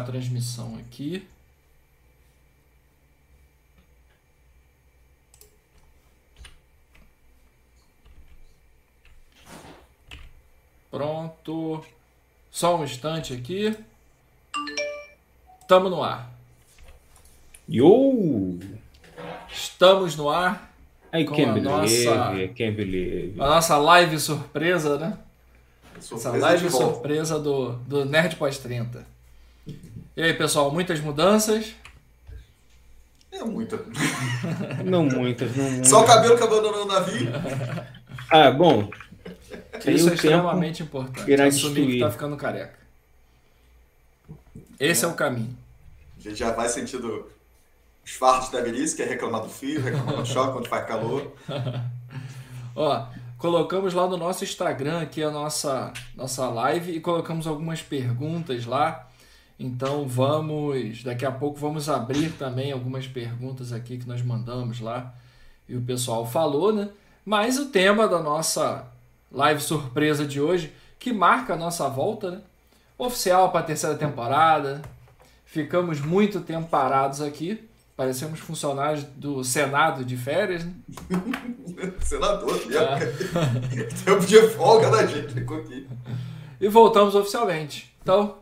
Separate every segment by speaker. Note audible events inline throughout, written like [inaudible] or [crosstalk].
Speaker 1: a transmissão aqui. Pronto. Só um instante aqui. Estamos no ar.
Speaker 2: Yo!
Speaker 1: Estamos no ar.
Speaker 2: I
Speaker 1: Com
Speaker 2: can't
Speaker 1: a
Speaker 2: believe,
Speaker 1: nossa-
Speaker 2: I can't believe.
Speaker 1: A nossa live surpresa, né? Essa
Speaker 3: Surpresa
Speaker 1: live
Speaker 3: de volta.
Speaker 1: surpresa do, do Nerd Pós-30. E aí, pessoal, muitas mudanças.
Speaker 3: É muita.
Speaker 2: Não muitas, não muitas.
Speaker 3: Só o cabelo que abandonou o navio. [laughs]
Speaker 2: Ah, bom.
Speaker 1: Isso é extremamente importante.
Speaker 2: irá
Speaker 1: Assumir que tá ficando careca. Esse é o caminho.
Speaker 3: A gente já vai sentindo os fardos da velhice, que é reclamar do frio, reclamar do choque quando faz calor. [laughs]
Speaker 1: Ó, colocamos lá no nosso Instagram aqui a nossa, nossa live e colocamos algumas perguntas lá. Então vamos, daqui a pouco vamos abrir também algumas perguntas aqui que nós mandamos lá e o pessoal falou, né? Mas o tema da nossa live surpresa de hoje, que marca a nossa volta, né? Oficial para a terceira temporada. Ficamos muito tempo parados aqui. Parecemos funcionários do Senado de férias, né? [laughs]
Speaker 3: Senador, mesmo.
Speaker 1: Ah. [laughs]
Speaker 3: Tempo de folga da gente ficou aqui.
Speaker 1: E voltamos oficialmente. Então,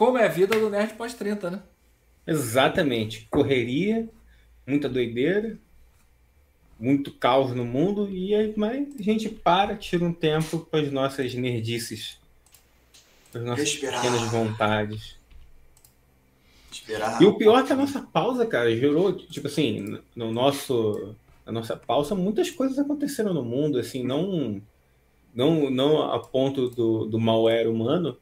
Speaker 1: como é a vida do Nerd pós-30, né?
Speaker 2: Exatamente. Correria, muita doideira, muito caos no mundo, e aí, mas a gente para, tira um tempo para as nossas nerdices, para as nossas
Speaker 3: Respirar.
Speaker 2: pequenas vontades.
Speaker 3: Esperar.
Speaker 2: E o pior é que a nossa pausa, cara, gerou, tipo assim, no nosso, na nossa pausa, muitas coisas aconteceram no mundo, assim, não, não, não a ponto do, do malware humano,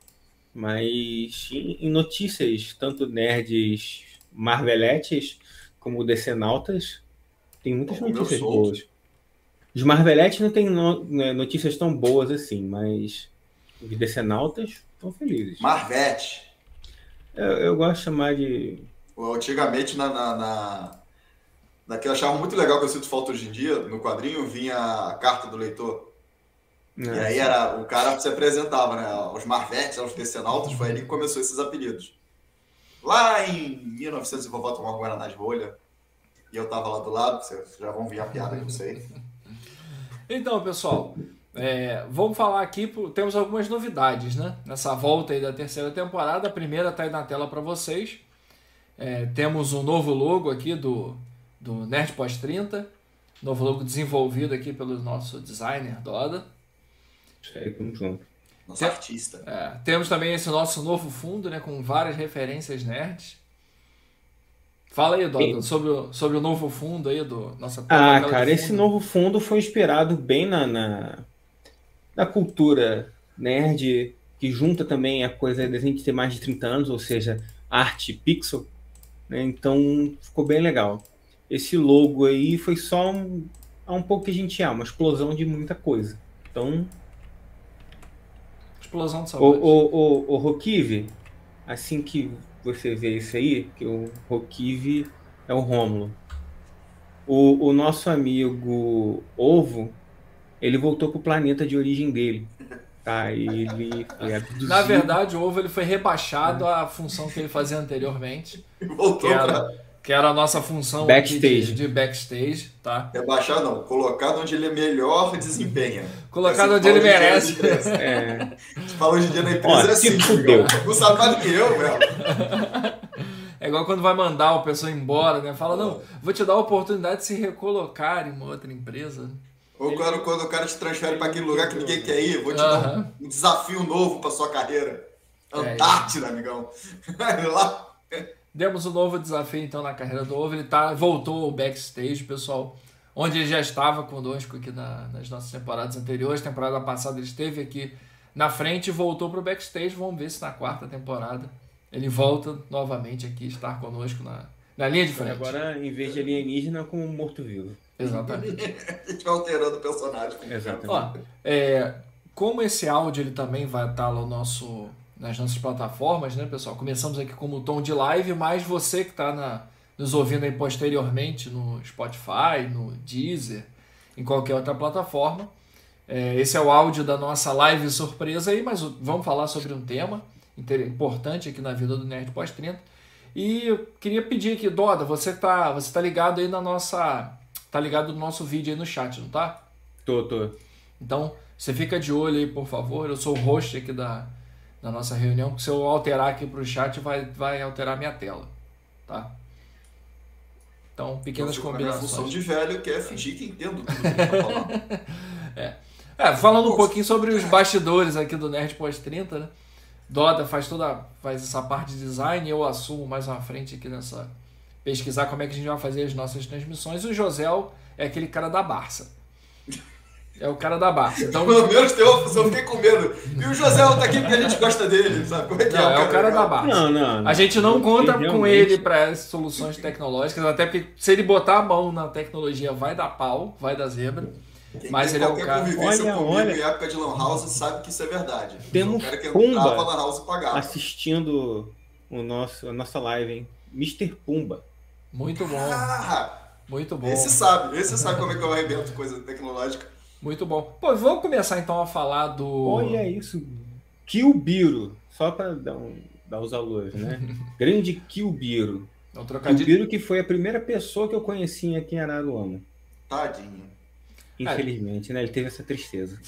Speaker 2: mas em, notícias, tanto nerds marveletes como decenautas, tem muitas notícias boas. Os marveletes não tem no- né, notícias tão boas assim, mas os decenautas estão felizes.
Speaker 3: Marvete.
Speaker 2: Eu, eu gosto de chamar de
Speaker 3: Antigamente, na, na, na, na que eu achava muito legal, que eu sinto falta hoje em dia, no quadrinho vinha a carta do leitor. E
Speaker 2: né,
Speaker 3: aí era, o cara se apresentava, né? Os Marvetes, os Decenautas, foi ali que começou esses apelidos. Lá em 1900 e vovó tomava um Guaraná de rolha. E eu tava lá do lado, vocês já vão ver a piada que eu sei.
Speaker 1: Então, pessoal, é, vamos falar aqui, temos algumas novidades, né? Nessa volta aí da terceira temporada. A primeira tá aí na tela para vocês. É, temos um novo logo aqui do, do Nerd Pós-30. Novo logo desenvolvido aqui pelo nosso designer Doda.
Speaker 2: Isso aí, tamo junto.
Speaker 3: Nosso
Speaker 1: Tem-
Speaker 3: artista.
Speaker 1: É, temos também esse nosso novo fundo, né, com várias referências nerds. Fala aí,
Speaker 2: Sim.
Speaker 1: sobre o, sobre o novo fundo aí do nossa
Speaker 2: Ah, cara, esse novo fundo foi inspirado bem na, na, na cultura nerd, que junta também a coisa da gente ter mais de 30 anos, ou seja, arte pixel, né? Então ficou bem legal. Esse logo aí foi só um, é um pouco que a gente é, uma explosão de muita coisa. Então,
Speaker 1: Explosão de
Speaker 2: o,
Speaker 1: saúde.
Speaker 2: o, o, o Rokive, assim que você vê isso aí, que o Rokive é o Rômulo. O, o nosso amigo Ovo, ele voltou pro planeta de origem dele. Tá? Ele foi abduzido.
Speaker 1: Na verdade, o ovo ele foi rebaixado à função que ele fazia anteriormente,
Speaker 3: Voltou
Speaker 1: que
Speaker 3: pra
Speaker 1: era, que era a nossa função
Speaker 2: Backstage.
Speaker 1: de, de backstage, tá?
Speaker 3: rebaixar, não. Colocado onde ele melhor desempenha.
Speaker 1: Colocado
Speaker 3: Assim,
Speaker 1: onde ele merece.
Speaker 2: É,
Speaker 3: Se fala hoje em dia na empresa
Speaker 2: Ó,
Speaker 3: é assim,
Speaker 2: fudeu.
Speaker 3: amigão. Não sabe mais do que eu, velho. [laughs]
Speaker 1: É igual quando vai mandar a pessoa embora, né? Fala, não, vou te dar a oportunidade de se recolocar em uma outra empresa.
Speaker 3: Ou quando, quando o cara te transfere para aquele lugar que ninguém quer ir, vou te dar
Speaker 1: Aham.
Speaker 3: um, desafio novo para sua carreira.
Speaker 1: É
Speaker 3: Antártida, amigão. [laughs] Lá.
Speaker 1: Demos um novo desafio então na carreira do Ovo. Ele tá, voltou ao backstage, pessoal, onde ele já estava conosco aqui na- nas nossas temporadas anteriores. Temporada passada ele esteve aqui na frente e voltou para o backstage. Vamos ver se na quarta temporada ele volta novamente aqui estar conosco na, na linha de frente.
Speaker 2: agora, em vez de alienígena, como um morto-vivo.
Speaker 1: Exatamente. [laughs]
Speaker 3: A gente vai alterando o personagem.
Speaker 2: Exatamente.
Speaker 1: Ó, é, como esse áudio ele também vai estar lá no nosso, nas nossas plataformas, né, pessoal? Começamos aqui como tom de live, mas você que está nos ouvindo aí posteriormente no Spotify, no Deezer, em qualquer outra plataforma, é, esse é o áudio da nossa live surpresa aí, mas vamos falar sobre um tema. importante aqui na vida do Nerd Pós-30. E eu queria pedir aqui, Doda, você tá, você tá ligado aí na nossa. Tá ligado no nosso vídeo aí no chat, não tá?
Speaker 2: Tô, tô.
Speaker 1: Então, você fica de olho aí, por favor. Eu sou o host aqui da, da nossa reunião. Se eu alterar aqui pro chat, vai, vai alterar minha tela. Tá? Então, pequenas
Speaker 3: Eu na
Speaker 1: combinações.
Speaker 3: função de velho que é fingir que entendo tudo que tá falando. [laughs]
Speaker 1: É, falando um pouquinho sobre os bastidores aqui do Nerd Pós-30, né? Doda faz toda faz essa parte de design, eu assumo mais uma frente aqui nessa pesquisar como é que a gente vai fazer as nossas transmissões. O Josel é aquele cara da Barça. É o cara da Barça. Então, [laughs]
Speaker 3: Pelo menos tem uma função, eu fiquei com medo. E o José tá aqui porque a gente gosta dele, sabe? Como é que
Speaker 1: não, é o cara da? Barça.
Speaker 2: Não, não.
Speaker 1: A gente não conta com
Speaker 2: Realmente.
Speaker 1: ele para soluções tecnológicas, até porque se ele botar a mão na tecnologia vai dar pau, vai dar zebra.
Speaker 3: Quem
Speaker 1: Mas ele é o
Speaker 3: qualquer
Speaker 1: cara-
Speaker 3: convivência
Speaker 2: Olha,
Speaker 3: comigo
Speaker 2: olha.
Speaker 3: em época de Lan House sabe que isso é verdade.
Speaker 2: Temos
Speaker 3: o cara que
Speaker 2: Pumba
Speaker 3: entrava na Lan House pagava.
Speaker 2: Assistindo o nosso, a nossa live, hein? Mr. Pumba.
Speaker 1: Muito bom,
Speaker 3: Ah,
Speaker 1: muito bom.
Speaker 3: esse sabe, esse sabe como é que eu arrebento coisa tecnológica.
Speaker 1: Muito bom. Pô, vamos começar então a falar do.
Speaker 2: Olha isso. Kilbiro. Só para dar, um, dar os alôs, né? [laughs] Grande Kilbiro.
Speaker 1: É um trocadilho.
Speaker 2: Kilbiro que foi a primeira pessoa que eu conheci aqui em Araruama.
Speaker 3: Tadinho.
Speaker 2: Infelizmente, né? Ele teve essa tristeza.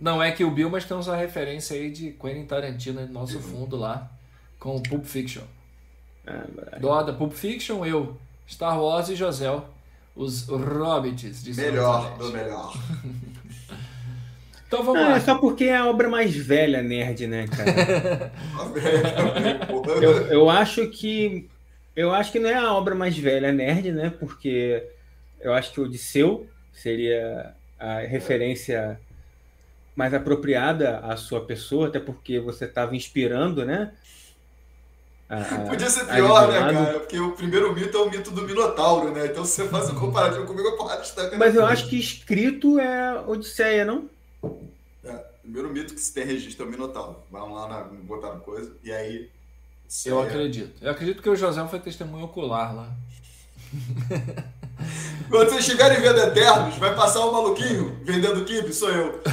Speaker 1: Não é que o Bill, mas temos a referência aí de Quentin Tarantino no nosso fundo lá, com o Pulp Fiction.
Speaker 2: Ah.
Speaker 1: Doda, Pulp Fiction, eu, Star Wars e Josel, os Hobbits de
Speaker 3: Melhor do melhor. [laughs]
Speaker 1: Então vamos
Speaker 2: Ah,
Speaker 1: lá.
Speaker 2: é só porque é a obra mais velha nerd, né, cara? [laughs] Eu, eu acho que. Eu acho que não é a obra mais velha nerd, né? Porque eu acho que o Odisseu seria a referência mais apropriada à sua pessoa, até porque você estava inspirando, né? a-
Speaker 3: Podia ser pior, né, cara? Porque o primeiro mito é o mito do Minotauro, né? Então se você faz um comparativo comigo, eu porra, destaca.
Speaker 2: Mas eu acho que escrito é Odisseia, não?
Speaker 3: É, o primeiro mito que se tem registro é o Minotauro. Vamos lá, na, botar no coisa. E aí.
Speaker 1: Eu
Speaker 3: é-
Speaker 1: acredito. Eu acredito que o José foi testemunho ocular lá. [laughs]
Speaker 3: Quando vocês chegarem vendo Eternos, vai passar um maluquinho vendendo kibe, sou eu. [laughs]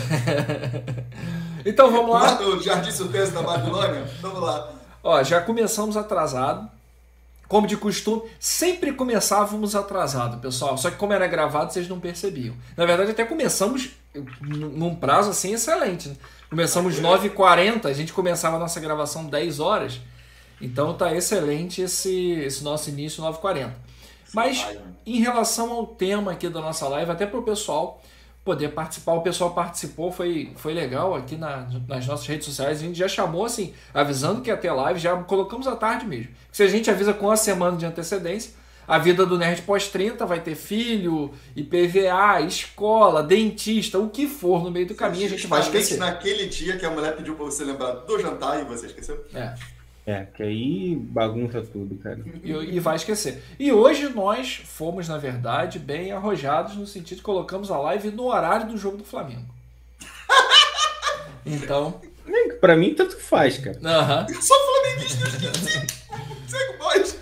Speaker 1: Então vamos lá.
Speaker 3: Lá no Jardim Surpresa da Babilônia, vamos lá.
Speaker 1: Ó, já começamos atrasado. Como de costume, sempre começávamos atrasado, pessoal. Só que como era gravado, vocês não percebiam. Na verdade, até começamos num prazo assim excelente. Né? Começamos 9h40, a gente começava a nossa gravação 10 horas. Então tá excelente esse, esse nosso início 9h40. Mas
Speaker 3: Ai,
Speaker 1: em relação ao tema aqui da nossa live, até para o pessoal poder participar, o pessoal participou, foi, foi legal aqui na- nas nossas redes sociais. A gente já chamou assim, avisando que ia ter live, já colocamos à tarde mesmo. Se a gente avisa com uma semana de antecedência, a vida do Nerd pós-30 vai ter filho, IPVA, escola, dentista, o que for no meio do caminho, a gente vai esquecer.
Speaker 3: naquele dia que a mulher pediu pra você lembrar do jantar e você esqueceu.
Speaker 1: É.
Speaker 2: É, que aí bagunça tudo, cara.
Speaker 1: E, e vai esquecer. E hoje nós fomos, na verdade, bem arrojados no sentido que colocamos a live no horário do jogo do Flamengo. Então,
Speaker 2: Pra mim, tanto faz, cara.
Speaker 3: Eu
Speaker 1: aham.
Speaker 3: sou flamenguista, eu esqueci.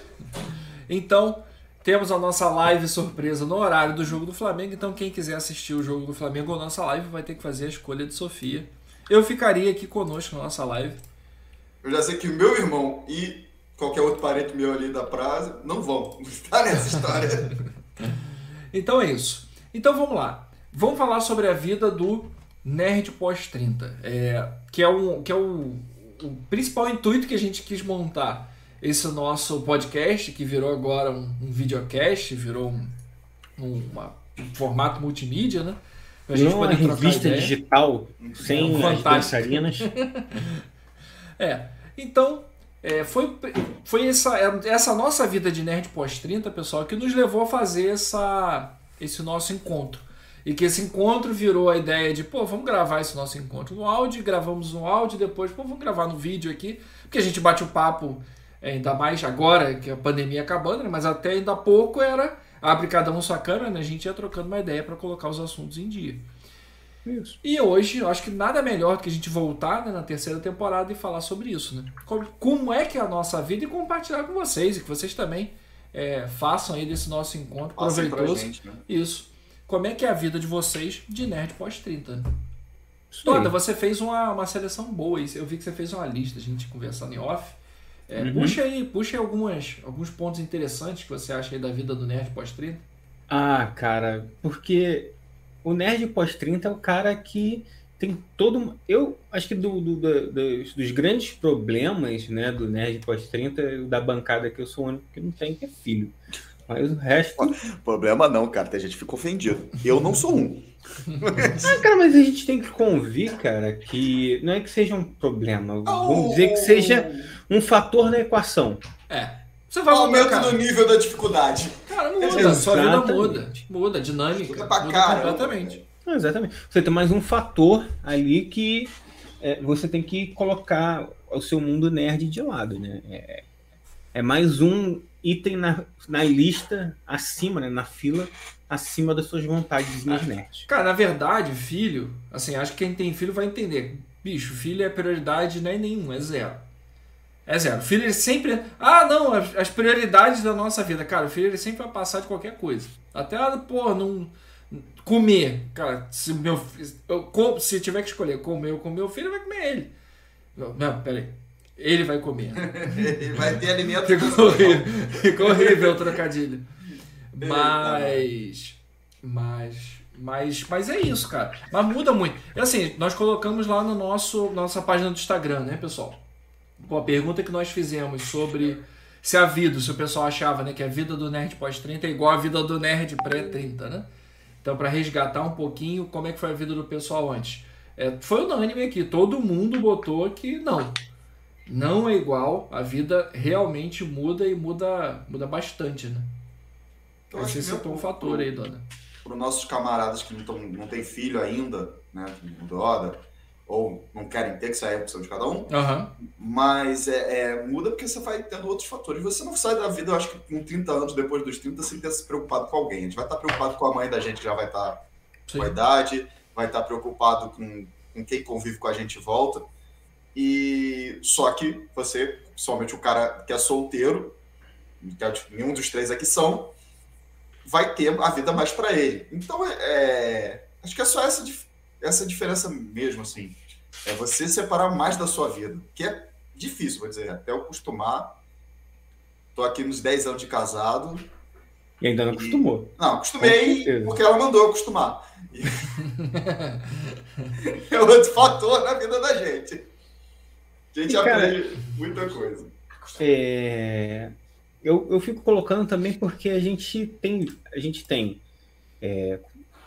Speaker 1: Então temos a nossa live surpresa no horário do jogo do Flamengo. Então, quem quiser assistir o jogo do Flamengo ou nossa live vai ter que fazer a escolha de Sofia. Eu ficaria aqui conosco na nossa live.
Speaker 3: Eu já sei que o meu irmão e qualquer outro parente meu ali da praça não vão [laughs] estar nessa história.
Speaker 1: Então é isso. Então vamos lá. Vamos falar sobre a vida do nerd pós-30, é, que é, um, que é o, o principal intuito que a gente quis montar esse nosso podcast, que virou agora um, um videocast, virou um, um, uma- um formato multimídia, né? Pra
Speaker 2: Não uma
Speaker 1: trocar
Speaker 2: revista
Speaker 1: ideia.
Speaker 2: digital sem
Speaker 1: É,
Speaker 2: as dançarinas. [laughs]
Speaker 1: É, então é, foi, foi essa, essa nossa vida de nerd pós-30, pessoal, que nos levou a fazer essa, esse nosso encontro. E que esse encontro virou a ideia de, pô, vamos gravar esse nosso encontro no áudio, gravamos no áudio, depois, pô, vamos gravar no vídeo aqui, porque a gente bate o papo, é, ainda mais agora que a pandemia acabando, né? mas até ainda há pouco era abre cada um sua câmera, né? a gente ia trocando uma ideia para colocar os assuntos em dia.
Speaker 2: Isso.
Speaker 1: E hoje, eu acho que nada melhor do que a gente voltar né, na terceira temporada e falar sobre isso, né? Como, como é que é a nossa vida e compartilhar com vocês, e que vocês também é, façam aí desse nosso encontro
Speaker 3: Passem
Speaker 1: proveitoso.
Speaker 3: gente, né?
Speaker 1: Isso. Como é que é a vida de vocês de nerd pós-30, né?
Speaker 2: Isso aí.
Speaker 1: Toda, você fez uma, uma seleção boa. Eu vi que você fez uma lista, a gente conversando em off. É,
Speaker 2: Uhum.
Speaker 1: Puxa aí, puxa aí algumas, alguns pontos interessantes que você acha aí da vida do nerd pós-30.
Speaker 2: Ah, cara, porque o nerd pós-30 é o cara que tem todo. Eu acho que do, do- do- dos, dos grandes problemas né, do nerd pós-30, da bancada que eu sou o único que não tem, que é filho. Mas o resto.
Speaker 3: Problema não, cara. Tem gente que fica ofendido. Eu não sou um. [laughs]
Speaker 2: Ah, cara, mas a gente tem que convir, cara, que não é que seja um problema. Vamos dizer que seja um fator na equação.
Speaker 1: É. Você vai mudar,
Speaker 3: Aumento
Speaker 1: cara.
Speaker 3: no nível da dificuldade.
Speaker 1: Cara, muda, sua vida
Speaker 2: Exatamente.
Speaker 1: muda. Muda, a dinâmica.
Speaker 3: Muda pra
Speaker 1: muda
Speaker 3: caramba.
Speaker 1: completamente.
Speaker 2: Ah, Exatamente. Você tem mais um fator ali que é, você tem que colocar o seu mundo nerd de lado, né? É, é mais um item na, na lista acima, né? Na fila acima das suas vontades nerds.
Speaker 1: Cara, na verdade, filho, assim, acho que quem tem filho vai entender. Bicho, filho é prioridade, não é nenhum, é zero. É zero. Filho, ele sempre. Ah, não, as, as prioridades da nossa vida. Cara, o filho ele sempre vai passar de qualquer coisa. Até, ah, pô, não. Comer. Cara, se meu eu, se tiver que escolher comer ou comer meu filho, vai comer ele. Não, Não, peraí. Ele vai comer. [laughs]
Speaker 3: Ele vai ter alimento.
Speaker 1: Ficou horrível, ficou horrível o trocadilho. Mas. Mas. Mas, mas é isso, cara. Mas muda muito. É assim, nós colocamos lá no nosso nossa página do Instagram, né, pessoal? Pô, a pergunta que nós fizemos sobre se a vida, se o pessoal achava né, que a vida do nerd pós-30 é igual à vida do nerd pré-30, né? Então, para resgatar um pouquinho como é que foi a vida do pessoal antes. É, foi unânime aqui, todo mundo botou que não. Não é igual, a vida realmente muda e muda, muda bastante, né?
Speaker 3: Eu acho que
Speaker 1: citou um fator aí, dona.
Speaker 3: Para os nossos camaradas que não, tão, não têm filho ainda, né? No Doda, ou não querem ter, que isso aí é a opção de cada um.
Speaker 1: Aham.
Speaker 3: Mas é, é, muda porque você vai tendo outros fatores. Você não sai da vida, eu acho que com 30 anos, depois dos 30, sem ter se preocupado com alguém. A gente vai estar preocupado com a mãe da gente, que já vai estar
Speaker 1: Sim.
Speaker 3: com a idade, vai estar preocupado com, com quem convive com a gente em volta. E só que você, somente o cara que é solteiro, que é, tipo, nenhum dos três aqui são, vai ter a vida mais para ele. Então, é, é- acho que é só essa, essa diferença mesmo, assim. É você separar mais da sua vida, que é difícil, vou dizer, até eu acostumar. Tô aqui nos 10 anos de casado.
Speaker 2: E ainda não acostumou.
Speaker 3: Não,
Speaker 2: Com
Speaker 3: acostumei porque ela mandou eu acostumar. [laughs] é outro fator na vida da gente. A gente
Speaker 2: E, cara,
Speaker 3: aprende muita coisa.
Speaker 2: É, eu, eu fico colocando também porque a gente tem, a gente tem é,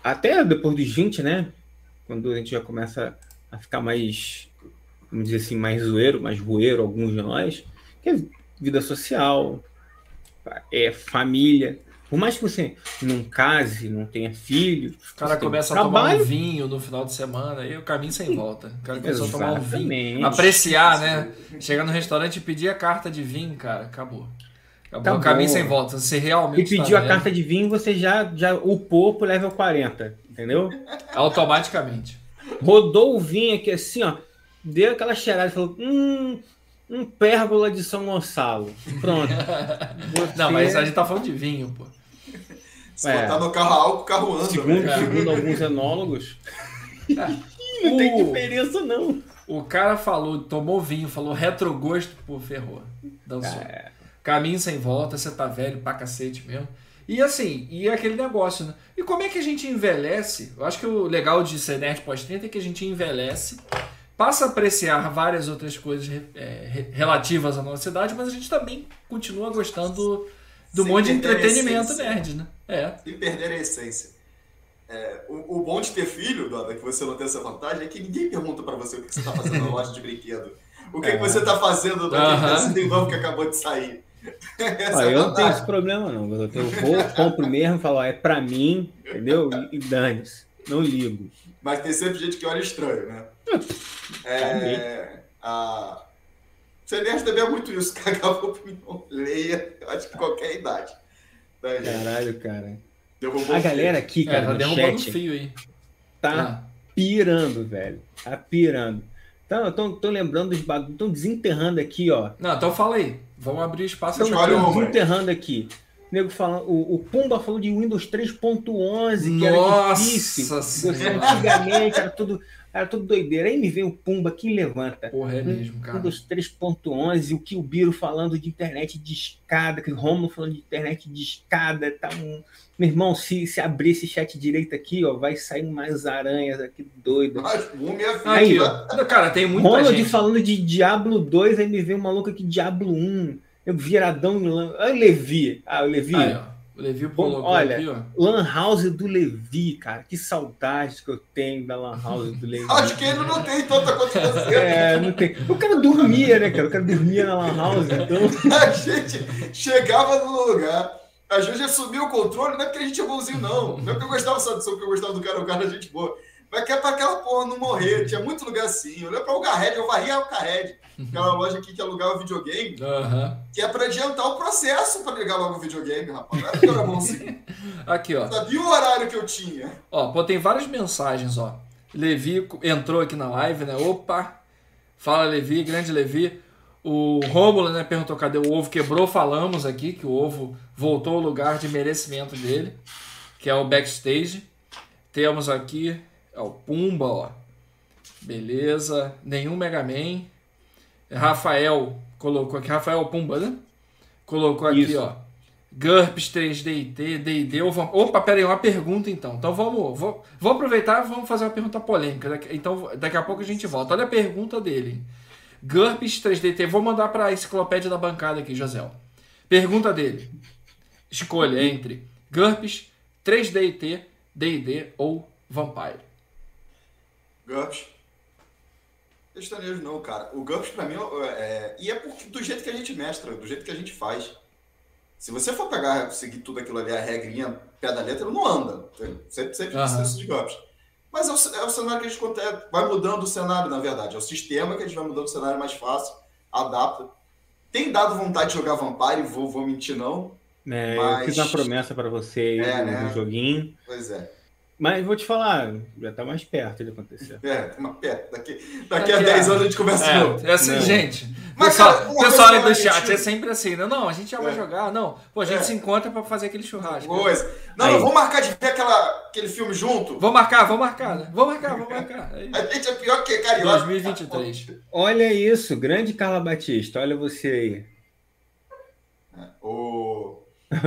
Speaker 2: até depois dos 20, né? Quando a gente já começa a ficar mais, vamos dizer assim, mais zoeiro, mais roeiro, alguns de nós, que é vida social, é família. Por mais que você não case, não tenha filho,
Speaker 1: O cara começa a tomar
Speaker 2: trabalho.
Speaker 1: um vinho no final de semana e o caminho sem volta. O cara começa a tomar um vinho. Apreciar, né? Chegar no restaurante e pedir a carta de vinho, cara, acabou. Acabou
Speaker 2: Acabou.
Speaker 1: o caminho sem volta. Você realmente.
Speaker 2: E
Speaker 1: tá
Speaker 2: pediu a
Speaker 1: velho,
Speaker 2: carta de vinho, você já, já upou pro level 40, entendeu?
Speaker 1: Automaticamente.
Speaker 2: rodou o vinho aqui assim, ó, deu aquela cheirada e falou: hum, um pérgola de São Gonçalo. Pronto. Você- [laughs]
Speaker 1: Não, mas a gente tá falando de vinho, pô.
Speaker 3: Se
Speaker 2: É.
Speaker 3: botar no carro álcool, o carro anda.
Speaker 2: segundo,
Speaker 3: né?
Speaker 2: segundo alguns enólogos,
Speaker 1: O- [laughs]
Speaker 2: não tem diferença, não.
Speaker 1: O cara falou, tomou vinho, falou retrogosto, pô, ferrou. Dançou.
Speaker 2: É.
Speaker 1: Caminho sem volta, você tá velho pra cacete mesmo. E assim, e é aquele negócio, né? E como é que a gente envelhece? Eu acho que o legal de ser nerd pós-30 é que a gente envelhece, passa a apreciar várias outras coisas é, re- relativas à nossa idade, mas a gente também continua gostando do
Speaker 3: Sem
Speaker 1: monte de entretenimento nerd, né? É.
Speaker 3: Sem perder a essência. É, o, o bom de ter filho, Dada, que você não tem essa vantagem, é que ninguém pergunta pra você o que você tá fazendo na loja de brinquedo. O que,
Speaker 2: É.
Speaker 3: que você tá fazendo naquele desenho novo que acabou de sair. [laughs] Essa
Speaker 2: Ó,
Speaker 3: é a
Speaker 2: eu não tenho esse problema, não. Eu eu vou, compro mesmo, falo, ó, é pra mim, entendeu? E, e dane-se. Não ligo.
Speaker 3: Mas tem sempre gente que olha estranho, né? [laughs] É, a... Nerd também é muito isso, [laughs] cagar opinião, leia, eu acho que qualquer idade. Tá?
Speaker 2: Caralho, cara.
Speaker 3: Derrubou
Speaker 2: A galera aqui,
Speaker 1: É,
Speaker 2: cara,
Speaker 1: tá
Speaker 2: no
Speaker 1: derrubando o
Speaker 2: chat,
Speaker 1: fio aí.
Speaker 2: tá
Speaker 1: Ah.
Speaker 2: pirando, velho. Tá pirando. Então, tô, tô lembrando dos bagulhos. Estão desenterrando aqui, ó.
Speaker 1: Não, então fala aí. Vamos abrir espaço
Speaker 2: Estão desenterrando aqui. O nego falando, o, o Pumba falou de Windows 3.11, que era
Speaker 1: Nossa
Speaker 2: difícil. Você antigamente era tudo Era tudo doideira. Aí me vem o Pumba que levanta.
Speaker 1: Porra, é mesmo, cara.
Speaker 2: dos 3.11, o que o Biro falando de internet de escada, que o Romulo falando de internet de escada, tá um... Meu irmão, se, se abrir esse chat direito aqui, ó, vai sair umas aranhas aqui doidas.
Speaker 3: Mas múmia
Speaker 2: Aí,
Speaker 3: viva.
Speaker 1: Não, Cara, tem muita
Speaker 2: Ronald
Speaker 1: gente.
Speaker 2: falando de Diablo 2, aí me vem um maluco aqui, Diablo 1, eu viradão em Lan... Ah, Levi. Ah, o Levi.
Speaker 1: Aí. O Levi
Speaker 2: Bom, olha,
Speaker 1: aqui, ó.
Speaker 2: Lan House do Levi, cara. Que saudade que eu tenho da Lan House do Levi. [laughs]
Speaker 3: Acho que ele não tem tanta quanto você.
Speaker 2: É, não tem. O cara dormia, né, cara? O cara dormia na Lan House, então. [laughs]
Speaker 3: A gente chegava no lugar, às vezes assumia o controle, não é porque a gente é bonzinho, não. Não é porque eu gostava só do som, porque eu gostava do cara, o cara é gente boa. Mas que é pra aquela porra não morrer. Tinha muito lugar assim. Eu lembro pra o Garred, eu varria o Garred. Aquela loja aqui que alugava videogame,
Speaker 1: Aham.
Speaker 3: que é pra adiantar o processo pra ligar logo o videogame, rapaz. Não porque eu era bonzinho. [laughs]
Speaker 1: Aqui, ó.
Speaker 3: Sabia o horário que eu tinha.
Speaker 1: Ó, pô, tem várias mensagens, ó. Levi entrou aqui na live, né? Opa! Fala, Levi, grande Levi. O Rômulo, né, perguntou cadê o ovo. Quebrou, falamos aqui que o ovo voltou ao lugar de merecimento dele, que é o backstage. Temos aqui é o Pumba, ó. Beleza. Nenhum Mega Man. Rafael colocou aqui. Rafael Pumba, né? Colocou aqui,
Speaker 2: Isso.
Speaker 1: ó. GURPS 3DT, D&D ou Vamp... Opa, pera aí, uma pergunta então. Então vamos, vou, vou aproveitar e vamos fazer uma pergunta polêmica. Então daqui a pouco a gente volta. Olha a pergunta dele. GURPS 3DT, vou mandar para a enciclopédia da bancada aqui, José. Pergunta dele. Escolha entre GURPS, 3DT, D&D ou Vampire.
Speaker 3: GURPS. Pestanejo não, cara. O GURPS pra mim é, é- E é porque, do jeito que a gente mestra, do jeito que a gente faz. Se você for pegar, seguir tudo aquilo ali, a regrinha, pé da letra, não anda. Sempre, sempre
Speaker 1: Aham.
Speaker 3: precisa de GURPS. Mas é o, é o cenário que a gente é- vai mudando o cenário, na verdade. É o sistema que a gente vai mudando o cenário mais fácil, adapta. Tem dado vontade de jogar Vampire, vou, vou mentir não.
Speaker 2: É,
Speaker 3: Mas-
Speaker 2: Eu fiz uma promessa pra você
Speaker 3: É,
Speaker 2: no,
Speaker 3: né?
Speaker 2: no joguinho.
Speaker 3: Pois é.
Speaker 2: Mas vou te falar, já tá mais perto de acontecer.
Speaker 3: É, uma pé. Daqui, daqui a
Speaker 1: Daqui
Speaker 3: 10
Speaker 1: a-
Speaker 3: anos a gente conversa de novo.
Speaker 1: É, é assim,
Speaker 2: Não.
Speaker 1: gente.
Speaker 3: Mas,
Speaker 1: pessoal,
Speaker 3: cara,
Speaker 1: pessoal aí do chat
Speaker 3: acho-
Speaker 1: é sempre assim, né? Não, a gente já vai
Speaker 3: É.
Speaker 1: jogar. Não, pô, a gente
Speaker 3: É.
Speaker 1: se encontra pra fazer aquele churrasco.
Speaker 3: Coisa. Não,
Speaker 2: Aí.
Speaker 3: não, vamos marcar de ver aquela, aquele filme junto?
Speaker 1: Vamos marcar, vamos marcar, né? Vamos marcar, vamos marcar. É isso.
Speaker 3: A gente é pior que carioca.
Speaker 1: 2023.
Speaker 2: Olha isso, grande Carla Batista, olha você aí.
Speaker 3: O...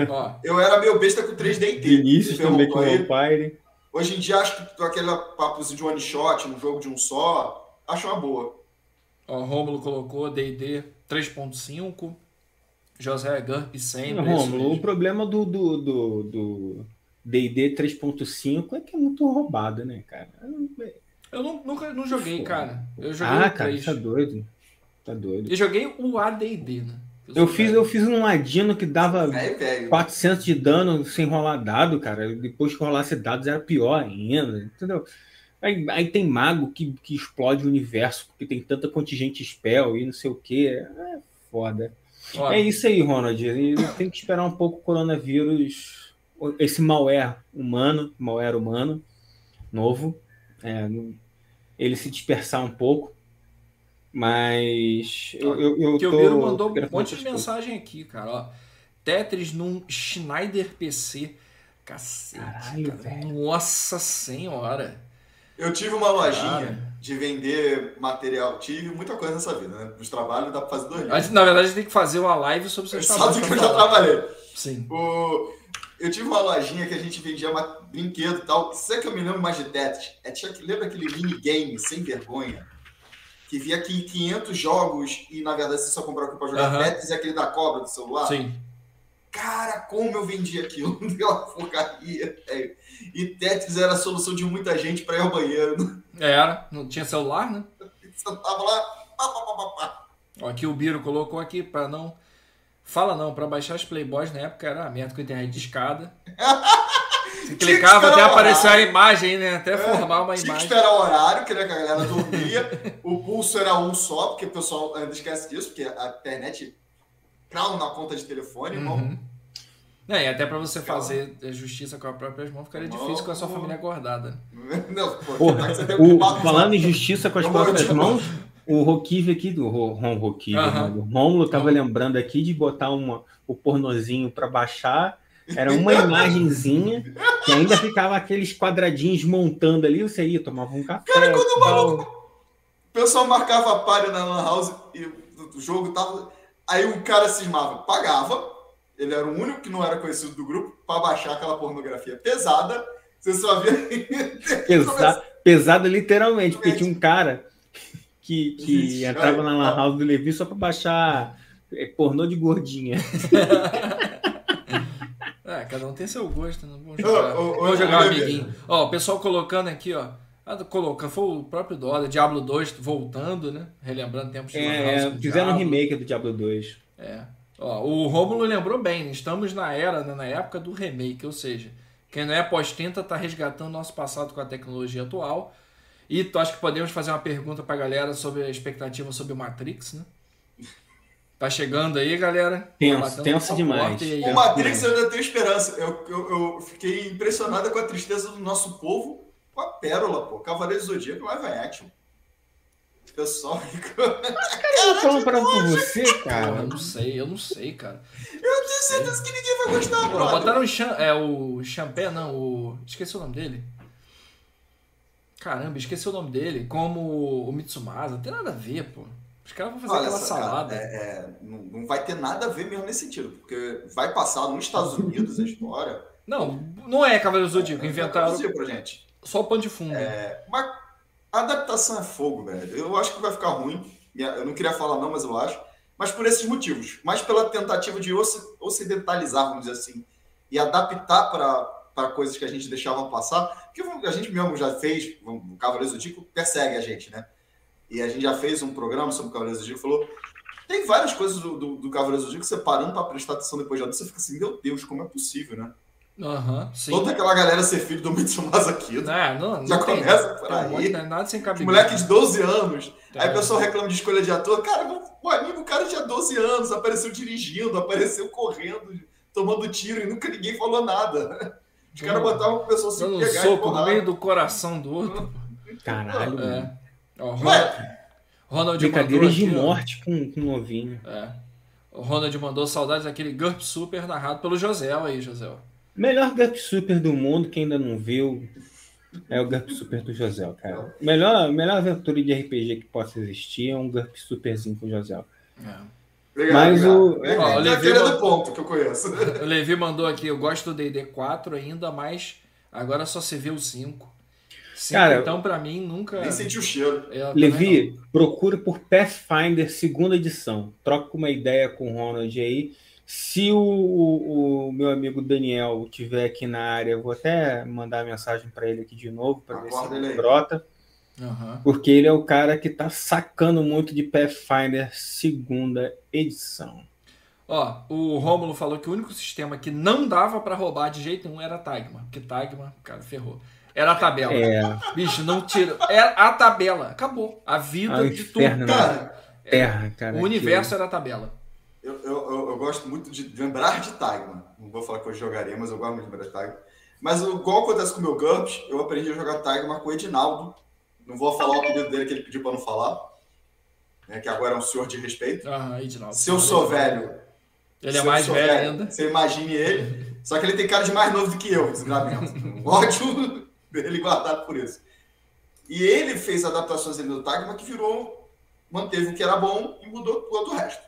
Speaker 1: Ó,
Speaker 3: Eu era meio besta com 3D e T.
Speaker 2: Vinícius também com o
Speaker 3: aí.
Speaker 2: Vampire.
Speaker 3: Hoje em dia acho que aquele papozinho de one shot, um jogo de um só, acho uma boa.
Speaker 1: ó, Rômulo colocou D&D 3.5. José Gurp sempre.
Speaker 2: Não,
Speaker 1: isso
Speaker 2: Rômulo, o problema do do do- do D&D 3.5 é que é muito roubado, né, cara?
Speaker 1: Eu não- nunca não joguei, cara. Eu joguei
Speaker 2: Ah,
Speaker 1: o
Speaker 2: cara,
Speaker 1: 3.
Speaker 2: tá doido. Tá doido.
Speaker 1: E joguei o AD&D, né?
Speaker 2: Eu
Speaker 1: sou
Speaker 2: fiz, eu fiz um ladino que dava
Speaker 3: velho.
Speaker 2: 400 de dano sem rolar dado, cara. Depois que rolasse dados era pior ainda, entendeu? Aí, aí tem mago que, que explode o universo, porque tem tanta contingente spell e não sei o que. É foda.
Speaker 1: Ó,
Speaker 2: É isso aí, Ronald. Tem que esperar um pouco o coronavírus, esse malware humano, malware humano, novo, é, ele se dispersar um pouco. Mas eu, eu, eu
Speaker 1: que o
Speaker 2: tô
Speaker 1: Biro mandou um monte de mensagem aqui, cara. Ó, Tetris num Schneider PC. Cacete.
Speaker 2: Caralho,
Speaker 1: cara.
Speaker 2: velho.
Speaker 1: Nossa senhora.
Speaker 3: Eu tive uma lojinha
Speaker 1: Cara.
Speaker 3: de vender material. Tive muita coisa nessa vida, né? Nos trabalhos dá pra fazer dois
Speaker 1: na verdade, a gente tem que fazer uma live sobre seus
Speaker 3: Sabe
Speaker 1: trabalhos.
Speaker 3: que
Speaker 1: pra
Speaker 3: eu já trabalhei.
Speaker 1: Sim.
Speaker 3: O... Eu tive uma lojinha que a gente vendia ma- brinquedo e tal. Sabe que eu me lembro mais de Tetris? É, tinha, lembra aquele minigame sem vergonha? Que via aqui 500 jogos e, na verdade, você só comprava aquilo pra jogar
Speaker 1: Aham.
Speaker 3: Tetris e aquele da cobra do celular.
Speaker 1: Sim.
Speaker 3: Cara, como eu vendia aquilo. [laughs] Deu uma porcaria, velho. E Tetris era a solução de muita gente pra ir ao banheiro.
Speaker 1: Era. Não tinha celular, né?
Speaker 3: Você tava lá, pá, pá, pá, pá, pá.
Speaker 1: Ó, aqui o Biro colocou aqui pra não. Fala não, pra baixar os Playboys na época era merda com internet de escada. [laughs] Você
Speaker 3: que
Speaker 1: clicava até
Speaker 3: o
Speaker 1: aparecer a imagem, né? Até
Speaker 3: É,
Speaker 1: formar uma
Speaker 3: Tinha que
Speaker 1: imagem.
Speaker 3: esperar o horário, que, né, que a galera dormia. o pulso era um só, porque o pessoal ainda esquece disso, porque a internet crau na conta de telefone, irmão.
Speaker 1: Uhum. É, e até pra você
Speaker 3: Calma.
Speaker 1: fazer justiça com as próprias mãos ficaria
Speaker 3: Não.
Speaker 1: difícil com a sua família guardada. [laughs]
Speaker 3: Não, pô,
Speaker 2: Porra,
Speaker 3: tá que você tem
Speaker 2: o-
Speaker 3: um papo
Speaker 2: falando em justiça com as próprias mãos, o Roquive aqui, do Ro- Ron Roquive,
Speaker 1: Aham.
Speaker 2: né, o Rômulo tava lembrando aqui de botar uma, o pornozinho para baixar. Era uma imagenzinha que ainda ficava aqueles quadradinhos montando ali, você ia, tomava um café.
Speaker 3: Cara, quando o maluco- O pessoal marcava palha na Lan House e o jogo tava. Aí o cara cismava, pagava. Ele era o único que não era conhecido do grupo para baixar aquela pornografia pesada. Você só via. [laughs]
Speaker 2: Pesa- pesado literalmente, porque tinha um cara que, que entrava na Lan. House do Levi só pra baixar é, pornô de gordinha. [laughs]
Speaker 1: É, cada um tem seu gosto, né? Vamos
Speaker 3: Ô,
Speaker 1: jogar,
Speaker 3: ô, ô,
Speaker 1: vamos jogar
Speaker 3: ô,
Speaker 1: um amiguinho. Ó, o pessoal colocando aqui, ó. Ah, colocando, foi o próprio Dólar, Diablo 2 voltando, né? Relembrando tempos de
Speaker 2: É, fizeram um remake do Diablo 2.
Speaker 1: É. Ó, o Rômulo lembrou bem, né? estamos na era, né, na época do remake, ou seja, quem não é pós-30 tá resgatando nosso passado com a tecnologia atual. E tu acho que podemos fazer uma pergunta pra galera sobre a expectativa sobre o Matrix, né? Tá chegando aí, galera.
Speaker 2: Tenso, tenso demais.
Speaker 3: O Matrix eu ainda tenho esperança. Eu, eu, eu fiquei impressionada com a tristeza do nosso povo com a pérola, pô. Cavaleiro do Zodíaco live action. Pessoal ficou.
Speaker 2: Eu tô falando pra você,
Speaker 1: Pô, eu
Speaker 2: cara.
Speaker 1: não sei, eu não sei, cara.
Speaker 3: Eu tenho certeza que ninguém vai gostar,
Speaker 1: Pô, botaram o, Cham, é, o Champé, não, o. Esqueci o nome dele. Caramba, esqueci o nome dele. Como o Mitsumasa, não tem nada a ver, pô. Os caras vão fazer
Speaker 3: Olha
Speaker 1: aquela
Speaker 3: cara,
Speaker 1: salada.
Speaker 3: é- é, não, não vai ter nada a ver mesmo nesse sentido, porque vai passar nos Estados Unidos a história.
Speaker 1: Não, não é Cavaleiro Zodíaco, inventaram
Speaker 3: Traduzir pra gente.
Speaker 1: só o pano de fundo.
Speaker 3: Mas a adaptação é fogo, velho. Eu acho que vai ficar ruim. Eu não queria falar não, mas eu acho. Mas por esses motivos. Mas pela tentativa de oci- ocidentalizar, vamos dizer assim, e adaptar para coisas que a gente deixava passar. Porque a gente mesmo já fez, o Cavaleiros do Zodíaco persegue a gente, né? E a gente já fez um programa sobre o Cavaleiros do Zodíaco falou. Tem várias coisas do, do, do Cavaleiros do Zodíaco que você parando para prestar atenção depois de adulto, você fica assim, meu Deus, como é possível, né?
Speaker 1: Aham, sim.
Speaker 3: Toda aquela galera ser filho do Mitsumasa Kido.
Speaker 1: Não, não, não
Speaker 3: Já
Speaker 1: tem,
Speaker 3: começa por
Speaker 1: tem um
Speaker 3: aí.
Speaker 1: monte, não nada sem cabimento.
Speaker 3: Moleque de 12 anos.
Speaker 1: Tá.
Speaker 3: Aí o pessoal reclama de escolha de ator. Cara, o anime, o cara tinha 12 anos, apareceu dirigindo, apareceu correndo, tomando tiro e nunca ninguém falou nada. Os caras botavam o pessoal se pegar e
Speaker 1: soco no meio do coração do outro.
Speaker 2: Caralho.
Speaker 1: É. Ó, Ronald, Ronald
Speaker 2: Brincadeiras de morte com, com novinho.
Speaker 1: É. O Ronald mandou saudades daquele GURP Super narrado pelo José aí, José.
Speaker 2: Melhor Gump Super do mundo, quem ainda não viu, é o Gump Super do José, cara. Melhor, melhor aventura de RPG que possa existir é um Gump Superzinho com o José.
Speaker 1: É.
Speaker 3: obrigado,
Speaker 2: Mas
Speaker 3: obrigado.
Speaker 2: o-
Speaker 3: É,
Speaker 1: Ó, o
Speaker 3: é
Speaker 1: Levi mandou-
Speaker 3: do ponto que eu conheço. [laughs]
Speaker 1: O Levi mandou aqui, eu gosto do D&D 4 ainda, mas agora só se vê o 5. 5
Speaker 2: Cara,
Speaker 1: então pra mim nunca...
Speaker 3: Nem senti o cheiro.
Speaker 1: Eu também
Speaker 2: Levi, procura por Pathfinder segunda edição. Troca uma ideia com o Ronald aí. Se o, o- o meu amigo Daniel estiver aqui na área, eu vou até mandar mensagem para ele aqui de novo para ver se
Speaker 3: ele
Speaker 2: brota.
Speaker 1: Aham.
Speaker 2: Porque ele é o cara que tá sacando muito de Pathfinder segunda edição.
Speaker 1: Ó, o Rômulo falou que o único sistema que não dava pra roubar de jeito nenhum era Tagma. Porque Tagma, cara, ferrou. Era a tabela.
Speaker 2: É,
Speaker 1: Bicho, não tira. É a tabela. Acabou. A vida
Speaker 2: Ah, o
Speaker 1: de
Speaker 2: inferno,
Speaker 1: tudo.
Speaker 2: né?
Speaker 3: Cara,
Speaker 2: terra, cara.
Speaker 1: O universo era a tabela.
Speaker 3: eu, eu, eu, eu gosto muito de lembrar de Tagma. Não vou falar que eu jogaria, mas eu gosto muito de lembrar de Tagma. Mas igual acontece com o meu GURPS, eu aprendi a jogar Tagma com o Edinaldo. Não vou falar o apelido dele que ele pediu pra não falar. né, que agora é um senhor de respeito.
Speaker 1: Aham, Edinaldo.
Speaker 3: Se eu sou velho,
Speaker 1: Ele é mais
Speaker 3: sou
Speaker 1: velho ainda.
Speaker 3: Você imagine ele. Só que ele tem cara de mais novo do que eu, desgramento. [laughs] Ódio dele guardado por isso. E ele fez adaptações ali no Tagma que virou, manteve o que era bom e mudou todo o resto.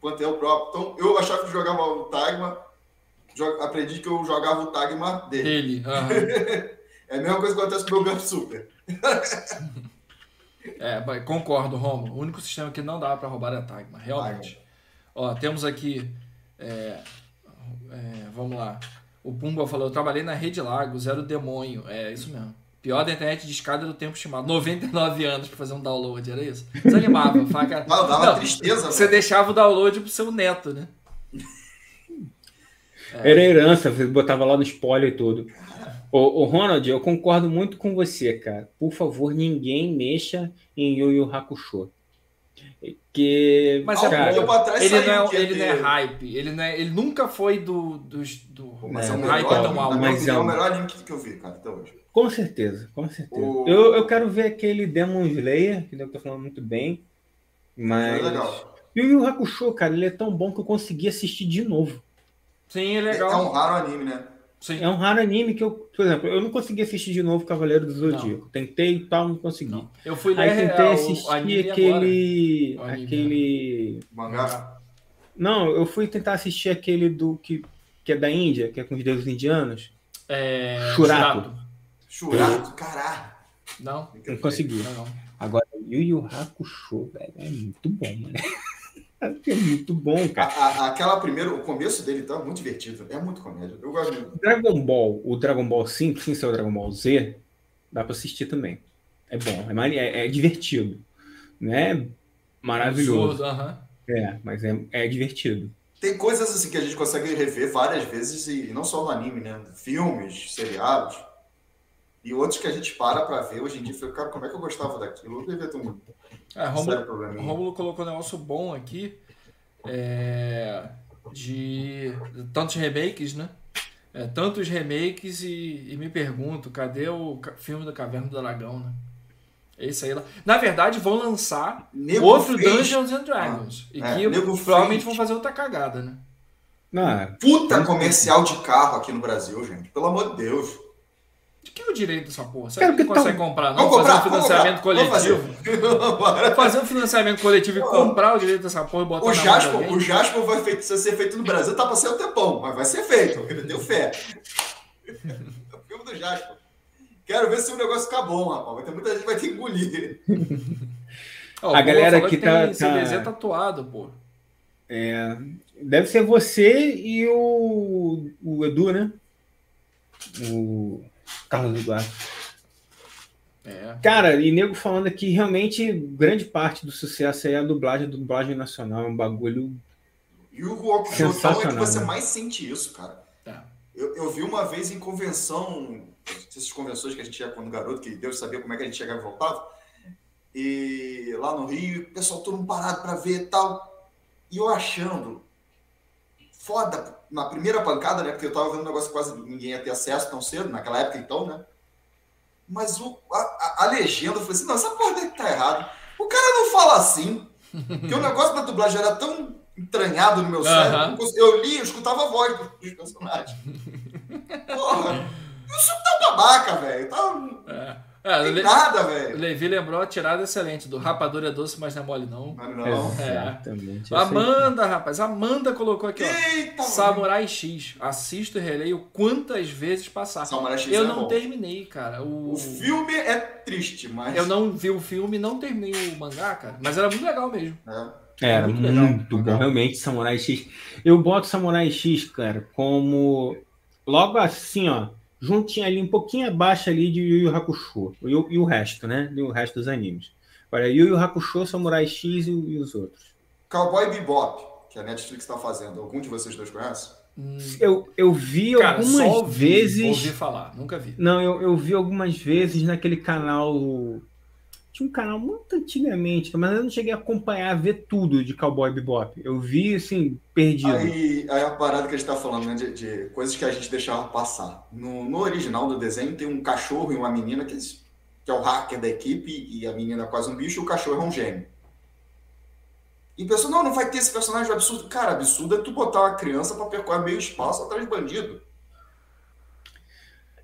Speaker 3: O próprio. Então eu achava que jogava o Tagma, aprendi que eu jogava o Tagma dele.
Speaker 1: Ele. [laughs]
Speaker 3: É a mesma coisa que acontece com o meu Gump Super. [laughs]
Speaker 1: É, concordo, Romo. O único sistema que não dava pra roubar era Tagma, realmente. Ó, temos aqui. é, é, vamos lá. O Pumba falou: Eu trabalhei na Rede Lagos, era o demônio. É isso mesmo. Pior da internet de escada do tempo estimado. 99 anos pra fazer um download, era isso? Desanimava. fala, cara,
Speaker 3: Não, dava
Speaker 1: Não,
Speaker 3: tristeza,
Speaker 1: Você
Speaker 3: velho.
Speaker 1: deixava o download pro seu neto, né? [laughs]
Speaker 2: Era herança, você botava lá no spoiler e tudo. Ô, ô, Ronald, eu concordo muito com você, cara. Por favor, ninguém mexa em Yu Yu Hakusho. Que,
Speaker 1: Mas
Speaker 3: um
Speaker 2: cara,
Speaker 3: tempo atrás
Speaker 1: Ele
Speaker 3: saiu
Speaker 1: não, é, ele não é hype. Ele, não é- ele nunca foi do. dos do,
Speaker 3: Mas é,
Speaker 2: É,
Speaker 3: o
Speaker 1: hype
Speaker 3: melhor,
Speaker 1: tão alto.
Speaker 2: Mas é
Speaker 3: é
Speaker 2: um-
Speaker 3: o melhor anime que eu vi, cara, até hoje.
Speaker 2: com certeza, com certeza.
Speaker 3: O-
Speaker 2: Eu, eu quero ver aquele Demon Slayer, que eu tô falando muito bem. Mas.
Speaker 3: Foi legal.
Speaker 2: Yu Yu Hakusho, cara, ele é tão bom que eu consegui assistir de novo.
Speaker 1: Sim, é
Speaker 3: É,
Speaker 1: legal.
Speaker 3: é um raro anime, né?
Speaker 1: Sim.
Speaker 2: É um raro anime que eu, por exemplo, eu não consegui assistir de novo Cavaleiro do Zodíaco. Tentei e tal, não consegui.
Speaker 1: Não. Eu fui
Speaker 2: Aí tentei assistir aquele. Aquele.
Speaker 3: Mangá.
Speaker 2: Não, eu fui tentar assistir aquele do que, que é da Índia, que é com os deuses indianos.
Speaker 1: É,
Speaker 2: Churato.
Speaker 3: Churato, caralho.
Speaker 1: Não,
Speaker 2: Não consegui.
Speaker 1: não, não.
Speaker 2: Agora, Yu Yu Hakusho, velho, é muito bom, mano. É muito bom,
Speaker 3: A-
Speaker 2: cara.
Speaker 3: a- aquela primeira, o começo dele tá muito divertido. É muito comédia. Eu gosto muito.
Speaker 2: Dragon Ball, o Dragon Ball 5, sem ser o Dragon Ball Z, dá pra assistir também. É bom, é, é, é divertido. Não é maravilhoso.
Speaker 1: Absurdo, aham.
Speaker 2: É, mas é, é divertido.
Speaker 3: Tem coisas assim que a gente consegue rever várias vezes, e não só no anime, né? Filmes, seriados. E outros que a gente para pra ver hoje em dia. e Fica, cara, como é que eu gostava daquilo? Eu devia ter um
Speaker 1: É, Rômulo,
Speaker 3: sério
Speaker 1: O
Speaker 3: probleminha.
Speaker 1: Rômulo colocou um negócio bom aqui é, de tantos remakes, né? É, tantos remakes e, e me pergunto, cadê o filme do Caverna do Dragão, né? Esse aí lá. Na verdade, vão lançar
Speaker 3: Nego
Speaker 1: outro
Speaker 3: fez
Speaker 1: Dungeons and Dragons. e
Speaker 3: é,
Speaker 1: que
Speaker 3: nego
Speaker 1: provavelmente
Speaker 3: fez.
Speaker 1: vão fazer outra cagada, né?
Speaker 2: Não, é,
Speaker 3: Puta comercial de carro aqui no Brasil, gente. Pelo amor de Deus.
Speaker 1: De que é o direito dessa porra? Será que não
Speaker 2: porque
Speaker 1: consegue
Speaker 2: tá-
Speaker 1: comprar? Não
Speaker 3: Vamos comprar,
Speaker 1: fazer um financiamento
Speaker 3: comprar.
Speaker 1: Coletivo? [laughs]
Speaker 3: Bora.
Speaker 1: Fazer um financiamento coletivo e comprar o direito dessa porra e botar
Speaker 3: O
Speaker 1: na alguém?
Speaker 3: o Jasper vai feito, ser feito no Brasil, tá pra ser um tempão, mas vai ser feito. [laughs] Eu tenho fé. o filme do Jasper. Quero ver se o negócio ficar bom, rapaz. Vai ter muita gente que vai ter que engolir.
Speaker 1: Ó, o
Speaker 2: A
Speaker 1: Boa
Speaker 2: galera
Speaker 1: falou
Speaker 2: que
Speaker 1: tem
Speaker 2: tá-
Speaker 1: CDZ
Speaker 2: tá-
Speaker 1: tatuado, pô.
Speaker 2: é, deve ser você e o, o Edu, né? O Carlos Eduardo.
Speaker 1: É.
Speaker 2: Cara, e nego falando que realmente grande parte do sucesso aí é a dublagem, a dublagem nacional, é um bagulho.
Speaker 3: E o Rock é que você
Speaker 2: né?
Speaker 3: mais sente isso, cara.
Speaker 1: Tá.
Speaker 3: Eu, eu vi uma vez em convenção, essas convenções que a gente ia quando garoto, que Deus sabia como é que a gente chegava e voltava. E lá no Rio, o pessoal todo mundo parado pra ver e tal. E eu achando foda na primeira pancada, né? Porque eu tava vendo um negócio que quase ninguém ia ter acesso tão cedo, naquela época então, né? Mas o, a, a- a legenda, eu falei assim, não, essa porra deve estar errado. O cara não fala assim. Porque o [laughs] negócio da dublagem era tão entranhado no meu cérebro. Eu Eu li, eu escutava a voz dos personagens. [laughs] Porra, isso tá babaca, velho. Tá,
Speaker 1: É. É, o
Speaker 3: tem
Speaker 1: Le-
Speaker 3: nada, velho.
Speaker 1: Levi lembrou a tirada excelente do rapadura é doce, mas não é mole não.
Speaker 3: Mas não.
Speaker 2: Exatamente. Eu sei
Speaker 1: Amanda, rapaz, Amanda colocou aqui, ó.
Speaker 3: Eita, mano.
Speaker 1: Samurai X. Assisto e releio quantas vezes passar.
Speaker 3: Samurai X
Speaker 1: Eu
Speaker 3: é
Speaker 1: não
Speaker 3: bom.
Speaker 1: terminei, cara. O...
Speaker 3: O filme é triste, mas.
Speaker 1: Eu não vi o filme, não terminei o mangá, cara. Mas era muito legal mesmo.
Speaker 3: É.
Speaker 2: Era
Speaker 1: Muito
Speaker 2: muito, bom, realmente, Samurai X. Eu boto Samurai X, cara, como logo assim, ó, juntinho ali, um pouquinho abaixo ali de Yu Yu Hakusho. E o, e o resto, né? E o resto dos animes. Olha, Yu Yu Hakusho, Samurai X e, e os outros.
Speaker 3: Cowboy Bebop, que a Netflix tá fazendo. Algum de vocês dois conhece?
Speaker 1: Hum,
Speaker 2: Eu, eu vi
Speaker 1: cara,
Speaker 2: algumas
Speaker 1: só ouvi,
Speaker 2: vezes.
Speaker 1: ouvi falar, nunca vi.
Speaker 2: Não, eu, eu vi algumas vezes naquele canal. Tinha um canal muito antigamente, mas eu não cheguei a acompanhar, ver tudo de Cowboy Bebop. Eu vi, assim, perdido.
Speaker 3: Aí, aí a parada que a gente tá falando, né? De, de coisas que a gente deixava passar. No, no original do desenho tem um cachorro e uma menina que, que é o hacker da equipe e a menina é quase um bicho e o cachorro é um gêmeo. E o pessoal, não, não vai ter esse personagem absurdo. Cara, absurdo é tu botar uma criança pra percorrer meio espaço atrás de bandido.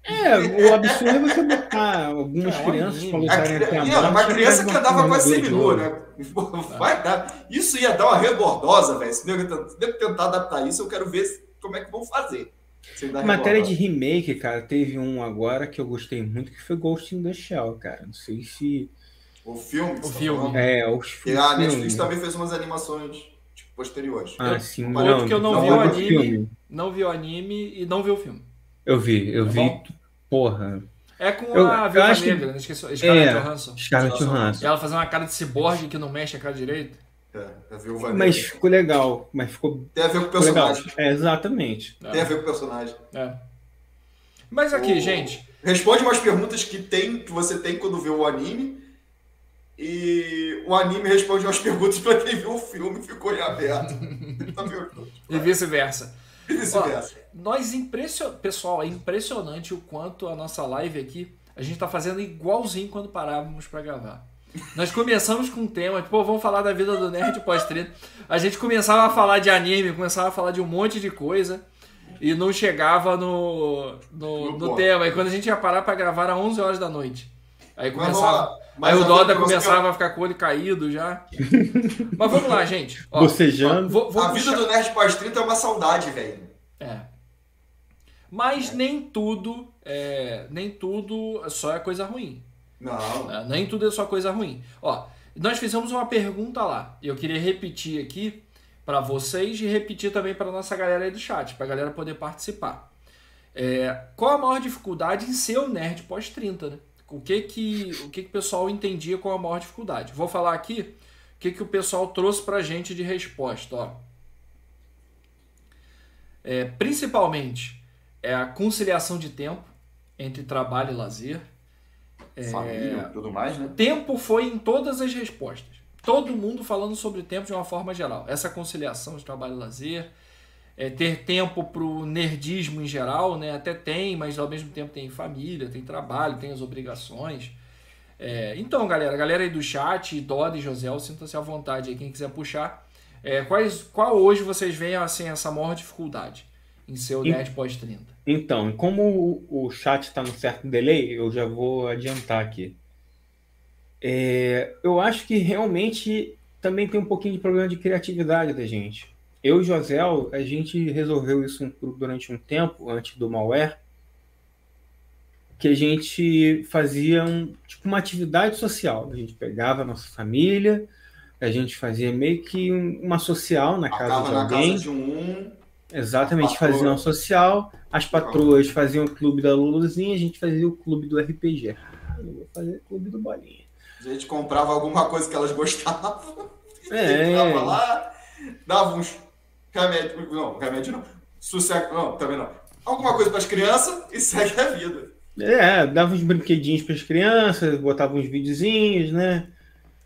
Speaker 2: É, o absurdo é você botar algumas
Speaker 1: É,
Speaker 2: crianças
Speaker 1: anime.
Speaker 2: pra
Speaker 3: A
Speaker 2: lutarem até a morte.
Speaker 3: uma criança que andava quase
Speaker 2: sem
Speaker 3: seminua, né? Vai dar. Isso ia dar uma rebordosa, velho. Se se nego tentar adaptar isso, eu quero ver como é que vão fazer.
Speaker 2: Matéria de remake, cara, teve um agora que eu gostei muito, que foi Ghost in the Shell, cara. Não sei se.
Speaker 3: O filme. que
Speaker 1: O
Speaker 3: você tá
Speaker 1: filme.
Speaker 2: É, os
Speaker 3: E a Netflix também fez umas animações tipo, posteriores.
Speaker 2: Ah,
Speaker 1: Eu-
Speaker 2: sim,
Speaker 1: outro
Speaker 2: não,
Speaker 1: que eu não
Speaker 2: não
Speaker 1: vi o anime.
Speaker 2: filme.
Speaker 1: Não vi o anime e não vi o filme.
Speaker 2: Eu vi, eu
Speaker 1: Tá
Speaker 2: vi.
Speaker 1: bom?
Speaker 2: Porra.
Speaker 1: É com
Speaker 2: Eu-
Speaker 1: a Viúva
Speaker 2: acho que-
Speaker 1: Negra, né? Esqueci, Scarlett
Speaker 2: É.
Speaker 1: Johansson.
Speaker 2: Scarlett Johansson.
Speaker 1: ela fazendo uma cara de ciborgue que não mexe a cara direito.
Speaker 3: É, a Viúva
Speaker 2: Mas
Speaker 3: Negra.
Speaker 2: ficou legal. Mas ficou,
Speaker 3: Tem a ver com o personagem.
Speaker 2: É, exatamente.
Speaker 3: Tem a ver com o personagem.
Speaker 1: É. Mas aqui,
Speaker 3: O-
Speaker 1: gente,
Speaker 3: Responde umas perguntas que, tem, que você tem quando vê o anime. E o anime responde umas [laughs] perguntas pra quem viu o filme e ficou em aberto. [laughs] Vendo?
Speaker 1: e vice-versa.
Speaker 3: E vice-versa.
Speaker 1: Nós impression... Pessoal, é impressionante o quanto a nossa live aqui, a gente tá fazendo igualzinho quando parávamos pra gravar. Nós começamos com um tema, tipo, vamos falar da vida do nerd pós-treta. A gente começava a falar de anime, começava a falar de um monte de coisa. e não chegava no, no,
Speaker 3: No
Speaker 1: tema. Aí quando a gente ia parar pra gravar era 11 horas da noite. Aí começava.
Speaker 3: Mas
Speaker 1: aí o
Speaker 3: eu
Speaker 1: Doda
Speaker 3: vou-
Speaker 1: começava a ficar com o olho caído já. Mas vamos lá, gente. Ó,
Speaker 2: Bocejando.
Speaker 1: ó, vou, vou
Speaker 3: A vida
Speaker 1: puxar-
Speaker 3: do Nerd pós-30 é uma saudade, velho.
Speaker 1: É. Mas nem tudo, é, nem tudo só é coisa ruim.
Speaker 3: Não.
Speaker 1: né? Nem tudo é só coisa ruim. Ó, nós fizemos uma pergunta lá. E eu queria repetir aqui para vocês e repetir também para nossa galera aí do chat, para a galera poder participar. É, qual a maior dificuldade em ser o nerd pós-30, né? O que que o que que o pessoal entendia com a maior dificuldade? Vou falar aqui o que que o pessoal trouxe pra gente de resposta, ó. É, principalmente é a conciliação de tempo entre trabalho e lazer.
Speaker 3: Família e tudo mais, né?
Speaker 1: Tempo foi em todas as respostas. Todo mundo falando sobre tempo de uma forma geral. Essa conciliação de trabalho e lazer, é, ter tempo para o nerdismo em geral, né? Até tem, mas ao mesmo tempo tem família, tem trabalho, tem as obrigações. É, então, galera, galera aí do chat, Doda e José, sinta-se à vontade aí, quem quiser puxar. É, quais, qual hoje vocês veem assim, essa maior dificuldade em ser o
Speaker 2: E-
Speaker 1: nerd pós-30?
Speaker 2: Então, como o, o chat está num certo delay, eu já vou adiantar aqui. É, eu acho que realmente também tem um pouquinho de problema de criatividade da gente. Eu e Josel, a gente resolveu isso durante um tempo, antes do malware, que a gente fazia um, tipo uma atividade social. A gente pegava a nossa família, a gente fazia meio que um- uma social na casa
Speaker 3: Acaba
Speaker 2: de
Speaker 3: na
Speaker 2: alguém.
Speaker 3: casa de um.
Speaker 2: Exatamente,
Speaker 3: A patroa.
Speaker 2: faziam social, as patroas faziam o clube da Luluzinha, a gente fazia o clube do RPG. Ah, eu vou fazer o clube do Bolinha.
Speaker 3: A gente comprava alguma coisa que elas gostavam.
Speaker 2: É.
Speaker 3: Entrava lá, dava uns remédios. Não, remédio não. Sossego. Não, também não. Alguma coisa para as crianças e segue a vida.
Speaker 2: É, dava uns brinquedinhos para as crianças, botava uns videozinhos, né?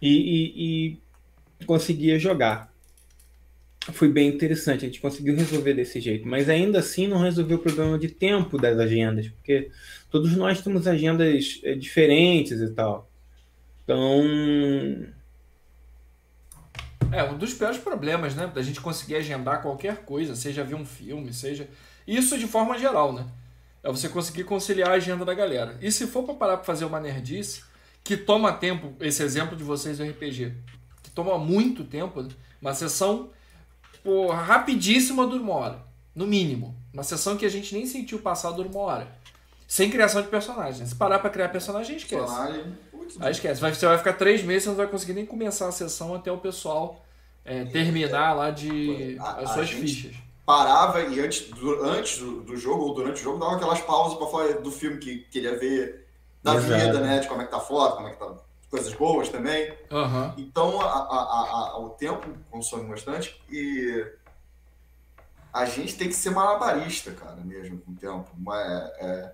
Speaker 2: E, e- e conseguia jogar. Foi bem interessante, a gente conseguiu resolver desse jeito, mas ainda assim não resolveu o problema de tempo das agendas, porque todos nós temos agendas é, diferentes e tal. Então,
Speaker 1: É, um dos piores problemas, né? Da gente conseguir agendar qualquer coisa, seja ver um filme, seja. Isso de forma geral, né? É você conseguir conciliar a agenda da galera. E se for pra parar pra fazer uma nerdice, que toma tempo, esse exemplo de vocês do RPG, que toma muito tempo, né? uma sessão pô, rapidíssima dura uma hora, no mínimo. Uma sessão que a gente nem sentiu passar dura uma hora. Sem criação de personagem. Se parar pra criar personagem, esquece.
Speaker 3: Personagem.
Speaker 1: Aí esquece, vai- você vai ficar três meses, você não vai conseguir nem começar a sessão até o pessoal é, terminar lá de
Speaker 3: A-
Speaker 1: as suas fichas.
Speaker 3: parava e antes, do, antes do, do jogo ou durante o jogo dava aquelas pausas para falar do filme que queria ver, da
Speaker 2: Exato.
Speaker 3: vida, né? De como é que tá a foto, como é que tá. Coisas boas também.
Speaker 1: Aham.
Speaker 3: Então a, a- a- o tempo consome bastante e a gente tem que ser malabarista, cara, mesmo com o tempo. Mas, é-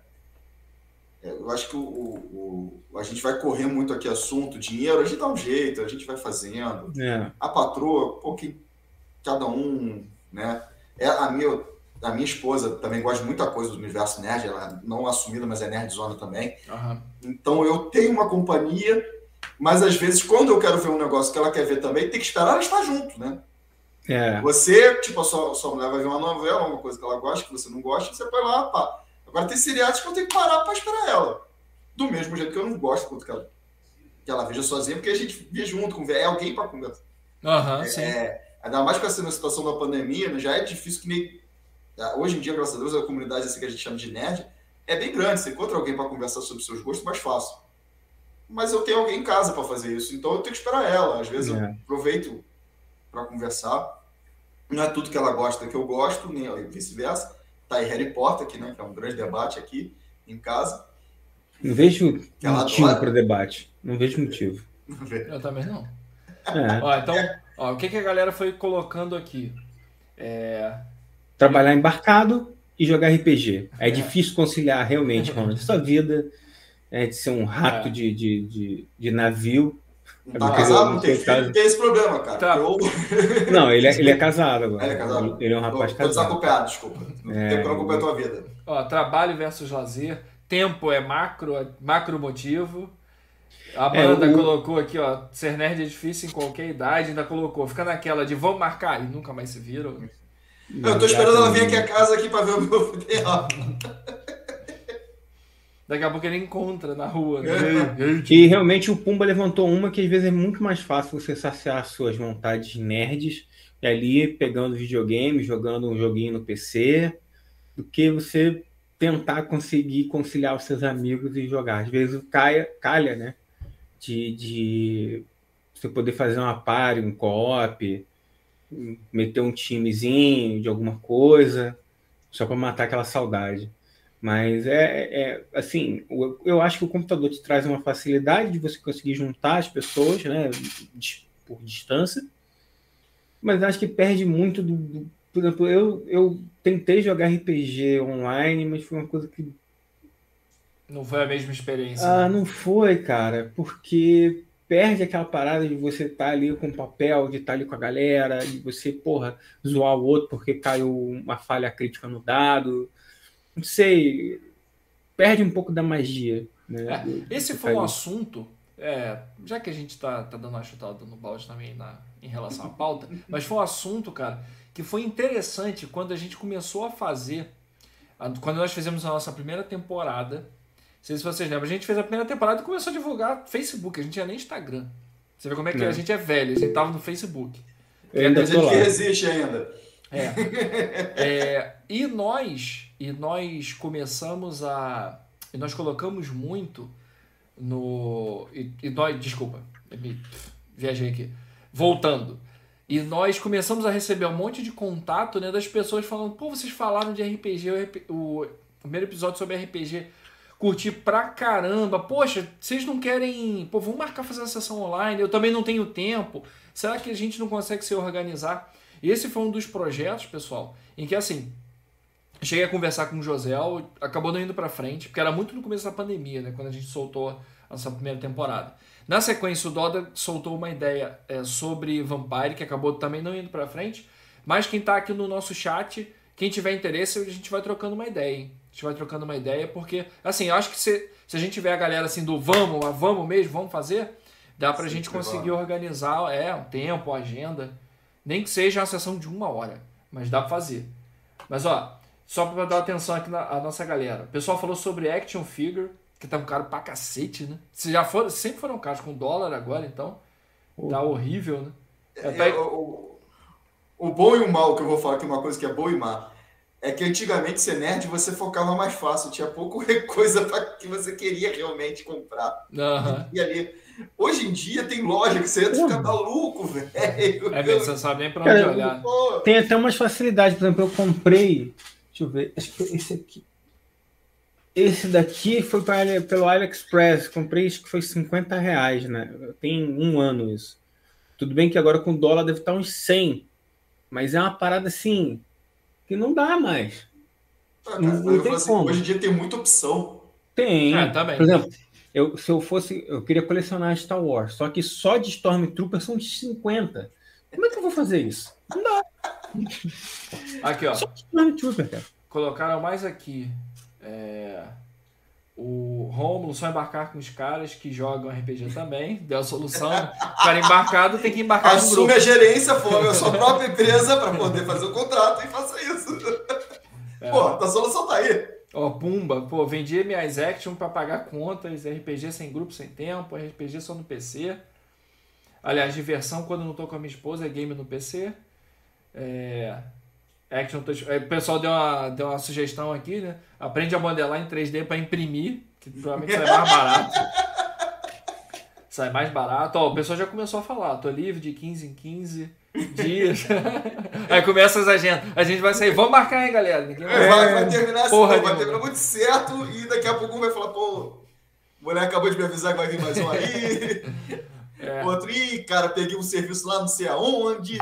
Speaker 3: é, eu acho que o, o- o- a gente vai correr muito aqui assunto, dinheiro, a gente dá um jeito, a gente vai fazendo.
Speaker 2: é,
Speaker 3: A patroa, pô, que cada um, né? É a minha, a minha esposa também gosta de muita coisa do universo nerd, ela não é assumida, mas é nerdzona também.
Speaker 1: Aham.
Speaker 3: Então eu tenho uma companhia, mas às vezes quando eu quero ver um negócio que ela quer ver também, tem que esperar ela estar junto, né?
Speaker 2: é,
Speaker 3: Você, tipo, a sua, sua mulher vai ver uma novela, uma coisa que ela gosta, que você não gosta, você vai lá, pá. Agora tem seriados que eu tenho que parar pra esperar ela. Do mesmo jeito que eu não gosto quando que ela, que ela veja sozinha, porque a gente vê junto, com é alguém pra conversar.
Speaker 1: Sim.
Speaker 3: É, ainda mais com essa situação da pandemia, né, já é difícil que nem. Hoje em dia, graças a Deus, a comunidade assim, que a gente chama de nerd é bem grande. Você encontra alguém para conversar sobre seus gostos mais fácil. Mas eu tenho alguém em casa para fazer isso, então eu tenho que esperar ela. Às vezes
Speaker 2: É.
Speaker 3: eu aproveito para conversar. Não é tudo que ela gosta que eu gosto, nem vice-versa. Tá aí Harry Potter, aqui, né, que é um grande debate aqui em casa.
Speaker 2: não vejo
Speaker 3: Ela
Speaker 2: motivo para o debate. Não vejo motivo.
Speaker 1: Eu também não.
Speaker 2: É,
Speaker 1: Ó, então, ó, o que, que a galera foi colocando aqui? É,
Speaker 2: trabalhar embarcado e jogar RPG. É, difícil conciliar realmente com a [laughs] sua vida, é, de ser um rato
Speaker 1: É.
Speaker 2: de, de, de, de navio.
Speaker 3: Não
Speaker 2: É
Speaker 3: tá casado, não tem
Speaker 2: não
Speaker 3: filho, tem esse problema, cara.
Speaker 1: Tá.
Speaker 3: Eu, [laughs]
Speaker 2: Não, ele é, ele é casado agora.
Speaker 3: Ele é casado?
Speaker 2: Ele é um rapaz
Speaker 3: tô
Speaker 2: casado.
Speaker 3: desacompanhado, desculpa. Não
Speaker 2: É.
Speaker 3: tem como a tua vida.
Speaker 1: ó, trabalho versus lazer. Tempo é macro, é macro motivo. A Amanda
Speaker 2: É, o-
Speaker 1: colocou aqui, ó, ser nerd é difícil em qualquer idade, ainda colocou, fica naquela de vamos marcar e nunca mais se viram.
Speaker 3: Eu tô esperando ela vir aqui a casa aqui pra ver o meu [laughs] videoaula.
Speaker 1: Daqui a pouco ele encontra na rua. Né?
Speaker 2: E realmente o Pumba levantou uma que às vezes é muito mais fácil você saciar suas vontades nerds e ali pegando videogame, jogando um joguinho no PC, do que você tentar conseguir conciliar os seus amigos e jogar. Às vezes caia, calha, né? De, de você poder fazer uma party, um co-op, meter um timezinho de alguma coisa, só para matar aquela saudade. Mas é, é assim, eu acho que o computador te traz uma facilidade de você conseguir juntar as pessoas, né, por distância. Mas acho que perde muito do, do por exemplo, eu, eu tentei jogar RPG online, mas foi uma coisa que
Speaker 1: não foi a mesma experiência.
Speaker 2: Ah, né? não foi, cara, porque perde aquela parada de você estar tá ali com o papel, de estar tá ali com a galera, de você, porra, zoar o outro porque caiu uma falha crítica no dado não sei, perde um pouco da magia. Né,
Speaker 1: é, esse foi um assunto, é, já que a gente tá, tá dando uma chutada no balde também na, em relação à pauta, mas foi um assunto, cara, que foi interessante quando a gente começou a fazer, quando nós fizemos a nossa primeira temporada. Não sei se vocês lembram, a gente fez a primeira temporada e começou a divulgar Facebook, a gente tinha nem Instagram. Você vê como é que é. a gente é velho, a gente tava no Facebook.
Speaker 3: Tem ainda gente que resiste ainda.
Speaker 1: É. é. E nós, e nós começamos a. E nós colocamos muito no. E, e nós. Desculpa, me, viajei aqui. Voltando. E nós começamos a receber um monte de contato né, das pessoas falando: pô, vocês falaram de RPG, o, o primeiro episódio sobre RPG. Curti pra caramba. Poxa, vocês não querem. Pô, vamos marcar fazer uma sessão online. Eu também não tenho tempo. Será que a gente não consegue se organizar? Esse foi um dos projetos, pessoal, em que assim, cheguei a conversar com o Josel, acabou não indo para frente, porque era muito no começo da pandemia, né, quando a gente soltou a nossa primeira temporada. Na sequência, o Doda soltou uma ideia é, sobre Vampire, que acabou também não indo para frente, mas quem está aqui no nosso chat, quem tiver interesse, a gente vai trocando uma ideia, hein? A gente vai trocando uma ideia, porque, assim, eu acho que se, se a gente tiver a galera assim do vamos, vamos mesmo, vamos fazer, dá pra Sim, gente conseguir organizar, é, um tempo, agenda. Nem que seja uma sessão de uma hora, mas dá para fazer. Mas ó, só para dar atenção aqui na nossa galera. O pessoal falou sobre action figure, que tá um caro pra cacete, né? Se já foram, sempre foram caros com dólar agora, então tá horrível, né?
Speaker 3: É, tá... o, o, bom e o mal que eu vou falar aqui, uma coisa que é boa e má, é que antigamente ser nerd você focava mais fácil, tinha pouco [laughs] coisa para que você queria realmente comprar.
Speaker 1: Uhum.
Speaker 3: E ali Hoje em dia tem loja que você entra e fica maluco, velho.
Speaker 1: É, velho, você sabe nem pra onde Cara, olhar.
Speaker 2: Tem até umas facilidades, por exemplo, eu comprei. Deixa eu ver, acho que esse aqui. Esse daqui foi pra, pelo AliExpress. Comprei, acho que foi 50 reais, né? Tem um ano isso. Tudo bem que agora com dólar deve estar uns 100. Mas é uma parada assim que não dá mais.
Speaker 3: Ah, cara, não, não tem assim, como. Hoje em dia tem muita opção.
Speaker 2: Tem.
Speaker 1: É, tá bem.
Speaker 2: Por exemplo, eu, se eu fosse, eu queria colecionar Star Wars, só que só de Stormtrooper são 50. Como é que eu vou fazer isso? Não dá.
Speaker 1: Aqui, ó.
Speaker 2: Só cara.
Speaker 1: Colocaram mais aqui. É... O Romulo só embarcar com os caras que jogam RPG também. Deu a solução. O cara embarcado tem que embarcar
Speaker 3: Assume grupo. a gerência, for a sua própria empresa para poder fazer o contrato e faça isso. É. Pô, a solução tá aí.
Speaker 1: Ó, Pumba, pô, vendi minhas action para pagar contas, RPG sem grupo, sem tempo, RPG só no PC. Aliás, diversão quando não tô com a minha esposa é game no PC. É... Action, é, o pessoal deu uma, deu uma sugestão aqui, né? Aprende a modelar em 3D para imprimir, que provavelmente sai mais barato. [laughs] sai mais barato. Ó, o pessoal já começou a falar, tô livre de 15 em 15 dias. [laughs] Aí começa as agendas. A gente vai sair, vamos marcar, hein, galera?
Speaker 3: Ninguém vai, vai, vai terminar assim, Porra vai terminar muito certo e daqui a pouco um vai falar, pô, o mulher acabou de me avisar que vai vir mais um aí. [laughs] É. Outro, ih, cara, peguei um serviço lá não sei aonde.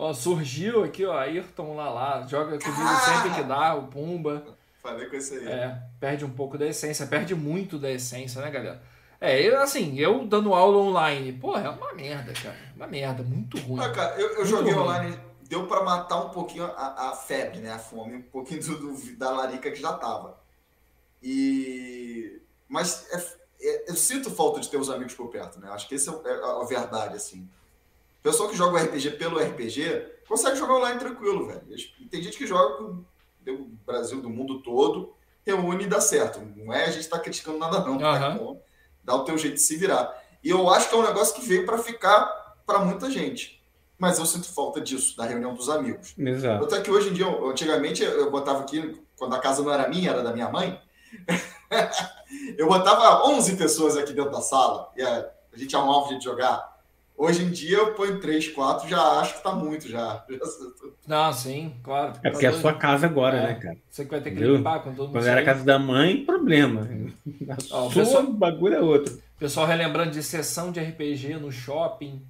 Speaker 1: Ó, surgiu aqui, ó, Ayrton lá lá, joga comigo ah! sempre que dá, o Pumba.
Speaker 3: Falei com esse aí.
Speaker 1: É, perde um pouco da essência, perde muito da essência, né, galera? É, eu, assim, eu dando aula online, pô, é uma merda, cara. Uma merda, muito ruim.
Speaker 3: Ah, cara, eu, eu joguei ruim. online, deu para matar um pouquinho a, a, febre, né? A fome, um pouquinho do, do, da larica que já tava. E. Mas é, é, eu sinto falta de ter os amigos por perto, né? Acho que essa é, é a verdade, assim. O pessoal que joga o RPG pelo RPG consegue jogar online tranquilo, velho. Tem gente que joga com o Brasil, do mundo todo, reúne e dá certo. Não é a gente tá criticando nada, não. Uhum. Dá o teu jeito de se virar. E eu acho que é um negócio que veio para ficar para muita gente. Mas eu sinto falta disso, da reunião dos amigos.
Speaker 2: Exato.
Speaker 3: Até que hoje em dia, antigamente, eu botava aqui, quando a casa não era minha, era da minha mãe, [laughs] eu botava 11 pessoas aqui dentro da sala, e a, gente arrumava um de jogar. Hoje em dia eu ponho 3, 4, já acho que tá muito já. [laughs]
Speaker 1: Não, sim, claro.
Speaker 2: É porque tá é a sua casa agora, é, né, cara?
Speaker 1: Você que vai ter que Viu? limpar com todo mundo.
Speaker 2: Quando era a casa da mãe, problema. A Ó, sua pessoal, bagulho é outro.
Speaker 1: Pessoal relembrando de sessão de RPG no shopping.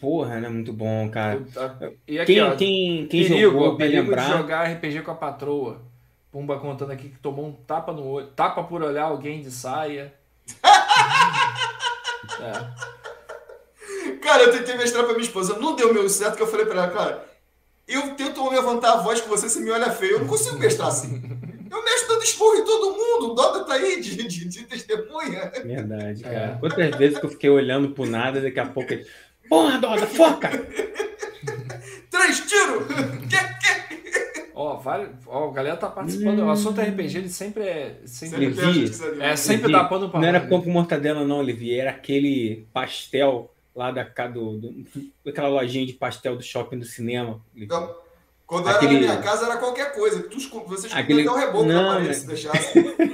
Speaker 2: Porra, né? Muito bom, cara.
Speaker 1: E aqui,
Speaker 2: quem,
Speaker 1: ó,
Speaker 2: quem, quem
Speaker 1: perigo,
Speaker 2: jogou,
Speaker 1: perigo lembrar... de jogar RPG com a patroa. Pumba contando aqui que tomou um tapa no olho. Tapa por olhar alguém de saia. [laughs]
Speaker 3: é. Cara, eu tentei mestrar pra minha esposa. Não deu meu certo que eu falei pra ela, cara. Eu tento levantar a voz com você, você me olha feio. Eu não consigo mestrar assim. Eu mestro dando esporro em todo mundo. O Doda tá aí de, de, de testemunha.
Speaker 2: Verdade, cara. É. Quantas vezes que eu fiquei olhando pro nada, daqui a pouco ele. Porra, Doda, foca!
Speaker 3: Três tiros! Que, que?
Speaker 1: Ó, vários, ó, a galera tá participando. Hum. O assunto RPG ele sempre é. Sempre,
Speaker 2: Levi,
Speaker 1: é, sempre dá pano pra
Speaker 2: Não era pão com mortadela, não, Levi. Era aquele pastel lá da, do, do, daquela lojinha de pastel do shopping do cinema.
Speaker 3: Então, quando aquele... era na minha casa era qualquer coisa. Tu, vocês aquele... até o reboco não, na parede, se deixasse.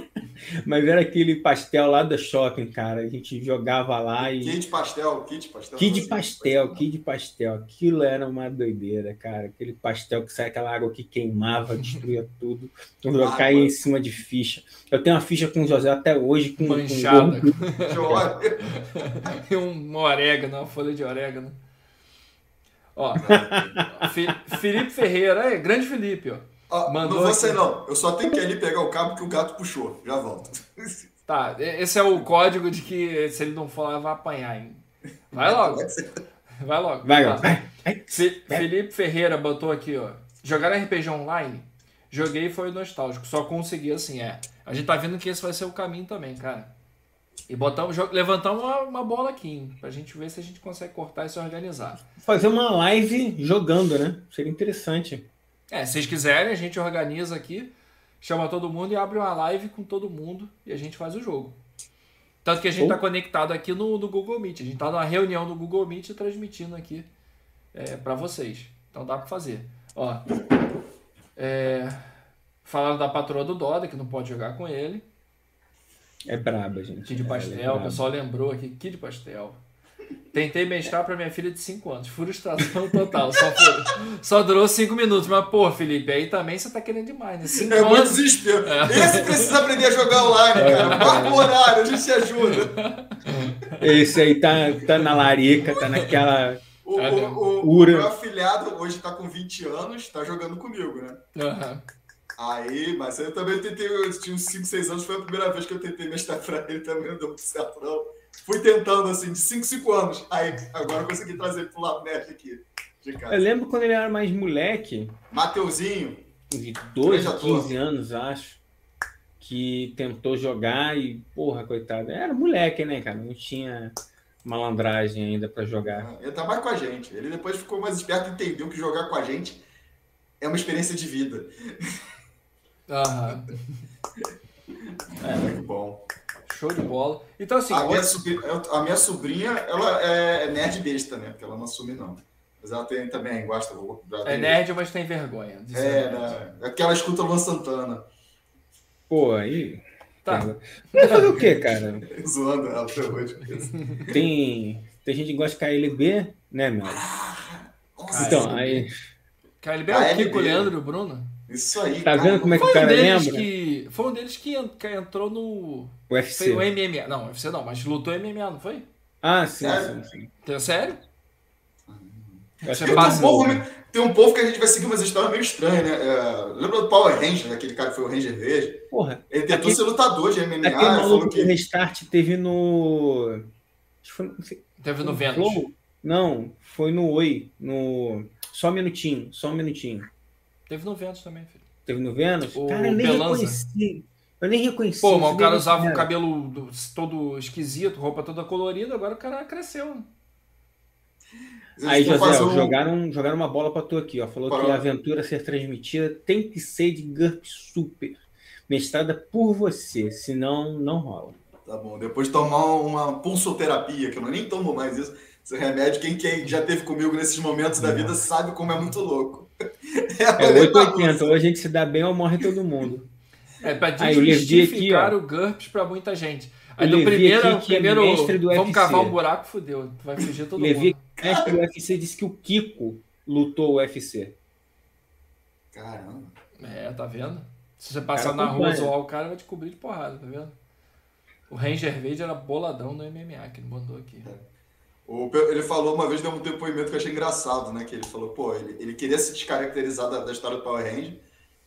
Speaker 2: Mas era aquele pastel lá do shopping, cara. A gente jogava lá e.
Speaker 3: Kit pastel, kit pastel.
Speaker 2: Kit pastel, kit pastel. Aquilo era uma doideira, cara. Aquele pastel que sai aquela água que queimava, destruía [laughs] tudo. Quando eu caía em cima de ficha. Eu tenho uma ficha com o José até hoje, com.
Speaker 1: Manchada. Com... [laughs] um orégano, uma folha de orégano. Ó, [laughs] Felipe Ferreira, é, grande Felipe, ó.
Speaker 3: Ah, Mandou não vou sair, não. Eu só tenho que ir ali pegar o cabo que o gato puxou. Já volto. [laughs]
Speaker 1: Tá, esse é o código de que se ele não for lá, vai apanhar, hein? Vai logo. Vai logo.
Speaker 2: Vai, tá. vai.
Speaker 1: Felipe Ferreira botou aqui, ó. Jogar RPG online? Joguei e foi nostálgico. Só consegui assim, é. A gente tá vendo que esse vai ser o caminho também, cara. E botamos, levantamos uma, uma bola aqui, hein, pra gente ver se a gente consegue cortar e se organizar.
Speaker 2: Fazer uma live jogando, né? Seria interessante.
Speaker 1: É, se vocês quiserem, a gente organiza aqui, chama todo mundo e abre uma live com todo mundo e a gente faz o jogo. Tanto que a gente está conectado aqui no, no, Google Meet. A gente está numa reunião no Google Meet transmitindo aqui é, para vocês. Então dá para fazer. Ó, é, falaram da patroa do Doda, que não pode jogar com ele.
Speaker 2: É braba, gente.
Speaker 1: Kid Pastel, é o pessoal lembrou aqui. Kid Pastel. Tentei mestrar para minha filha de 5 anos. Frustração total. Só, foi, só durou 5 minutos. Mas, pô, Felipe, aí também você tá querendo demais, né? Cinco
Speaker 3: é anos... muito desespero. É. Esse precisa aprender a jogar online, cara. Marca o horário, a gente te ajuda.
Speaker 2: Esse aí tá, tá na larica, tá naquela.
Speaker 3: O, o, o, o meu afilhado hoje tá com 20 anos, tá jogando comigo, né?
Speaker 1: Uhum.
Speaker 3: Aí, mas eu também tentei, eu tinha uns 5, 6 anos, foi a primeira vez que eu tentei mestrar pra ele, também não deu muito certo, não fui tentando assim, de 5, 5 anos. Aí agora consegui trazer pro lado nerd aqui.
Speaker 2: Eu lembro quando ele era mais moleque.
Speaker 3: Mateuzinho.
Speaker 2: De 12, 15 anos, acho. Que tentou jogar e, porra, coitado. Era moleque, né, cara? Não tinha malandragem ainda para jogar.
Speaker 3: Ele tá mais com a gente. Ele depois ficou mais esperto e entendeu que jogar com a gente é uma experiência de vida.
Speaker 1: Aham.
Speaker 3: é, muito bom.
Speaker 1: Show de bola. Então, assim.
Speaker 3: A, minha, sobrinha, a minha sobrinha, ela é nerd besta, né? Porque ela não assume, não. Mas ela tem também, gosta.
Speaker 1: É nerd, mas tem vergonha.
Speaker 3: É, né? É que ela escuta Luan Santana.
Speaker 2: Pô, aí. Tá. Vai fazer o quê, [laughs] cara?
Speaker 3: Zoando ela até hoje.
Speaker 2: Tem, tem gente que gosta de KLB, né, meu? Ah, então, aí.
Speaker 1: KLB é o Kiko, Leandro e o Bruno?
Speaker 3: Isso aí.
Speaker 2: Tá cara. vendo como é que o cara lembra?
Speaker 1: Que, foi um deles que, que entrou no.
Speaker 2: O UFC.
Speaker 1: Foi o MMA. Não, o UFC não, mas lutou MMA, não foi?
Speaker 2: Ah, sim, sério? sim, sim.
Speaker 1: Sério?
Speaker 3: Você tem, passa... um povo, tem um povo que a gente vai seguir umas histórias meio estranhas, né? É, lembra do Power Ranger, né? aquele cara que foi o Ranger Verde?
Speaker 2: Porra.
Speaker 3: Ele tentou aquele, ser lutador de MMA.
Speaker 2: Aquele maluco que... Restart teve no.
Speaker 1: Foi, teve no Vênus.
Speaker 2: Não, foi no Oi. No... Só um minutinho, só um minutinho.
Speaker 1: Teve no Vênus também, filho.
Speaker 2: Teve no Vênus? O cara, eu nem Pelanza. reconheci. Eu nem reconheci.
Speaker 1: Pô, mas o cara usava o cabelo todo esquisito, roupa toda colorida, agora o cara cresceu.
Speaker 2: Aí, José,
Speaker 3: fazer um-
Speaker 2: jogaram, jogaram uma bola pra tu aqui, ó. Falou
Speaker 3: Parou.
Speaker 2: que a aventura a ser transmitida tem que ser de GURP Super. Mestrada por você, senão não rola.
Speaker 3: Tá bom, depois de tomar uma pulsoterapia, que eu nem tomo mais isso, esse remédio, quem, quem já teve comigo nesses momentos da vida sabe como é muito louco.
Speaker 2: É
Speaker 3: rolê
Speaker 2: 880,
Speaker 3: bagunça.
Speaker 2: ou a gente se dá bem ou morre todo mundo.
Speaker 1: É
Speaker 2: o Levi aqui,
Speaker 1: desmistificar
Speaker 2: ó.
Speaker 1: o GURPS pra muita gente. Aí no primeiro,
Speaker 2: aqui, que é
Speaker 1: primeiro
Speaker 2: mestre do
Speaker 1: vamos
Speaker 2: UFC.
Speaker 1: cavar um buraco, fudeu. Vai fugir todo
Speaker 2: Levi,
Speaker 1: mundo.
Speaker 2: mestre do UFC, disse que o Kiko lutou o UFC.
Speaker 3: Caramba.
Speaker 1: É, tá vendo? Se você passar
Speaker 2: Cara,
Speaker 1: na rua zoar o cara, vai te cobrir de porrada, tá vendo? O Ranger Verde era boladão no MMA, que ele mandou aqui.
Speaker 3: Pe- ele falou uma vez, deu um depoimento que eu achei engraçado, né? Que ele falou, pô, ele, ele queria se descaracterizar da, da história do Power Ranger.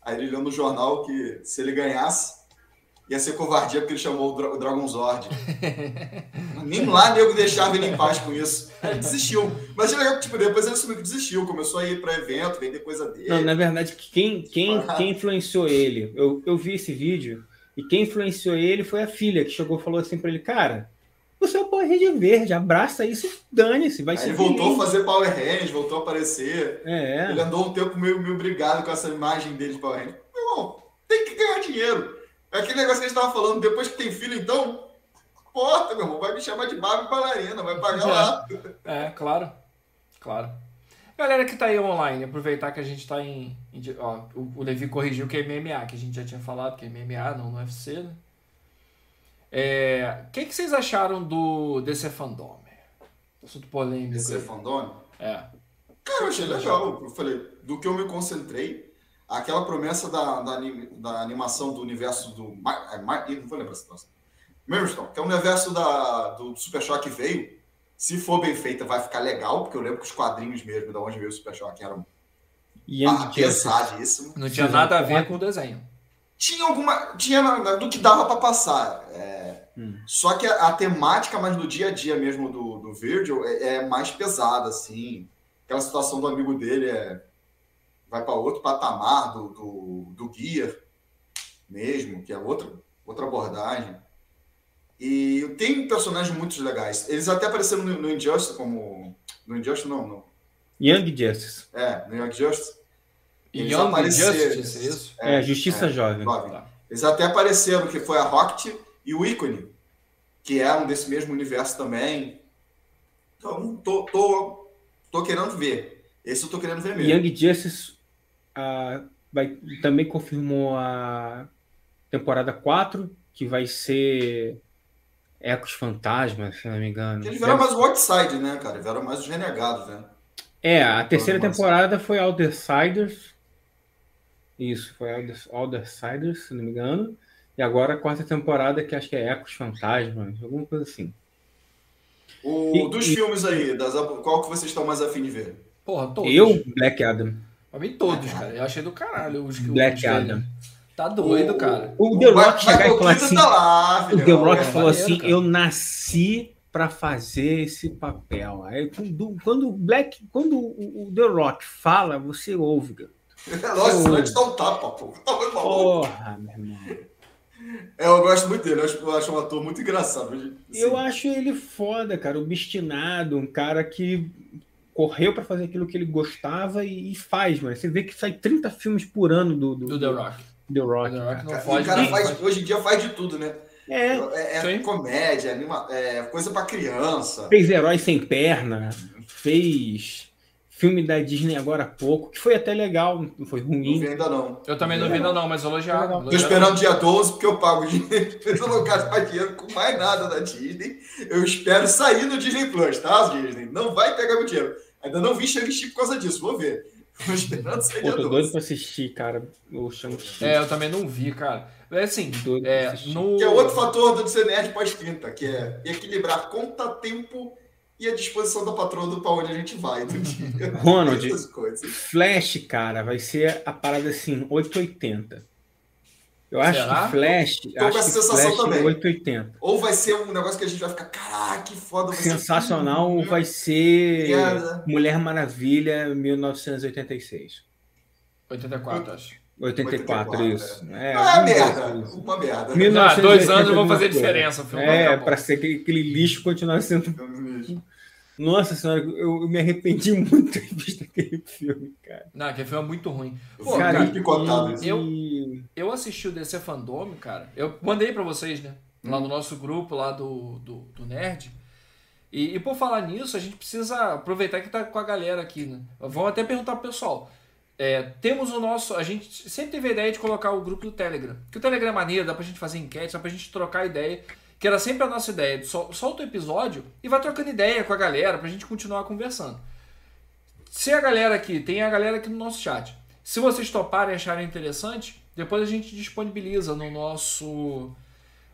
Speaker 3: Aí ele leu no jornal que se ele ganhasse, ia ser covardia porque ele chamou o, Dra o Dragon Zord. [laughs] Nem lá nego deixava ele em paz com isso. Ele desistiu. Mas é legal que tipo, depois ele assumiu que desistiu, começou a ir para evento, vender coisa dele.
Speaker 2: Não, na verdade, quem, quem, [laughs] quem influenciou ele? Eu, eu vi esse vídeo e quem influenciou ele foi a filha, que chegou e falou assim pra ele, cara, você é o Power Ranger verde, abraça isso, dane-se, vai
Speaker 3: Aí
Speaker 2: ser
Speaker 3: ele voltou a
Speaker 2: feliz."
Speaker 3: fazer Power Rangers, voltou a aparecer.
Speaker 2: É,
Speaker 3: Ele andou um tempo meio, meio brigado com essa imagem dele de Power Ranger. Meu irmão, tem que ganhar dinheiro. É aquele negócio que a gente tava falando, depois que tem filho, então, porta, meu irmão, vai me chamar de Barbie bailarina, vai pagar lá. [laughs]
Speaker 1: É, claro. Claro. Galera que tá aí online, aproveitar que a gente tá em. em ó, o, o Levi corrigiu que é MMA, que a gente já tinha falado que é MMA, não no UFC, né? É, o que, que vocês acharam do DC Fandom? Assunto polêmico.
Speaker 3: Esse é
Speaker 1: aí.
Speaker 3: fandom.
Speaker 1: É.
Speaker 3: Cara, eu achei legal. Eu falei, do que eu me concentrei, aquela promessa da, da, da animação do universo do. É, Ma- não vou lembrar essa nossa. Milestone, que é o universo da, do Super Choque veio. Se for bem feita, vai ficar legal, porque eu lembro que os quadrinhos mesmo, da onde veio o Super Choque, eram ah,
Speaker 2: Justice.
Speaker 3: pesadíssimos.
Speaker 1: Não tinha nada a
Speaker 2: é.
Speaker 1: ver com o desenho.
Speaker 3: Tinha alguma. Tinha do que dava pra passar. É,
Speaker 2: Hum.
Speaker 3: Só que a, a temática mais do dia a dia mesmo do, do Virgil é, é mais pesada, assim. Aquela situação do amigo dele é. Vai para outro patamar do, do, do Gear mesmo, que é outra, outra abordagem. E tem personagens muito legais. Eles até apareceram no, no Injustice como. No Injustice, não, não.
Speaker 2: Young Justice.
Speaker 3: É, no Young Justice. Eles
Speaker 1: Young
Speaker 3: apareceram.
Speaker 1: Justice, isso?
Speaker 2: É, Justiça Jovem.
Speaker 3: Jovem.
Speaker 1: Tá.
Speaker 3: Eles até apareceram, que foi a Rocket e o Icone, que é um desse mesmo universo também. Então, tô, tô, tô querendo ver. Esse eu tô querendo ver mesmo.
Speaker 2: Young Justice ah, vai, também confirmou a temporada 4, que vai ser Ecos Fantasmas, se não me engano.
Speaker 3: Eles vieram mais o Outside, né, cara? Eles vieram mais os renegados, né?
Speaker 2: É, a terceira temporada foi Outsiders. Isso, foi Outsiders, se não me engano. E agora a quarta temporada, que acho que é Ecos Fantasmas, alguma coisa assim.
Speaker 3: O,
Speaker 2: E-
Speaker 3: dos
Speaker 2: e-
Speaker 3: filmes aí, das, qual que vocês estão mais afim de ver?
Speaker 1: Porra, todos.
Speaker 2: Eu, Black Adam.
Speaker 1: Pra mim, todos, cara. Eu achei do caralho os que
Speaker 2: Black
Speaker 1: os dele.
Speaker 2: Adam.
Speaker 1: Tá doido,
Speaker 3: O-
Speaker 1: cara.
Speaker 2: O The Rock chegar e falar assim.
Speaker 3: Tá lá,
Speaker 2: O. The Rock
Speaker 1: é
Speaker 2: falou
Speaker 1: maneiro,
Speaker 2: assim:
Speaker 1: cara.
Speaker 2: eu nasci para fazer esse papel. Aí quando, quando o Black, quando o, o The Rock fala, você ouve. cara. [laughs]
Speaker 3: Nossa, senão a gente dá um tapa, pô. [laughs] Tá.
Speaker 2: Porra, meu irmão.
Speaker 3: É, eu gosto muito dele. Eu acho, eu acho um ator muito engraçado. Assim,
Speaker 2: Eu acho ele foda, cara, obstinado, um cara que correu para fazer aquilo que ele gostava e, e faz, mano. Você vê que sai 30 filmes por ano do, do,
Speaker 1: Do The Rock.
Speaker 2: The Rock.
Speaker 1: The Rock não
Speaker 3: Cara, o cara faz, hoje em dia faz de tudo, né?
Speaker 2: É,
Speaker 3: É, é comédia, anima, é coisa pra criança.
Speaker 2: fez Herói Sem Perna, fez filme da Disney agora há pouco, que foi até legal, não foi
Speaker 3: Não vi
Speaker 2: ruim.
Speaker 3: ainda não.
Speaker 1: Eu também não vi ainda não, mas elogiar.
Speaker 2: Legal.
Speaker 3: Tô esperando dia 12 porque eu pago dinheiro. [laughs] Eu não gasto mais dinheiro com mais nada da Disney. Eu espero sair no Disney Plus, tá, Disney? Não vai pegar meu dinheiro. Ainda não vi Shang-Chi por causa disso, vou ver. [laughs] Tô esperando sair
Speaker 2: Pô,
Speaker 3: dia
Speaker 2: tô
Speaker 3: 12.
Speaker 2: doido pra assistir, cara. O Shang-Chi.
Speaker 1: É, eu também não vi, cara. É assim,
Speaker 2: Doido
Speaker 1: é, no...
Speaker 3: Que é outro fator do nerd pós-30, que é equilibrar conta, tempo e a disposição da patroa do pra onde a gente vai no dia. [laughs]
Speaker 2: Ronald. Flash, cara, vai ser a parada assim, 880. Eu acho
Speaker 1: Será?
Speaker 2: que Flash,
Speaker 3: com
Speaker 2: acho
Speaker 3: essa
Speaker 2: que
Speaker 3: sensação
Speaker 2: Flash
Speaker 3: também.
Speaker 2: 880.
Speaker 3: Ou vai ser um negócio que a gente vai ficar, caraca, que foda. Vai ser
Speaker 2: Sensacional
Speaker 3: tudo,
Speaker 2: vai ser. Mulher Maravilha 1986.
Speaker 1: 84, acho.
Speaker 2: 84,
Speaker 3: 84,
Speaker 2: isso. É,
Speaker 3: Ah,
Speaker 2: alguma
Speaker 3: merda.
Speaker 2: assim.
Speaker 3: Uma merda.
Speaker 1: Ah, dois
Speaker 2: 1980
Speaker 1: anos vão fazer diferença. O filme vai
Speaker 2: É, para ser aquele, aquele lixo continuar sendo. Nossa senhora, eu, eu me arrependi muito de visto aquele filme, cara.
Speaker 1: Não, aquele filme é muito ruim.
Speaker 3: Eu
Speaker 1: Pô, cara,
Speaker 3: muito picotado.
Speaker 2: e-
Speaker 1: eu- Eu assisti o DC Fandom, cara. Eu mandei pra vocês, né? Lá no nosso grupo, lá do, do, do Nerd. E, e por falar nisso, a gente precisa aproveitar que tá com a galera aqui, né? Vamos até perguntar pro pessoal. É, temos o nosso. A gente sempre teve a ideia de colocar o grupo do Telegram. Que o Telegram é maneiro, dá pra gente fazer enquete, dá pra gente trocar ideia. Que era sempre a nossa ideia. Sol- Solta o episódio e vai trocando ideia com a galera pra gente continuar conversando. Se a galera aqui, tem a galera aqui no nosso chat. Se vocês toparem e acharem interessante, depois a gente disponibiliza no nosso.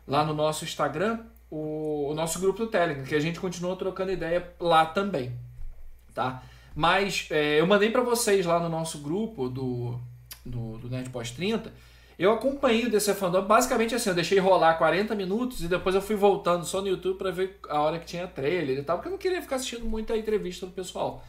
Speaker 1: Lá no nosso Instagram, o, o nosso grupo do Telegram, que a gente continua trocando ideia lá também. Tá? Mas é, eu mandei pra vocês lá no nosso grupo do, do, do Nerd Pós 30. Eu acompanhei o DC Fandom, basicamente assim, eu deixei rolar 40 minutos e depois eu fui voltando só no YouTube pra ver a hora que tinha trailer e tal, porque eu não queria ficar assistindo muito a entrevista do pessoal.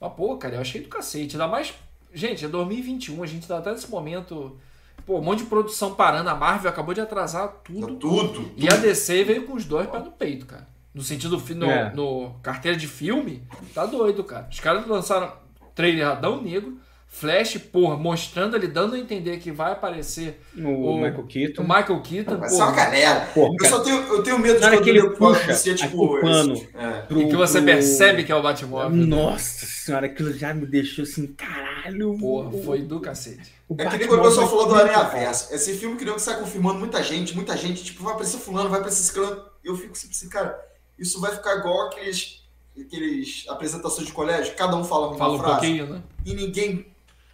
Speaker 1: Mas, pô, cara, eu achei do cacete. Ainda mais. Gente, é 2021, a gente tá até nesse momento. Pô, um monte de produção parando. A Marvel acabou de atrasar tudo.
Speaker 3: Tudo.
Speaker 1: E a DC veio com os dois pés no peito, cara. No sentido, no,
Speaker 2: É.
Speaker 1: no carteira de filme, tá doido, cara. Os caras lançaram trailer Adão Negro, Flash, porra, mostrando ali, dando a entender que vai aparecer
Speaker 2: O,
Speaker 1: O-
Speaker 2: Michael
Speaker 1: o
Speaker 2: Keaton.
Speaker 1: Michael Keaton,
Speaker 3: Vai ser uma
Speaker 1: porra.
Speaker 3: galera.
Speaker 2: Porra,
Speaker 3: Eu
Speaker 2: cara,
Speaker 3: só tenho, eu tenho medo de
Speaker 2: Na hora
Speaker 3: quando
Speaker 2: que ele
Speaker 3: ele
Speaker 2: puxa
Speaker 3: ser tipo.
Speaker 2: o pano.
Speaker 3: esse- é.
Speaker 2: pro-
Speaker 1: E que você
Speaker 2: pro-
Speaker 1: percebe que é o Batmóvel. né?
Speaker 2: Nossa senhora, aquilo já me deixou assim, caralho.
Speaker 1: Porra,
Speaker 2: o-
Speaker 1: foi do cacete.
Speaker 2: o
Speaker 3: É que nem
Speaker 2: Batmóvel
Speaker 3: quando o pessoal falou do Aranha
Speaker 2: bom.
Speaker 3: Verso. Esse filme que que sai confirmando muita gente, muita gente, tipo, vai aparecer fulano, vai aparecer ciclano. Eu fico sempre assim, cara, isso vai ficar igual aqueles, aqueles apresentações de colégio, cada um fala uma
Speaker 1: Fala um
Speaker 3: frase
Speaker 1: pouquinho, né?
Speaker 3: e ninguém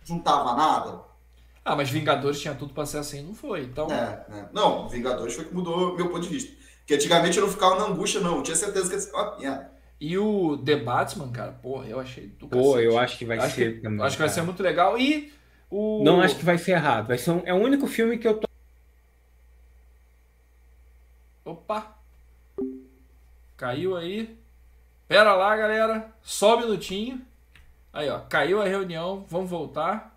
Speaker 3: juntava nada.
Speaker 1: Ah, mas Vingadores tinha tudo pra ser assim, não foi. Então,
Speaker 3: É, né? Não, Vingadores foi que mudou meu ponto de vista. Porque antigamente eu não ficava na angústia, não. Eu tinha certeza que ia ser uma merda.
Speaker 1: E o The Batman, cara, porra, eu achei do
Speaker 2: Pô,
Speaker 1: cacete.
Speaker 2: eu acho que vai
Speaker 1: acho
Speaker 2: ser
Speaker 1: que,
Speaker 2: também.
Speaker 1: acho que vai ser muito legal. E o.
Speaker 2: Não acho que vai ser errado. Vai ser um- é o único filme que eu tô.
Speaker 1: Opa! Caiu aí. Pera lá, galera. Só um minutinho. Aí, ó. Caiu a reunião. Vamos voltar.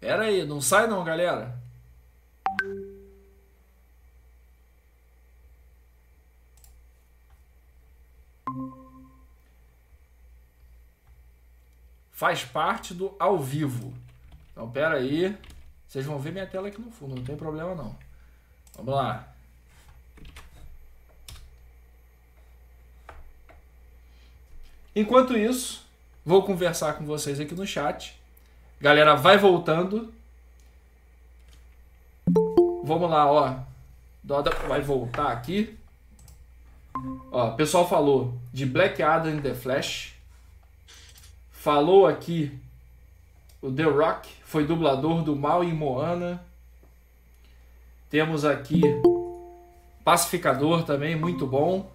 Speaker 1: Pera aí. Não sai não, galera. Faz parte do ao vivo. Então, pera aí. Vocês vão ver minha tela aqui no fundo, não tem problema não. Vamos lá. Enquanto isso, vou conversar com vocês aqui no chat. Galera, vai voltando. Vamos lá, ó. Doda vai voltar aqui. Ó, o pessoal falou de Black Adam e The Flash. Falou aqui o The Rock foi dublador do Mal em Moana. Temos aqui Pacificador também, muito bom.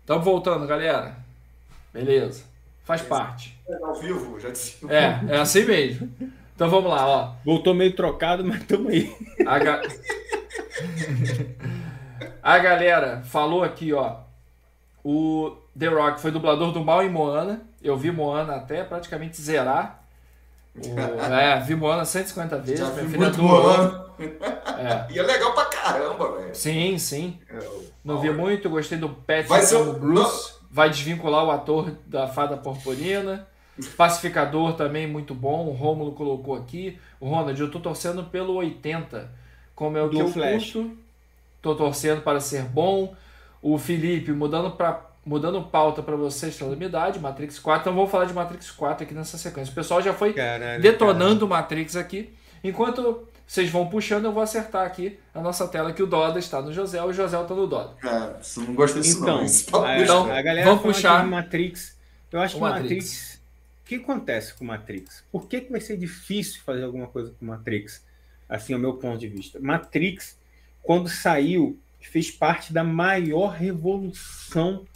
Speaker 1: Estamos voltando, galera. Beleza. Faz parte.
Speaker 3: Ao vivo, já disse.
Speaker 1: É, é assim mesmo. Então vamos lá, ó.
Speaker 2: Voltou meio trocado, mas tamo aí.
Speaker 1: A, ga- A galera falou aqui, ó. O The Rock foi dublador do Mal em Moana. Eu vi Moana até praticamente zerar. O- [laughs] É, vi Moana 150 vezes.
Speaker 3: Já
Speaker 1: minha
Speaker 3: vi
Speaker 1: filha
Speaker 3: muito. Moana.
Speaker 1: É. [laughs]
Speaker 3: E é legal pra caramba, velho.
Speaker 1: Sim, sim.
Speaker 3: É,
Speaker 1: Não vi muito, gostei do Pet
Speaker 3: Vai ser
Speaker 1: como
Speaker 3: o-
Speaker 1: Bruce. Vai desvincular o ator da Fada Purpurina. Pacificador também muito bom. O Rômulo colocou aqui. O Ronald, eu tô torcendo pelo 80. Como é o
Speaker 2: Do
Speaker 1: que eu
Speaker 2: Flash.
Speaker 1: curto. Tô torcendo para ser bom. O Felipe, mudando para mudando pauta para vocês, calamidade, Matrix 4. Então vamos falar de Matrix 4 aqui nessa sequência. O pessoal já foi
Speaker 2: Caralho,
Speaker 1: detonando o Matrix aqui. Enquanto vocês vão puxando, eu vou acertar aqui a nossa tela que o Doda está no José o José está no Doda.
Speaker 3: É, você não gosta disso,
Speaker 2: Então,
Speaker 3: não.
Speaker 2: A.
Speaker 1: Então,
Speaker 2: a galera
Speaker 1: vamos puxar
Speaker 2: de Matrix. Eu acho
Speaker 1: o
Speaker 2: que o
Speaker 1: Matrix.
Speaker 2: Matrix. O que acontece com o Matrix? Por que, que vai ser difícil fazer alguma coisa com o Matrix? Assim, é o meu ponto de vista. Matrix, quando saiu, fez parte da maior revolução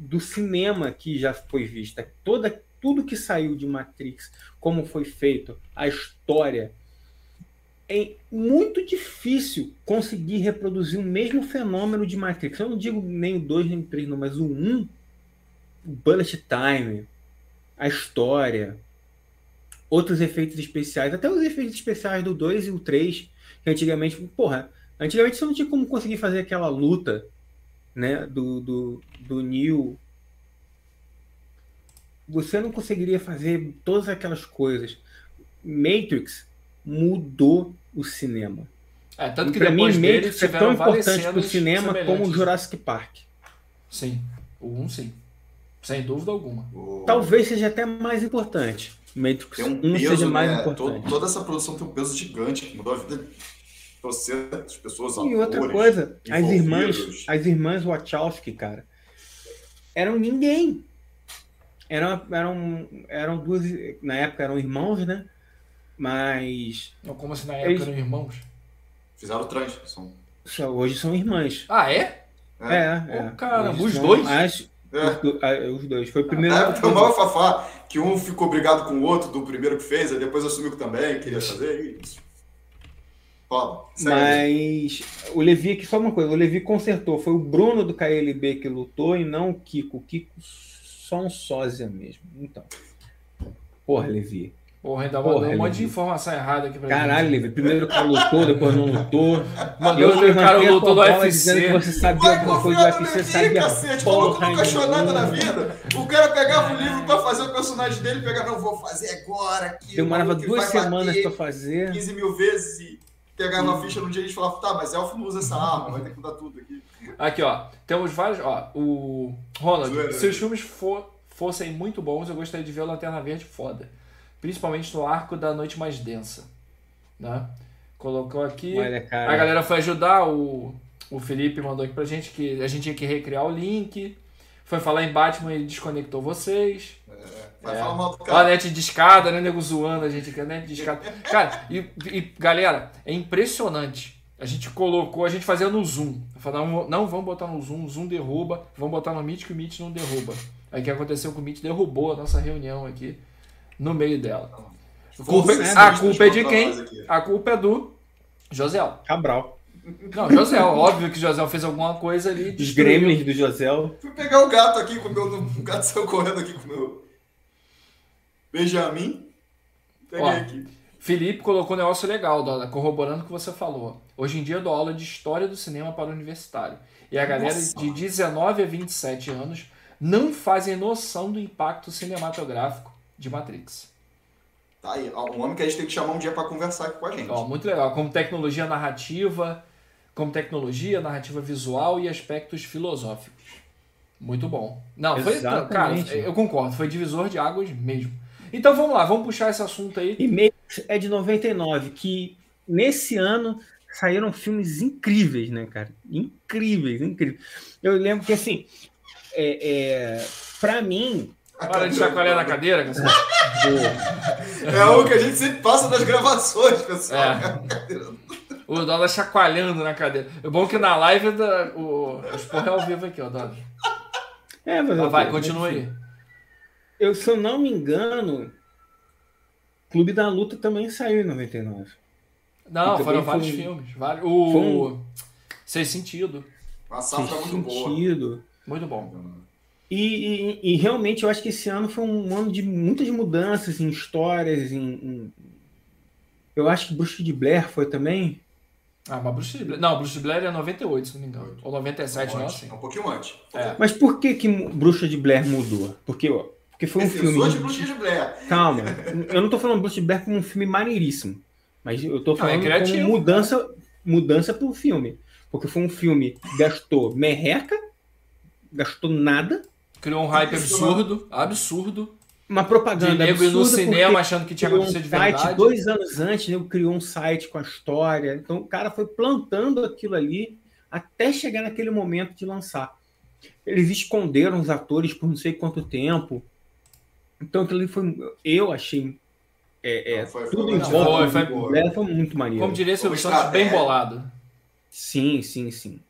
Speaker 2: do cinema que já foi vista. Toda, tudo que saiu de Matrix, como foi feito, a história. É muito difícil conseguir reproduzir o mesmo fenômeno de Matrix. Eu não digo nem o 2 nem o 3, não, mas o 1, o bullet time, a história, outros efeitos especiais, até os efeitos especiais do 2 e o 3, que antigamente, porra, Antigamente você não tinha como conseguir fazer aquela luta, né, do, do, do Neo. Você não conseguiria fazer todas aquelas coisas. Matrix mudou o cinema.
Speaker 1: É, tanto que
Speaker 2: Pra mim,
Speaker 1: depois dele
Speaker 2: Matrix é tão importante pro
Speaker 1: cenas
Speaker 2: cinema como o Jurassic Park.
Speaker 1: Sim, o 1 sim. Sem dúvida alguma.
Speaker 3: O-
Speaker 2: Talvez seja até mais importante. Matrix
Speaker 3: Tem um
Speaker 2: 1 seja
Speaker 3: peso,
Speaker 2: mais
Speaker 3: né?
Speaker 2: importante.
Speaker 3: Todo- toda essa produção tem um peso gigante que mudou a vida pessoas.
Speaker 2: E outra coisa, as irmãs, as irmãs Wachowski, cara, eram ninguém. Eram, eram, eram duas, na época eram irmãos, né? Mas
Speaker 1: Não, como assim na época
Speaker 2: Eles-
Speaker 1: eram irmãos?
Speaker 3: Fizeram trans. São...
Speaker 2: só hoje são irmãs.
Speaker 1: Ah, é?
Speaker 2: É, é.
Speaker 1: Caramba,
Speaker 2: Hoje
Speaker 1: os dois?
Speaker 2: as-
Speaker 3: É.
Speaker 2: os, do- os dois. Foi o primeiro.
Speaker 3: Na época, o maior fafá, que um ficou brigado com o outro do primeiro que fez, aí depois assumiu que também queria fazer e isso. Segue.
Speaker 2: Mas o Levi aqui, só uma coisa, o Levi consertou. Foi o Bruno do KLB que lutou e não o Kiko. O Kiko só um sósia mesmo. Então. Porra, Levi.
Speaker 1: Porra, ainda
Speaker 2: Porra,
Speaker 1: mandou um monte de informação errada aqui pra
Speaker 2: Caralho,
Speaker 1: gente.
Speaker 2: Levi. Primeiro o cara lutou, depois não lutou.
Speaker 1: Mandou
Speaker 2: Eu
Speaker 1: que o cara lutou no
Speaker 2: bola dizendo que
Speaker 1: UFC.
Speaker 2: você sabia
Speaker 3: Vai
Speaker 2: alguma coisa do UFC,
Speaker 3: Levi,
Speaker 2: sabia
Speaker 3: cacete.
Speaker 2: Porra
Speaker 3: nunca achou nada na vida. O cara pegava o livro pra fazer o personagem dele, pegava, não, vou fazer agora aqui.
Speaker 2: Demorava duas semanas pra fazer.
Speaker 3: 15 mil vezes e pegava a ficha num dia e a gente falava, tá, mas elfo não usa essa arma, vai ter que mudar tudo aqui.
Speaker 1: Aqui, ó. Temos vários. Ó, o. Ronald,
Speaker 3: Zoeira.
Speaker 1: se os filmes for- fossem muito bons, eu gostaria de ver o Lanterna Verde foda. Principalmente no arco da Noite Mais Densa. Né? Colocou aqui.
Speaker 2: Olha,
Speaker 1: A galera foi ajudar, o, o Felipe mandou aqui pra gente que a gente tinha que recriar o link. Foi falar em Batman e desconectou vocês.
Speaker 3: Vai
Speaker 1: É.
Speaker 3: falar mal do
Speaker 1: a
Speaker 3: cara.
Speaker 1: net de escada, né, nego zoando a gente aqui, a net de escada. Cara, e, e, galera, é impressionante. A gente colocou, a gente fazia no Zoom. Eu falei, não, não vamos botar no Zoom, o Zoom derruba, vamos botar no Meet que o Meet não derruba. Aí o que aconteceu com o Meet derrubou a nossa reunião aqui no meio dela. A culpa, a culpa é de quem? A culpa é do Josel.
Speaker 2: Cabral.
Speaker 1: Não, Josel, [laughs] óbvio que Josel fez alguma coisa ali.
Speaker 2: Os gremlins do Josel.
Speaker 3: Fui pegar o gato aqui, com o meu, o gato saiu correndo aqui com o meu Benjamin. Peguei
Speaker 1: Ó.
Speaker 3: aqui.
Speaker 1: Felipe colocou um negócio legal, Dona, corroborando o que você falou. Hoje em dia eu dou aula de história do cinema para o universitário. E a galera
Speaker 3: Nossa.
Speaker 1: de 19 a 27 anos não fazem noção do impacto cinematográfico de Matrix.
Speaker 3: Tá aí, ó, um homem que a gente tem que chamar um dia pra conversar aqui com a gente.
Speaker 1: Ó, muito legal. Como tecnologia narrativa, como tecnologia, narrativa visual e aspectos filosóficos. Muito bom. Não, foi. Cara,
Speaker 2: Exatamente.
Speaker 1: eu concordo, foi divisor de águas mesmo. Então vamos lá, vamos puxar esse assunto aí.
Speaker 2: E Matrix é de 99, que nesse ano saíram filmes incríveis, né, cara? Incríveis, incríveis. Eu lembro que, assim, é, é, pra mim,
Speaker 1: Para de chacoalhar na cadeira, cara. [laughs]
Speaker 3: É o que a gente sempre passa nas gravações, pessoal.
Speaker 1: É. O Dólar chacoalhando na cadeira. É bom que na live da, o, os porra é ao vivo aqui, ó, Dólar.
Speaker 2: é, mas
Speaker 1: Ah,
Speaker 2: eu-
Speaker 1: vai, continua aí.
Speaker 2: Eu, se eu não me engano, Clube da Luta também saiu em 99.
Speaker 1: Não,
Speaker 2: E
Speaker 1: foram vários
Speaker 2: foi-
Speaker 1: filmes. Vários, o
Speaker 2: foi um-
Speaker 1: Sem Sentido.
Speaker 2: Fez
Speaker 3: safra muito boa.
Speaker 2: sentido.
Speaker 1: Muito bom.
Speaker 2: E, e- e realmente eu acho que esse ano foi um ano de muitas mudanças em histórias, em, em- Eu acho que Bruxa de Blair foi também.
Speaker 1: Ah, mas Bruce Blair... Não, Bruce Blair é 98, se não me engano. Ou 97, não é
Speaker 3: Antes,
Speaker 1: assim.
Speaker 3: é um pouquinho antes.
Speaker 1: É.
Speaker 2: Mas por que que Bruxa de Blair mudou? Porque, ó, porque foi um
Speaker 3: Defensor
Speaker 2: filme.
Speaker 3: de Bruxa de Blair.
Speaker 2: Calma, eu não tô falando Bruxa de Blair como um filme maneiríssimo, mas eu tô
Speaker 1: Não, é
Speaker 2: falando como mudança, mudança pro filme. Porque foi um filme que gastou merreca, gastou nada,
Speaker 1: Criou um hype absurdo, absurdo.
Speaker 2: uma
Speaker 1: De
Speaker 2: propaganda
Speaker 1: nego ir no
Speaker 2: absurda,
Speaker 1: cinema achando que tinha
Speaker 2: criou um
Speaker 1: acontecido de
Speaker 2: site
Speaker 1: verdade.
Speaker 2: dois anos antes, né, criou um site com a história. Então o cara foi plantando aquilo ali até chegar naquele momento de lançar. Eles esconderam os atores por não sei quanto tempo. Então aquilo ali foi. Eu achei. É, é,
Speaker 3: Não, foi-
Speaker 2: tudo em volta
Speaker 1: foi- foi-
Speaker 2: foi muito maneiro.
Speaker 1: Como diria Silvio
Speaker 3: Como
Speaker 1: Santos, bem bolado.
Speaker 2: Sim, sim, sim.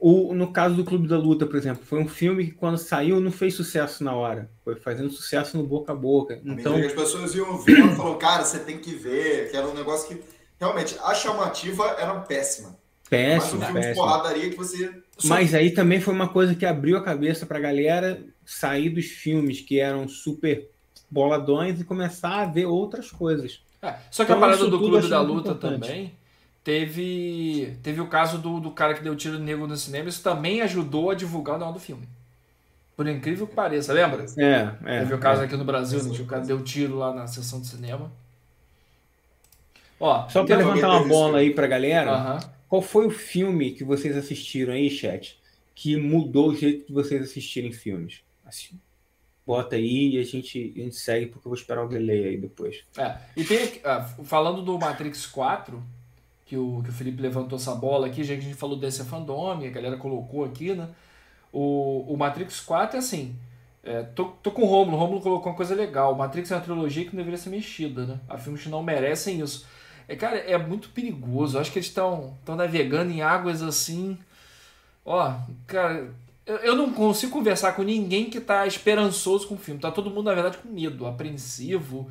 Speaker 2: O, no caso do Clube da Luta, por exemplo, foi um filme que quando saiu não fez sucesso na hora. Foi fazendo sucesso no boca a boca. Então,
Speaker 3: as pessoas iam vendo e falaram, cara, você tem que ver, que era um negócio que realmente a chamativa era péssima. Mas um
Speaker 2: péssimo,
Speaker 3: de
Speaker 2: péssimo.
Speaker 3: porradaria que você.
Speaker 2: Mas aí também foi uma coisa que abriu a cabeça pra galera sair dos filmes que eram super boladões e começar a ver outras coisas.
Speaker 1: É, só que
Speaker 2: Então,
Speaker 1: a parada do Clube da Luta
Speaker 2: importante.
Speaker 1: também teve teve o caso do, do cara que deu tiro no negro no cinema. Isso também ajudou a divulgar o nome do filme. Por incrível que pareça, lembra?
Speaker 2: É, é.
Speaker 1: Teve o caso
Speaker 2: é.
Speaker 1: aqui no Brasil, que o cara deu tiro lá na sessão de cinema. Ó,
Speaker 2: Só pra
Speaker 3: Então,
Speaker 2: levantar uma bola aí pra galera,
Speaker 1: aham.
Speaker 2: Qual foi o filme que vocês assistiram aí, chat, que mudou o jeito de vocês assistirem filmes? Assim, bota aí e a gente, a gente segue, porque eu vou esperar alguém ler aí depois.
Speaker 1: É, e tem ah, falando do Matrix 4, que o, que o Felipe levantou essa bola aqui, já que a gente falou desse fandom, a galera colocou aqui, né? O, o Matrix 4 é assim. é, tô, tô com o Romulo, o Romulo colocou uma coisa legal. O Matrix é uma trilogia que não deveria ser mexida, né? Há filmes não merecem isso. É, cara, é muito perigoso. Eu acho que eles estão navegando em águas assim. Ó, cara, eu, eu não consigo conversar com ninguém que tá esperançoso com o filme. Tá todo mundo, na verdade, com medo, apreensivo,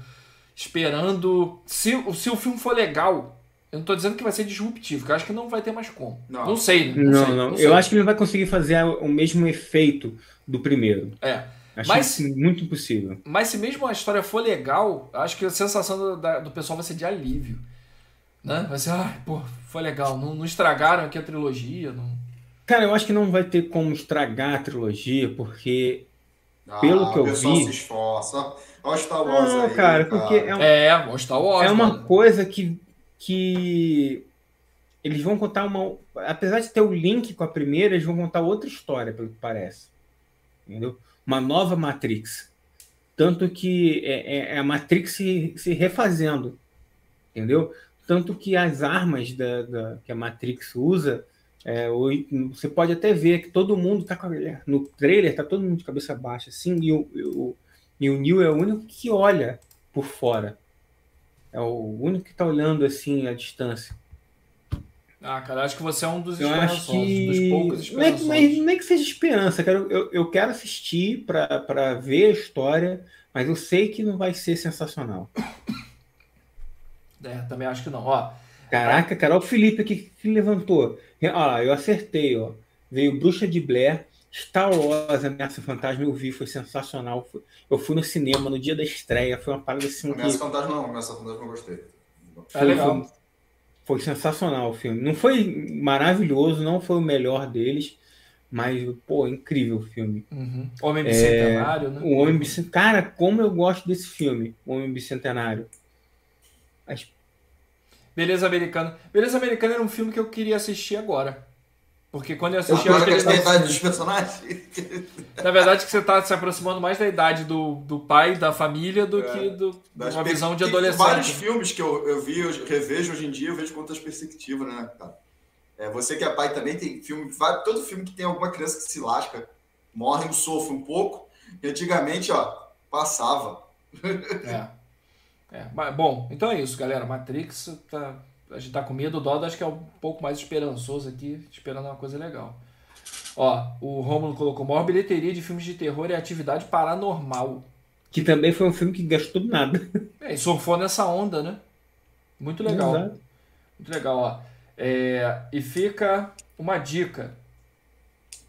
Speaker 1: esperando. Se, se o filme for legal, eu não tô dizendo que vai ser disruptivo, que eu acho que não vai ter mais como. Não,
Speaker 3: Não.
Speaker 1: sei, né?
Speaker 2: Não,
Speaker 1: sei,
Speaker 2: não.
Speaker 1: sei.
Speaker 2: Eu acho que ele não vai conseguir fazer o mesmo efeito do primeiro.
Speaker 1: É.
Speaker 2: Acho
Speaker 1: Mas-
Speaker 2: isso muito impossível.
Speaker 1: Mas se mesmo a história for legal, acho que a sensação do, da- do pessoal vai ser de alívio. Né? Vai ser, ai, pô, foi legal. Não, não estragaram aqui a trilogia. Não...
Speaker 2: Cara, eu acho que não vai ter como estragar a trilogia, porque.
Speaker 3: Ah,
Speaker 2: Pelo que eu
Speaker 3: o pessoal
Speaker 2: vi-
Speaker 3: se esforça. Olha o Star Wars
Speaker 2: Não,
Speaker 3: aí,
Speaker 2: cara, porque é, um-
Speaker 1: É, o Star Wars.
Speaker 2: é uma
Speaker 1: mano.
Speaker 2: coisa que, que eles vão contar uma. Apesar de ter o link com a primeira, eles vão contar outra história, pelo que parece. Entendeu? Uma nova Matrix. Tanto que é, é- é a Matrix se, se refazendo. Entendeu? Tanto que as armas da, da- que a Matrix usa. é, você pode até ver que todo mundo tá com a, no trailer tá todo mundo de cabeça baixa assim e o, e o, e o Neo é o único que olha por fora é o único que tá olhando assim à distância.
Speaker 1: Ah, cara, acho que você é um dos
Speaker 2: Eu acho
Speaker 1: esperançosos,
Speaker 2: que.
Speaker 1: dos poucos esperançosos.
Speaker 2: não é- não é que seja esperança, cara. Eu, eu quero assistir para ver a história, mas eu sei que não vai ser sensacional.
Speaker 1: É, também acho que não. Ó,
Speaker 2: Caraca, cara, olha o Felipe aqui que levantou. Olha lá, eu acertei, ó. Veio Bruxa de Blair, Star Wars, Ameaça Fantasma, eu vi, foi sensacional. Foi- Eu fui no cinema no dia da estreia, foi uma parada assim que.
Speaker 3: Ameaça Fantasma não, Ameaça Fantasma eu gostei.
Speaker 1: é
Speaker 2: Foi,
Speaker 1: legal.
Speaker 2: foi- foi sensacional o filme. Não foi maravilhoso, não foi o melhor deles, mas, pô, incrível o filme.
Speaker 1: Uhum. Homem Bicentenário, né?
Speaker 2: O Homem Bicentenário. Cara, como eu gosto desse filme, Homem Bicentenário. As-
Speaker 1: Beleza Americana. Beleza Americana era um filme que eu queria assistir agora. Porque quando eu assisti, eu
Speaker 3: Agora que
Speaker 1: achei
Speaker 3: eles
Speaker 1: que
Speaker 3: têm a idade dos personagens. [laughs]
Speaker 1: Na verdade, que você está se aproximando mais da idade do, do pai, da família, do
Speaker 3: É.
Speaker 1: que do, de uma visão de
Speaker 3: tem Vários
Speaker 1: adolescente.
Speaker 3: filmes que eu, eu vi, eu revejo hoje em dia, eu vejo com outras perspectivas, né, cara? É, você que é pai também tem filme, vai- todo filme que tem alguma criança que se lasca, morre um sofre um pouco. E antigamente, ó, passava. [laughs]
Speaker 1: É. É. Mas, bom, então é isso, galera. Matrix, tá, a gente tá com medo. O Dodo acho que é um pouco mais esperançoso aqui, esperando uma coisa legal. Ó, o Romulo colocou: maior bilheteria de filmes de terror é atividade paranormal.
Speaker 2: Que também foi um filme que gastou nada. [laughs]
Speaker 1: É, e surfou nessa onda, né? Muito legal.
Speaker 2: Exato.
Speaker 1: Muito legal, ó. É, e fica uma dica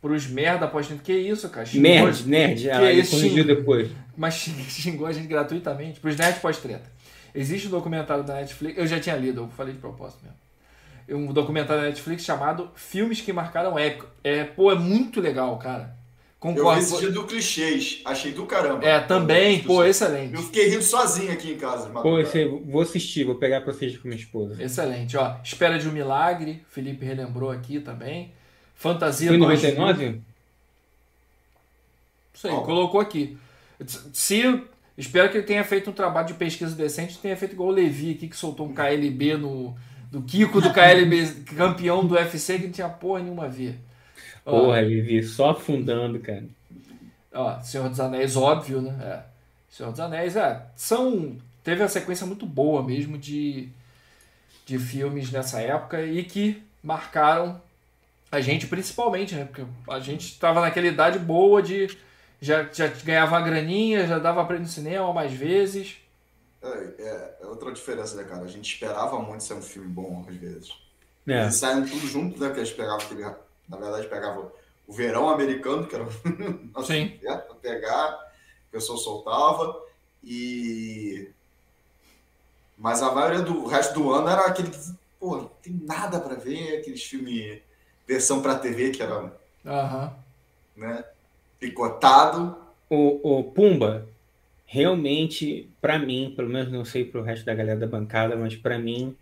Speaker 1: pros merda após Que isso, cara? Xingou-
Speaker 2: Nerd, nerd. Ah, ele
Speaker 1: isso, xing-
Speaker 2: depois.
Speaker 1: Mas xing- [laughs] xingou a gente gratuitamente. Pros nerds pós-treta. Existe um documentário da Netflix. Eu já tinha lido, eu falei de propósito mesmo. Um documentário da Netflix chamado Filmes que Marcaram Época. É, pô, é muito legal, cara.
Speaker 3: Eu
Speaker 1: Concordo.
Speaker 3: esse dia do clichês, achei do caramba.
Speaker 1: É, também, pô, excelente.
Speaker 3: Eu fiquei rindo sozinho aqui em casa.
Speaker 2: Pô, esse, vou assistir, vou pegar pra assistir com minha esposa.
Speaker 1: Excelente, ó. Espera de um Milagre, Felipe relembrou aqui também. Fantasia
Speaker 2: Foi em
Speaker 1: 2000.
Speaker 2: 99?
Speaker 1: Isso aí,
Speaker 3: Ó.
Speaker 1: colocou aqui. Se. Espero que ele tenha feito um trabalho de pesquisa decente, tenha feito igual o Levi aqui, que soltou um KLB no. Do Kiko do KLB, [laughs] campeão do UFC, que não tinha porra nenhuma a ver. Ó,
Speaker 2: Porra, Levi, só afundando, cara.
Speaker 1: ó, Senhor dos Anéis, óbvio, né? É. Senhor dos Anéis, é. São. Teve uma sequência muito boa mesmo de, de filmes nessa época e que marcaram a gente principalmente, né? Porque a gente estava naquela idade boa de. Já, já ganhava uma graninha, já dava pra ir no cinema mais vezes.
Speaker 3: É, é, é outra diferença, né, cara? A gente esperava muito ser um filme bom, às vezes.
Speaker 2: É.
Speaker 3: Eles saíram tudo junto, né? Que eles pegavam aquele. Na verdade, pegavam o verão americano, que era [laughs] nosso
Speaker 1: Sim.
Speaker 3: inverno, pra pegar, o pessoal soltava. E. Mas a maioria do resto do ano era aquele. pô, tem nada pra ver, aqueles filmes versão pra TV que era,
Speaker 1: Aham.
Speaker 3: né, picotado.
Speaker 2: O, o Pumba, realmente, pra mim, pelo menos não sei pro resto da galera da bancada, mas pra mim,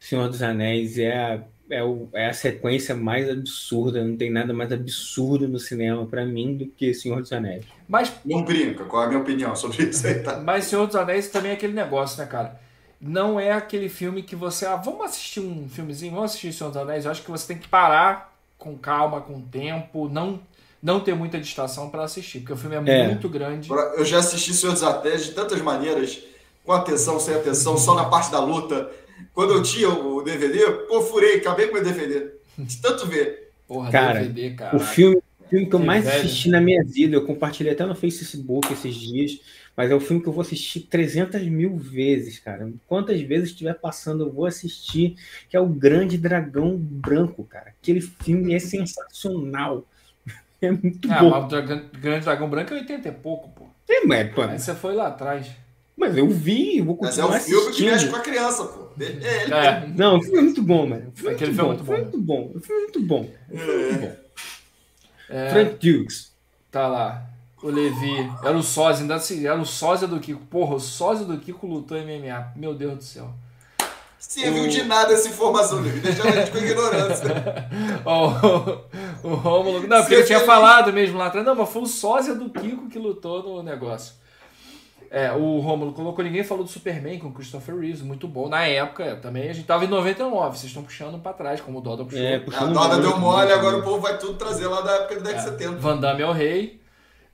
Speaker 2: Senhor dos Anéis é a, é, o- é a sequência mais absurda. Não tem nada mais absurdo no cinema pra mim do que Senhor dos Anéis.
Speaker 1: Mas,
Speaker 3: Não brinca, qual é a minha opinião sobre isso aí, tá? [laughs]
Speaker 1: mas Senhor dos Anéis também é aquele negócio, né, cara? Não é aquele filme que você. Ah, vamos assistir um filmezinho, vamos assistir Senhor dos Anéis. Eu acho que você tem que parar com calma, com tempo, não, não ter muita distração pra assistir, porque o filme é,
Speaker 2: É.
Speaker 1: muito grande.
Speaker 3: Eu já assisti Senhor dos Anéis de tantas maneiras, com atenção, sem atenção, só na parte da luta. Quando eu tinha o DVD, pô, furei, acabei com o meu DVD. De tanto ver.
Speaker 1: Porra,
Speaker 2: Cara,
Speaker 1: DVD, cara.
Speaker 2: O filme, o filme que eu
Speaker 1: Que
Speaker 2: mais
Speaker 1: velho.
Speaker 2: assisti na minha vida, eu compartilhei até no Facebook esses dias, mas é o filme que eu vou assistir 300 mil vezes, cara. Quantas vezes estiver passando, eu vou assistir, que é o Grande Dragão Branco, cara. Aquele filme é sensacional. [laughs] É muito
Speaker 1: Ah,
Speaker 2: bom.
Speaker 1: mas o Dragão- Grande Dragão Branco é 80 e pouco, pô.
Speaker 2: É, mas, pô,
Speaker 1: Aí você foi lá atrás.
Speaker 2: mas eu vi, eu vou
Speaker 3: Mas é
Speaker 2: continuar
Speaker 3: um filme que
Speaker 2: assistindo.
Speaker 3: mexe com a criança, pô. É,
Speaker 1: É.
Speaker 2: Não, o filme é muito bom, mano. O filme é
Speaker 1: Aquele
Speaker 2: muito
Speaker 1: filme é
Speaker 2: bom.
Speaker 1: muito
Speaker 2: O filme é muito bom. O filme é muito bom. O filme é muito bom.
Speaker 1: É,
Speaker 2: Frank Dukes.
Speaker 1: Tá lá. O Levi. Era o sósia, ainda assim, era o sósia do Kiko. Porra, o sósia do Kiko lutou em MMA. Meu Deus do céu.
Speaker 3: Serviu de nada essa informação, David. Deixava a gente com ignorância. [laughs]
Speaker 1: O, o Rômulo. Não, porque ele tinha falado mesmo lá atrás. Não, mas foi o sósia do Kiko que lutou no negócio. É, o Rômulo colocou, ninguém falou do Superman com o Christopher Reeves, muito bom. Na época, também a gente tava em 99, vocês estão puxando pra trás, como o Doda puxou.
Speaker 2: É,
Speaker 3: A
Speaker 2: puxando
Speaker 3: Dona
Speaker 2: muito,
Speaker 3: deu mole, agora o povo vai tudo trazer lá da época da década de 70.
Speaker 1: Van Damme é o rei.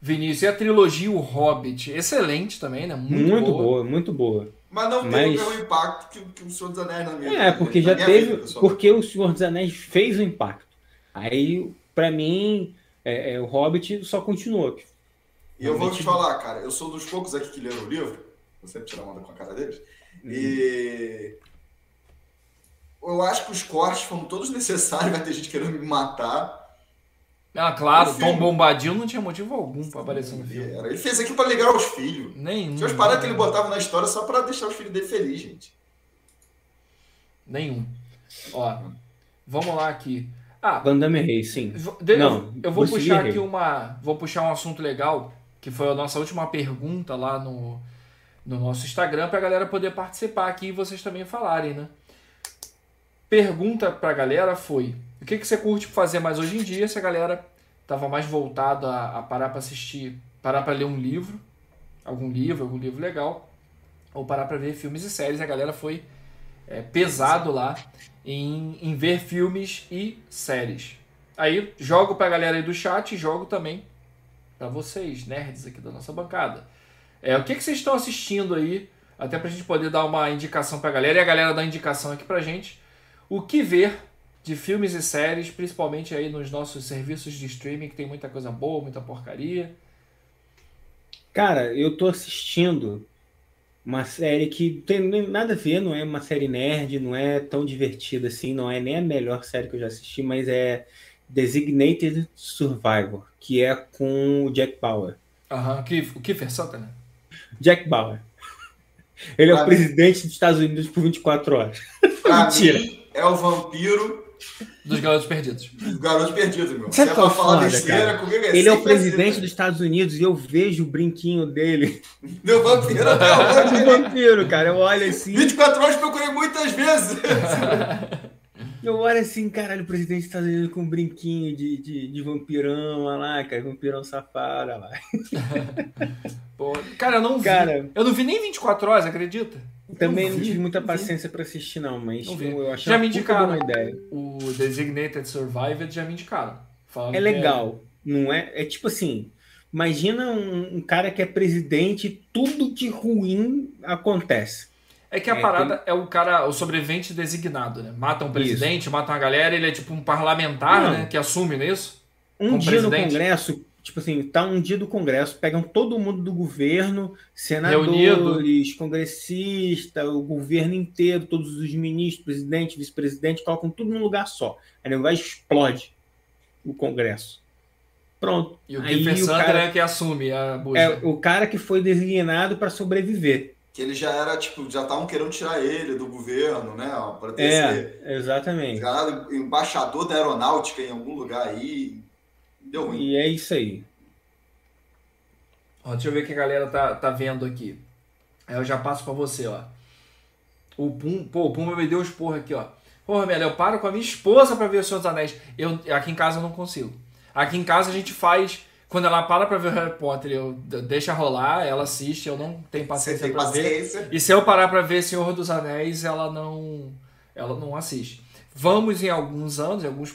Speaker 1: Vinícius e a trilogia O Hobbit, excelente também, né? Muito,
Speaker 2: Muito
Speaker 1: boa.
Speaker 2: boa, muito boa.
Speaker 3: Mas não
Speaker 2: Mas-
Speaker 3: teve o impacto que, que o Senhor dos Anéis na minha
Speaker 2: É, porque
Speaker 3: na
Speaker 2: já teve.
Speaker 3: vida,
Speaker 2: porque o Senhor dos Anéis fez o impacto. Aí, pra mim, é, é, o Hobbit só continuou.
Speaker 3: E eu vou te falar, cara, eu sou dos poucos aqui que leram o livro, vou sempre tirar onda com a cara deles,
Speaker 2: Uhum.
Speaker 3: e eu acho que os cortes foram todos [laughs] necessários, vai ter gente querendo me matar.
Speaker 1: Ah, claro, Tom Bombadil não tinha motivo algum pra aparecer no filme.
Speaker 3: Era. Ele fez aquilo pra ligar os filhos.
Speaker 1: Nenhum.
Speaker 3: Tinha umas paradas que ele botava na história só pra deixar os filhos dele felizes, gente.
Speaker 1: Nenhum. Ó, vamos lá aqui. Ah,
Speaker 2: Van Damme é rei, sim.
Speaker 1: de-
Speaker 2: Não,
Speaker 1: eu vou puxar aqui uma. Vou puxar um assunto legal, que foi a nossa última pergunta lá no, no nosso Instagram, pra galera poder participar aqui e vocês também falarem, né? Pergunta pra galera foi: o que, que você curte fazer mais hoje em dia? Se a galera tava mais voltada a, a parar pra assistir, parar pra ler um livro, algum livro, algum livro legal, ou parar pra ver filmes e séries. A galera foi é, pesado lá em, em ver filmes e séries. Aí jogo pra galera aí do chat e jogo também pra vocês, nerds aqui da nossa bancada. É, o que, que vocês estão assistindo aí? Até pra gente poder dar uma indicação pra galera e a galera dá indicação aqui pra gente. O que ver de filmes e séries, principalmente aí nos nossos serviços de streaming, que tem muita coisa boa, muita porcaria.
Speaker 2: Cara, eu tô assistindo uma série que tem nada a ver, não é uma série nerd, não é tão divertida assim, não é nem a melhor série que eu já assisti, mas é Designated Survivor, que é com o Jack Bauer.
Speaker 1: Aham, que, o Kiefer Sutherland.
Speaker 2: Jack Bauer. Ele é o
Speaker 3: Ah,
Speaker 2: presidente dos Estados Unidos por 24 horas.
Speaker 3: Pra [laughs]
Speaker 2: Mentira.
Speaker 3: mim, é o vampiro
Speaker 1: Dos Garotos Perdidos.
Speaker 3: dos garotos perdidos, meu. Se é pra falar
Speaker 2: foda,
Speaker 3: besteira,
Speaker 2: cara?
Speaker 3: comigo é
Speaker 2: Ele é o
Speaker 3: assim,
Speaker 2: presidente
Speaker 3: né?
Speaker 2: dos Estados Unidos e eu vejo o brinquinho dele. [laughs]
Speaker 3: Meu vampiro até [laughs] hoje.
Speaker 2: vampiro, cara. Eu olho assim,
Speaker 3: 24 horas procurei muitas vezes. [laughs]
Speaker 2: eu olho assim, caralho, o presidente dos Estados Unidos com um brinquinho de, de, de vampirão, olha lá, cara, vampirão safado, olha lá. [laughs]
Speaker 1: Pô, cara, eu não vi.
Speaker 2: Cara,
Speaker 1: Eu não vi nem 24 horas, acredita?
Speaker 2: também
Speaker 1: Não
Speaker 2: não
Speaker 1: vi,
Speaker 2: tive muita
Speaker 1: não vi.
Speaker 2: paciência pra assistir, não, mas
Speaker 1: Não vi.
Speaker 2: eu, achei
Speaker 1: Já me indicaram.
Speaker 2: uma ideia.
Speaker 1: O Designated Survivor já me indicaram.
Speaker 2: É
Speaker 1: que
Speaker 2: legal, não é? É tipo assim, imagina um, um cara que é presidente e tudo de ruim acontece.
Speaker 1: É que a
Speaker 2: É,
Speaker 1: parada é o cara, o sobrevivente designado, né? Mata um presidente, mata uma galera, ele é tipo um parlamentar,
Speaker 2: Não.
Speaker 1: né? Que assume nisso.
Speaker 2: Um
Speaker 1: Como
Speaker 2: dia no
Speaker 1: presidente?
Speaker 2: Congresso, tipo assim, tá um dia do Congresso, pegam todo mundo do governo, senadores,
Speaker 1: Reunido.
Speaker 2: congressistas, o governo inteiro, todos os ministros, presidente, vice-presidente, colocam tudo num lugar só. Aí vai explode o Congresso. Pronto.
Speaker 1: E o Kiefer Sutherland
Speaker 2: cara-
Speaker 1: é que assume a bucha.
Speaker 2: É o cara que foi designado para sobreviver.
Speaker 3: Que ele já era, tipo, já estavam querendo tirar ele do governo, né? Para ter
Speaker 2: É, exatamente.
Speaker 3: esse embaixador da aeronáutica em algum lugar aí. Deu ruim.
Speaker 2: E é isso aí.
Speaker 1: Ó, deixa eu ver o que a galera tá, tá vendo aqui. Aí eu já passo pra você, ó. O Pum, pô, o Pumba me deu uns porra aqui, ó. Porra, Melo, eu paro com a minha esposa pra ver o Senhor dos Anéis. Eu, aqui em casa eu não consigo. Aqui em casa a gente faz. Quando ela para pra ver o Harry Potter, eu deixa rolar, ela assiste, eu não tenho
Speaker 3: Você
Speaker 1: paciência
Speaker 3: tem
Speaker 1: pra ver.
Speaker 3: paciência.
Speaker 1: E se eu parar pra ver Senhor dos Anéis, ela não. Ela não assiste. Vamos em alguns anos, em alguns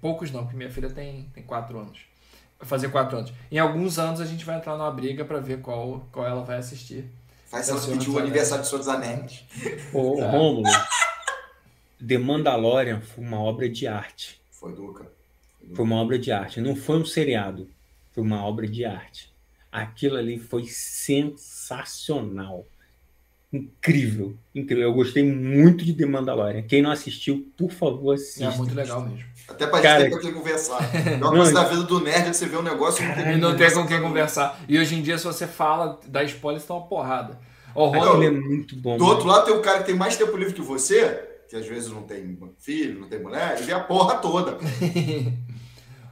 Speaker 1: poucos não, porque minha filha tem, tem quatro anos. Vai fazer quatro anos. Em alguns anos a gente vai entrar numa briga pra ver qual, qual ela vai assistir.
Speaker 3: Faz
Speaker 1: É o
Speaker 3: ela
Speaker 1: Senhor
Speaker 3: pedir o aniversário do Senhor dos Anéis.
Speaker 2: Ô,
Speaker 1: É.
Speaker 2: Rômulo, The Mandalorian foi uma obra de arte.
Speaker 3: Foi Duca.
Speaker 2: Foi uma obra de arte. Não foi um seriado. Foi uma obra de arte. Aquilo ali foi sensacional. Incrível. Incrível. Eu gostei muito de The Mandalorian. Quem não assistiu, por favor, assista.
Speaker 1: É muito legal mesmo.
Speaker 3: Até pra
Speaker 2: Cara,
Speaker 3: gente ter com quem conversar. É uma [laughs] coisa da vida do nerd é você ver um negócio e não tem
Speaker 1: E não tem com quem conversar. E hoje em dia, se você fala, dá spoiler, você tá uma porrada. O Ronald,
Speaker 2: Aquilo é muito bom.
Speaker 3: Do
Speaker 2: mano.
Speaker 3: outro lado tem um cara que tem mais tempo livre que você, que às vezes não tem filho, não tem mulher, e vê a porra toda. [laughs]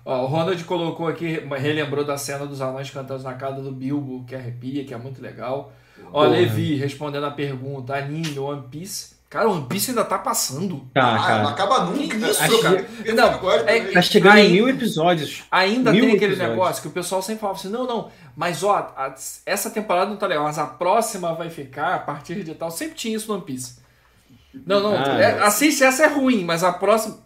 Speaker 1: Ó, o Ronald colocou aqui, relembrou da cena dos anões cantando na casa do Bilbo, que arrepia, que é muito legal. Ó,
Speaker 2: Porra.
Speaker 1: Levi, respondendo a pergunta, anime One Piece. Cara, One Piece ainda tá passando.
Speaker 2: Tá,
Speaker 3: Ah, não
Speaker 2: cara.
Speaker 3: acaba nunca.
Speaker 1: Que isso,
Speaker 2: Acho
Speaker 1: cara? Não, é-.
Speaker 2: Tá chegando
Speaker 1: Aí-
Speaker 2: em mil episódios.
Speaker 1: Ainda
Speaker 2: Mil
Speaker 1: tem aquele
Speaker 2: episódios.
Speaker 1: negócio que o pessoal sempre fala assim, não, não, mas ó, a- essa temporada não tá legal, mas a próxima vai ficar a partir de tal. Sempre tinha isso no One Piece. Não, não,
Speaker 2: Ah,
Speaker 1: é- assiste, essa é ruim, mas a próxima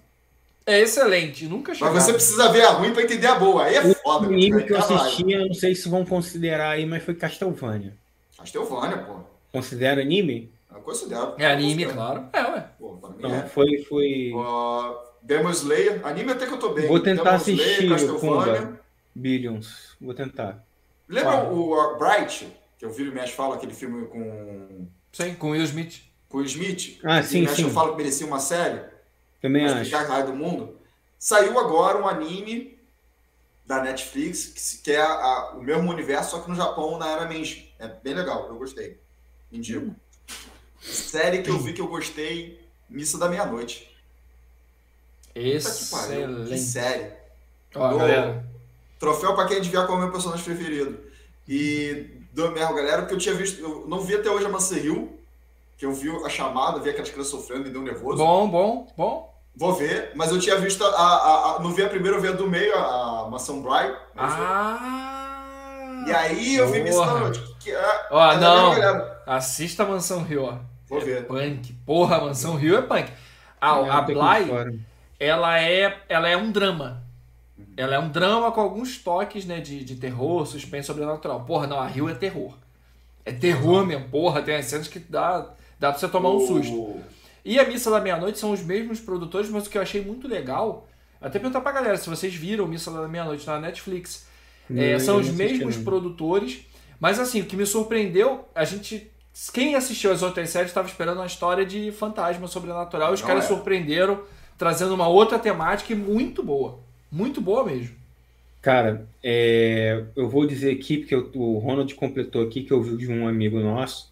Speaker 1: é excelente. Nunca chegou.
Speaker 3: Mas você precisa ver a ruim pra entender a boa. Aí é
Speaker 2: O
Speaker 3: foda.
Speaker 2: anime
Speaker 3: cara.
Speaker 2: que eu
Speaker 3: Caralho.
Speaker 2: assisti, eu não sei se vão considerar aí, mas foi Castlevania.
Speaker 3: Castlevania, pô.
Speaker 2: Considera anime?
Speaker 3: Eu considero.
Speaker 1: É anime,
Speaker 3: Eu
Speaker 1: claro. É, ué.
Speaker 3: Pô,
Speaker 2: Não,
Speaker 3: é.
Speaker 2: foi. foi...
Speaker 3: Ó, Demon Slayer. Anime até que eu tô bem.
Speaker 2: Vou tentar
Speaker 3: Demon
Speaker 2: assistir,
Speaker 3: Castlevania.
Speaker 2: Pumba. Billions. Vou tentar.
Speaker 3: Lembra o uh, Bright? Que eu vi o Mesh fala, aquele filme com,
Speaker 1: Sim, com o Will Smith.
Speaker 3: com o Smith?
Speaker 2: Ah, sim,
Speaker 3: o Mesh
Speaker 2: sim.
Speaker 3: eu falo que merecia uma série.
Speaker 2: Também acho.
Speaker 3: a raio do mundo. Saiu agora um anime da Netflix, que, é a- a- o mesmo universo, só que no Japão, na era Meiji. É bem legal, eu gostei. Indico. Série que eu vi que eu gostei, Missa da Meia-Noite. Puta que
Speaker 1: Excelente.
Speaker 3: série.
Speaker 1: Ó,
Speaker 3: Do-
Speaker 1: galera.
Speaker 3: Troféu pra quem adivinhar qual é o meu personagem preferido. E do mesmo, galera, porque eu tinha visto, eu não vi até hoje a Mansell Hill, que eu vi a chamada, vi aquelas crianças sofrendo, me deu nervoso.
Speaker 1: Bom, bom, bom.
Speaker 3: Vou ver, mas eu tinha visto a. a- a- não vi a primeira, eu vi a do meio, a, a Mansão Bright.
Speaker 1: Ah!
Speaker 3: E aí eu vi. Que é,
Speaker 1: Ó, não. Assista a Mansão Rio, ó.
Speaker 3: Vou
Speaker 1: é
Speaker 3: ver.
Speaker 1: punk. Porra, a Mansão Rio é punk. A, a Bly, ela é, ela é um drama. Ela é um drama com alguns toques, né, de, de terror, suspense sobrenatural. Porra, não, a Rio é terror. É terror mesmo, porra, tem as cenas que dá, dá pra você tomar um susto. E a Missa da Meia-Noite são os mesmos produtores, mas o que eu achei muito legal, até perguntar pra galera se vocês viram Missa da Meia-Noite na Netflix. É, são os mesmos produtores, mas assim, o que me surpreendeu, a gente. Quem assistiu as outras séries estava esperando uma história de fantasma sobrenatural os
Speaker 3: Não
Speaker 1: caras
Speaker 3: é.
Speaker 1: surpreenderam, trazendo uma outra temática e muito boa. Muito boa mesmo.
Speaker 2: Cara, é, eu vou dizer aqui, porque o Ronald completou aqui, que eu vi de um amigo nosso,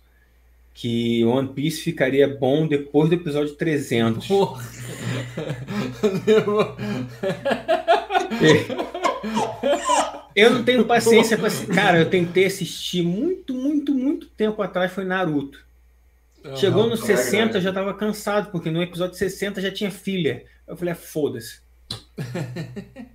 Speaker 2: que One Piece ficaria bom depois do episódio 300.
Speaker 1: Porra. [laughs]
Speaker 2: Eu não tenho paciência pra esse. Cara, eu tentei assistir muito, muito, muito tempo atrás, foi Naruto. Chegou nos
Speaker 3: é
Speaker 2: 60,
Speaker 3: grande.
Speaker 2: já tava cansado, porque no episódio 60 já tinha filha. Eu falei, ah, foda-se. [laughs]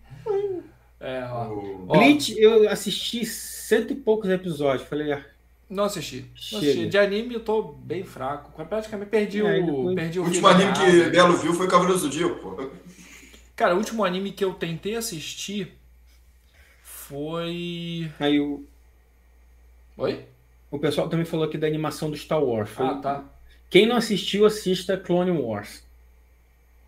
Speaker 1: É, Ó.
Speaker 2: Bleach, eu assisti cento e poucos episódios. Falei, ah,
Speaker 1: Não assisti. Não assisti. De anime eu tô bem fraco. Praticamente perdi
Speaker 2: É,
Speaker 1: o.
Speaker 2: depois-
Speaker 1: Perdi o
Speaker 3: O último anime que. Belo viu foi Cavaleiro do Zodíaco, pô.
Speaker 1: Cara, o último anime que eu tentei assistir foi.
Speaker 2: aí o,
Speaker 1: Oi?
Speaker 2: o pessoal também falou aqui da animação do Star Wars. Foi-
Speaker 1: Ah, tá.
Speaker 2: Quem não assistiu, assista Clone Wars.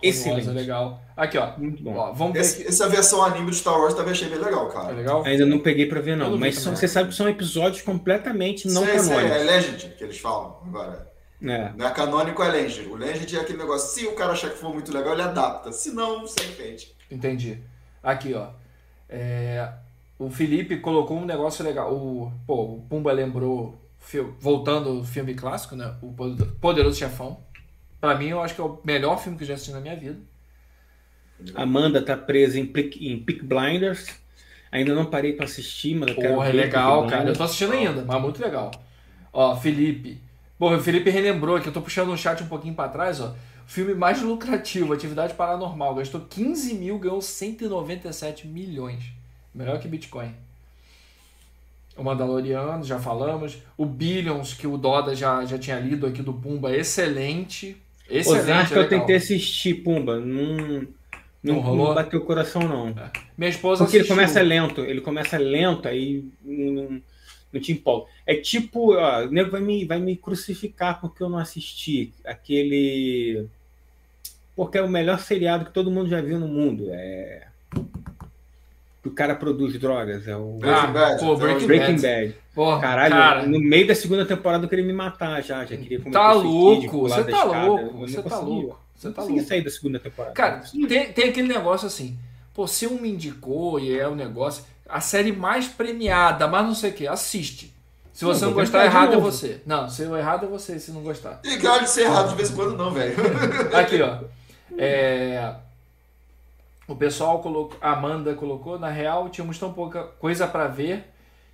Speaker 2: Excelente.
Speaker 1: É legal. Aqui, ó.
Speaker 2: Muito bom.
Speaker 1: ó vamos ver
Speaker 3: Esse-
Speaker 1: aqui.
Speaker 3: essa versão anime do Star Wars também achei bem legal, cara.
Speaker 1: legal?
Speaker 2: Ainda não peguei pra ver, não.
Speaker 1: não
Speaker 2: Mas são- você sabe que são episódios completamente não
Speaker 3: Sei, sei,
Speaker 2: canônicos.
Speaker 3: é Legend que eles falam agora.
Speaker 2: É.
Speaker 3: Não é canônico, é Legend. O Legend é aquele negócio, se o cara achar que for muito legal, ele adapta. Se não, você entende.
Speaker 1: Entendi. Aqui, ó. É, O Felipe colocou um negócio legal. O, pô, o Pumba lembrou voltando ao filme clássico, né? O Poder- Poderoso Chefão. Pra mim, eu acho que é o melhor filme que eu já assisti na minha vida.
Speaker 2: Amanda tá presa em Peak, em Peak Blinders. Ainda não parei pra assistir, mas eu quero
Speaker 1: Porra, é
Speaker 2: ver
Speaker 1: legal, cara. Eu tô assistindo ainda, mas muito legal. Ó, Felipe. Porra, o Felipe relembrou aqui, eu tô puxando o chat um pouquinho pra trás, ó. Filme mais lucrativo, Atividade Paranormal. Gastou 15 mil, ganhou 197 milhões. Melhor que Bitcoin. O Mandaloriano, já falamos. O Billions, que o Doda já, já tinha lido aqui do Pumba, excelente. Excelente,
Speaker 2: Ozark eu
Speaker 1: legal.
Speaker 2: tentei assistir, Pumba. Não,
Speaker 1: Não
Speaker 2: não, bateu o coração, não.
Speaker 1: Minha esposa
Speaker 2: Porque ele
Speaker 1: assistiu.
Speaker 2: começa lento, ele começa lento, aí não, não te empolga. É tipo, ó, o nego vai me, vai me crucificar porque eu não assisti aquele. Porque é o melhor seriado que todo mundo já viu no mundo. É. Que o cara produz drogas, é o
Speaker 3: Breaking Bad.
Speaker 1: Ah, pô, Breaking,
Speaker 2: Breaking
Speaker 1: Bad.
Speaker 2: Bad.
Speaker 1: Porra,
Speaker 2: Caralho,
Speaker 1: cara,
Speaker 2: no meio da segunda temporada eu queria me matar já, já queria cometer
Speaker 1: tá louco, você
Speaker 2: da
Speaker 1: tá
Speaker 2: escada.
Speaker 1: louco,
Speaker 2: Eu não
Speaker 1: você tá louco. Você
Speaker 2: Não
Speaker 1: tá louco.
Speaker 2: sair da segunda temporada.
Speaker 1: Cara,
Speaker 2: Não
Speaker 1: tem, tem aquele negócio assim, pô, se um me indicou e é o negócio, a série mais premiada, mas não sei o que, assiste. Se
Speaker 2: Não,
Speaker 1: você não
Speaker 2: vou
Speaker 1: gostar,
Speaker 2: de
Speaker 1: errado é você. Não, se o errado é você, se não gostar.
Speaker 3: E cara de ser errado de vez em quando, não, velho.
Speaker 1: Aqui, ó. É, O pessoal colocou, a Amanda colocou, na real, tínhamos tão pouca coisa pra ver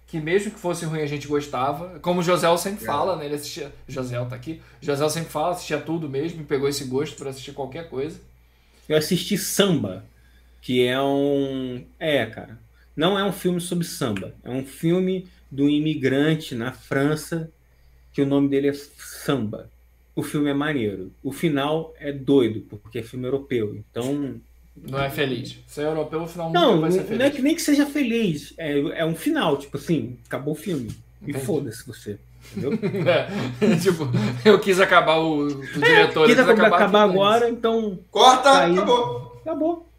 Speaker 1: que mesmo que fosse ruim a gente gostava. Como o José sempre
Speaker 3: É.
Speaker 1: fala, né? Ele assistia. José tá aqui. José sempre fala, assistia tudo mesmo e pegou esse gosto pra assistir qualquer coisa.
Speaker 2: Eu assisti Samba, que é um. É, cara. Não é um filme sobre samba. É um filme do imigrante na França, que o nome dele é Samba. O filme é maneiro. O final é doido, porque é filme europeu. Então.
Speaker 1: Não é feliz. Se é europeu, no final nunca
Speaker 2: Não,
Speaker 1: vai ser
Speaker 2: não é
Speaker 1: feliz.
Speaker 2: que nem que seja feliz. É, é um final, tipo assim, acabou o filme. E foda-se você. Entendeu? [laughs]
Speaker 1: É, tipo, eu quis acabar o, o diretor.
Speaker 2: Quis
Speaker 1: ele quis
Speaker 2: acabar, acabar agora, então
Speaker 3: Corta,
Speaker 2: Tá aí.
Speaker 3: acabou.
Speaker 2: acabou.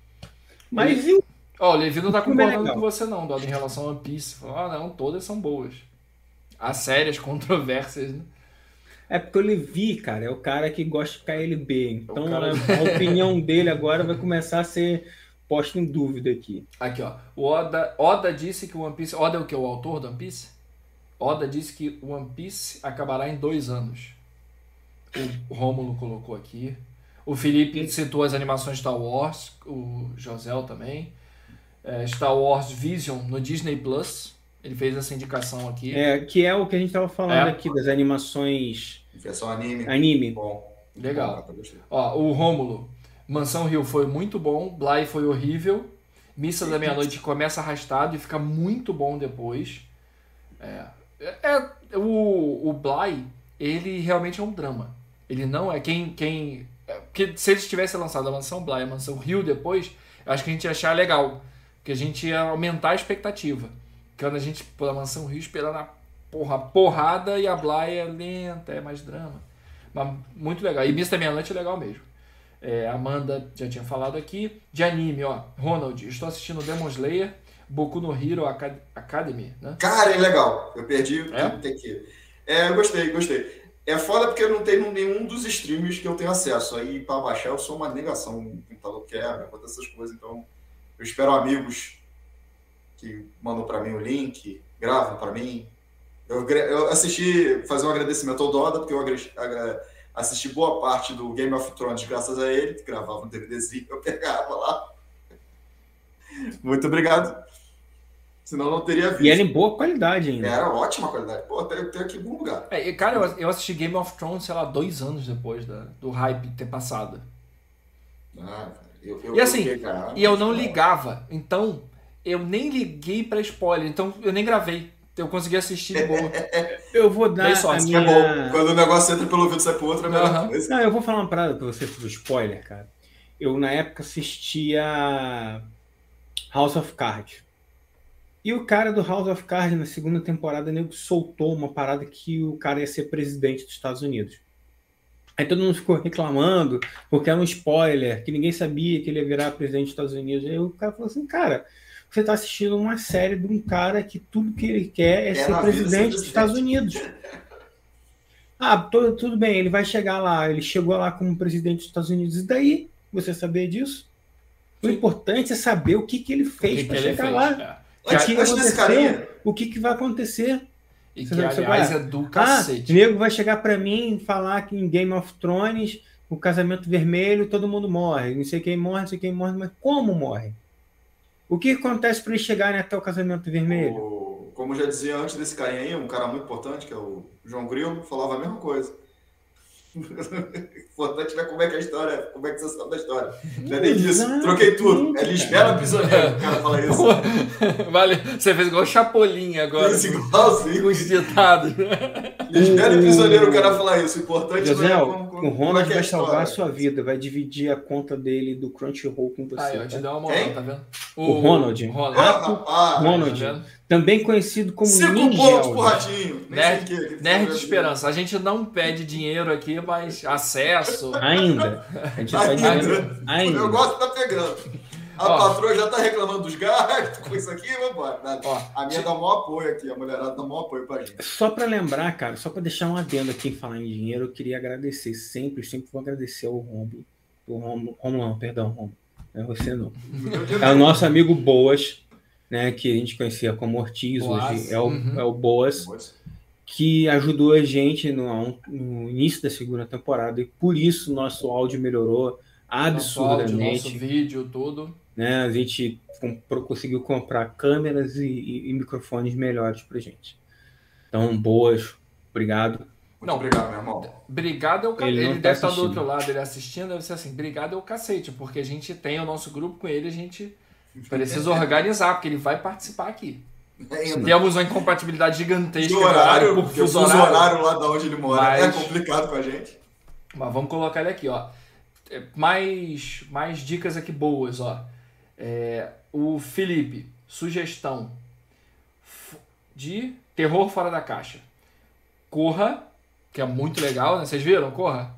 Speaker 2: Mas e o
Speaker 1: Ó, o Levi não tá
Speaker 2: é
Speaker 1: concordando
Speaker 2: legal.
Speaker 1: com você não, Dodo, em relação a One Piece. Ah, não, todas são boas. As sérias [laughs] controvérsias, né?
Speaker 2: É porque o Levi, cara, é o cara que gosta de KLB. Então
Speaker 1: O cara-
Speaker 2: a, a opinião dele agora vai começar a ser posta em dúvida aqui.
Speaker 1: Aqui, ó. O Oda, Oda disse que o One Piece. Oda é o que? O autor do One Piece? Oda disse que o One Piece acabará em dois anos. O Rômulo colocou aqui. O Felipe citou as animações Star Wars, o Josel também. É, Star Wars Vision no Disney Plus. Ele fez essa indicação aqui.
Speaker 2: É, que é o que a gente estava falando
Speaker 1: É.
Speaker 2: aqui das animações
Speaker 3: Versão anime.
Speaker 2: anime.
Speaker 3: Bom.
Speaker 1: Legal.
Speaker 3: Bom, gostei.
Speaker 1: Ó, o Rômulo. Mansão Rio foi muito bom. Bly foi horrível. Missa da Meia-Noite começa arrastado e fica muito bom depois. É, é- é- o, o Bly, ele realmente é um drama. Ele não é quem. quem é, porque se eles tivessem lançado a Mansão Bly e a Mansão Rio depois, eu acho que a gente ia achar legal. Porque a gente ia aumentar a expectativa. Quando a gente, pela Mansão Rio, esperando a porra, porrada e a Bly é lenta, é mais drama. Mas muito legal. E Missa da Meia-Noite é legal mesmo. É, Amanda já tinha falado aqui. De anime, ó. Ronald, estou assistindo Demon Slayer, Boku no Hero Acad- Academy, né?
Speaker 3: Cara, é legal. Eu perdi.
Speaker 1: É?
Speaker 3: Tem que... é, eu gostei, gostei. É foda porque eu não tenho nenhum dos streams que eu tenho acesso. Aí pra baixar eu sou uma negação. Computador quebra, acontece essas coisas. Então eu espero amigos que mandam pra mim o link, gravam pra mim. Eu, eu assisti, fazer um agradecimento ao Doda, porque eu assisti boa parte do Game of Thrones graças a ele, que gravava um DVDzinho, eu pegava lá. Muito obrigado. Senão eu não teria visto.
Speaker 2: E era em boa qualidade ainda.
Speaker 3: Era ótima qualidade. Pô, tem, tem aqui em algum lugar.
Speaker 1: É, cara, eu, eu assisti Game of Thrones, sei lá, dois anos depois da- do hype ter passado.
Speaker 3: Ah, eu, eu,
Speaker 1: E assim,
Speaker 3: cara,
Speaker 1: E eu não ligava. Então, eu nem liguei pra spoiler. Então, eu nem gravei. Eu consegui assistir de boa. [laughs]
Speaker 2: Eu vou dar
Speaker 1: Bem só,
Speaker 2: a
Speaker 1: isso
Speaker 3: Que é
Speaker 2: minha...
Speaker 3: bom. Quando o negócio entra pelo ouvido e sai pro outro, é a melhor
Speaker 1: Aham.
Speaker 3: coisa.
Speaker 2: Não, eu vou falar uma parada pra você sobre spoiler, cara. Eu, na época, assistia House of Cards. E o cara do House of Cards, na segunda temporada, nego soltou uma parada que o cara ia ser presidente dos Estados Unidos. Aí todo mundo ficou reclamando, porque era um spoiler, que ninguém sabia que ele ia virar presidente dos Estados Unidos. Aí o cara falou assim, cara, você tá assistindo uma série de um cara que tudo que ele quer é,
Speaker 3: vida ser
Speaker 2: presidente dos. Estados Unidos. Ah, to- tudo bem, ele vai chegar lá. Ele chegou lá como presidente dos Estados Unidos. E daí? Você saber disso? O
Speaker 1: Sim.
Speaker 2: importante é saber o que, que ele fez para chegar
Speaker 1: fez?
Speaker 2: lá.
Speaker 1: É.
Speaker 2: O que, que aconteceu, o que, que vai acontecer.
Speaker 1: E
Speaker 2: Você
Speaker 1: que, aliás,
Speaker 2: vai-
Speaker 1: é do
Speaker 2: Ah,
Speaker 1: cacete.
Speaker 2: o nego vai chegar pra mim e falar que em Game of Thrones, o casamento vermelho, todo mundo morre. Não sei quem morre, não sei quem morre, mas como morre? O que acontece para eles chegarem até o casamento vermelho?
Speaker 3: O- como já dizia antes desse carinha aí, um cara muito importante, que é o João Grilo, falava a mesma coisa. [laughs] importante ver como é que é a história, como é que você sabe da história. Não é nem disso. Troquei tudo. É
Speaker 2: cara.
Speaker 3: Lisbela Prisioneiro, o cara fala isso. [laughs]
Speaker 1: Vale, você fez igual o Chapolin agora.
Speaker 3: Isso, igualzinho.
Speaker 1: Com os ditados.
Speaker 3: Lisbela Prisioneiro, o cara fala isso. O importante
Speaker 2: José,
Speaker 3: não é como,
Speaker 2: o
Speaker 3: é
Speaker 2: Ronald
Speaker 3: é a
Speaker 2: vai salvar a sua vida, vai dividir a conta dele do Crunchyroll com você.
Speaker 1: Aí, ó, te
Speaker 2: tá?
Speaker 1: uma moral, tá vendo?
Speaker 2: O Ronald.
Speaker 3: Ah,
Speaker 1: Ronald.
Speaker 3: rapaz,
Speaker 2: Ronald.
Speaker 1: Tá?
Speaker 2: Também conhecido como
Speaker 3: Cinco
Speaker 2: Ninja.
Speaker 3: pontos pro Ratinho.
Speaker 1: Nerd,
Speaker 3: o que. que
Speaker 1: Nerd
Speaker 3: tá
Speaker 1: de Esperança. A gente não pede dinheiro aqui, mas acesso.
Speaker 2: Ainda. A gente
Speaker 3: Ainda.
Speaker 2: dizendo ainda.
Speaker 3: Eu gosto tá pegando. A
Speaker 1: Ó.
Speaker 3: patroa já tá reclamando dos gastos com isso aqui, vambora.
Speaker 1: Ó,
Speaker 3: A minha dá o maior apoio aqui, a mulherada dá o maior apoio pra gente.
Speaker 2: Só para lembrar, cara, só para deixar um adendo aqui em falar em dinheiro, eu queria agradecer sempre, sempre vou agradecer ao Romulo. O Romulo, Romulo não, perdão, Romulo. Não é você não. É o nosso amigo Boas, né, que a gente conhecia como Ortiz,
Speaker 1: Boas,
Speaker 2: hoje é o,
Speaker 1: uhum.
Speaker 2: é o Boas, que ajudou a gente no, no início da segunda temporada e por isso nosso áudio melhorou
Speaker 1: nosso áudio,
Speaker 2: absurdamente.
Speaker 1: nosso vídeo, tudo.
Speaker 2: Né? A gente comprou- conseguiu comprar câmeras e, e- e microfones melhores pra gente. Então, boas, obrigado.
Speaker 3: Muito obrigado, meu irmão.
Speaker 1: Obrigado é o ca...
Speaker 2: Ele
Speaker 1: Ele,
Speaker 2: não tá
Speaker 1: deve estar do
Speaker 2: assistindo.
Speaker 1: outro lado, ele assistindo, deve ser assim, obrigado é o cacete, porque a gente tem o nosso grupo com ele, a gente precisa organizar, porque ele vai participar aqui.
Speaker 3: Ainda.
Speaker 1: Temos uma incompatibilidade gigantesca
Speaker 3: Do
Speaker 1: de
Speaker 3: horário,
Speaker 1: por fuso horário.
Speaker 3: horário lá da onde ele mora é
Speaker 1: Mas-
Speaker 3: complicado com a gente.
Speaker 1: Mas vamos colocar ele aqui, ó. É, Mais, mais dicas aqui boas, ó. É, o Felipe, sugestão de terror fora da caixa. Corra, que é muito legal, né? Vocês viram? Corra?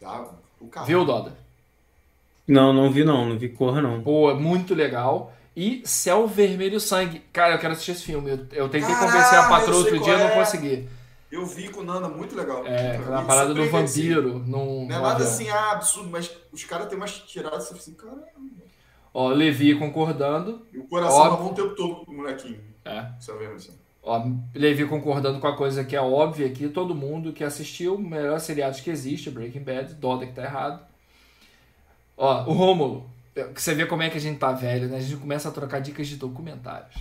Speaker 3: Tá? O carro.
Speaker 1: Viu, Doda?
Speaker 2: Não, não vi não, não vi corra não.
Speaker 1: Pô, é muito legal. E Céu Vermelho Sangue. Cara, eu quero assistir esse filme. Eu, eu tentei
Speaker 3: Caralho,
Speaker 1: convencer a patroa outro dia e não
Speaker 3: é.
Speaker 1: consegui.
Speaker 3: Eu vi com o Nanda, muito legal.
Speaker 1: É, na parada do vampiro. Num,
Speaker 3: Não é nada
Speaker 1: avião.
Speaker 3: assim, ah, absurdo, mas os caras têm umas tiradas assim, cara.
Speaker 1: Ó, Levi concordando.
Speaker 3: E o coração
Speaker 1: Óbvio.
Speaker 3: na mão o tempo todo do molequinho.
Speaker 1: É.
Speaker 3: Isso é mesmo assim.
Speaker 1: Ó, Levi concordando com a coisa que é óbvia aqui, todo mundo que assistiu, o melhor seriado que existe, Breaking Bad, Doda que tá errado. Ó, o Rômulo, você vê como é que a gente tá velho, né? A gente começa a trocar dicas de documentários.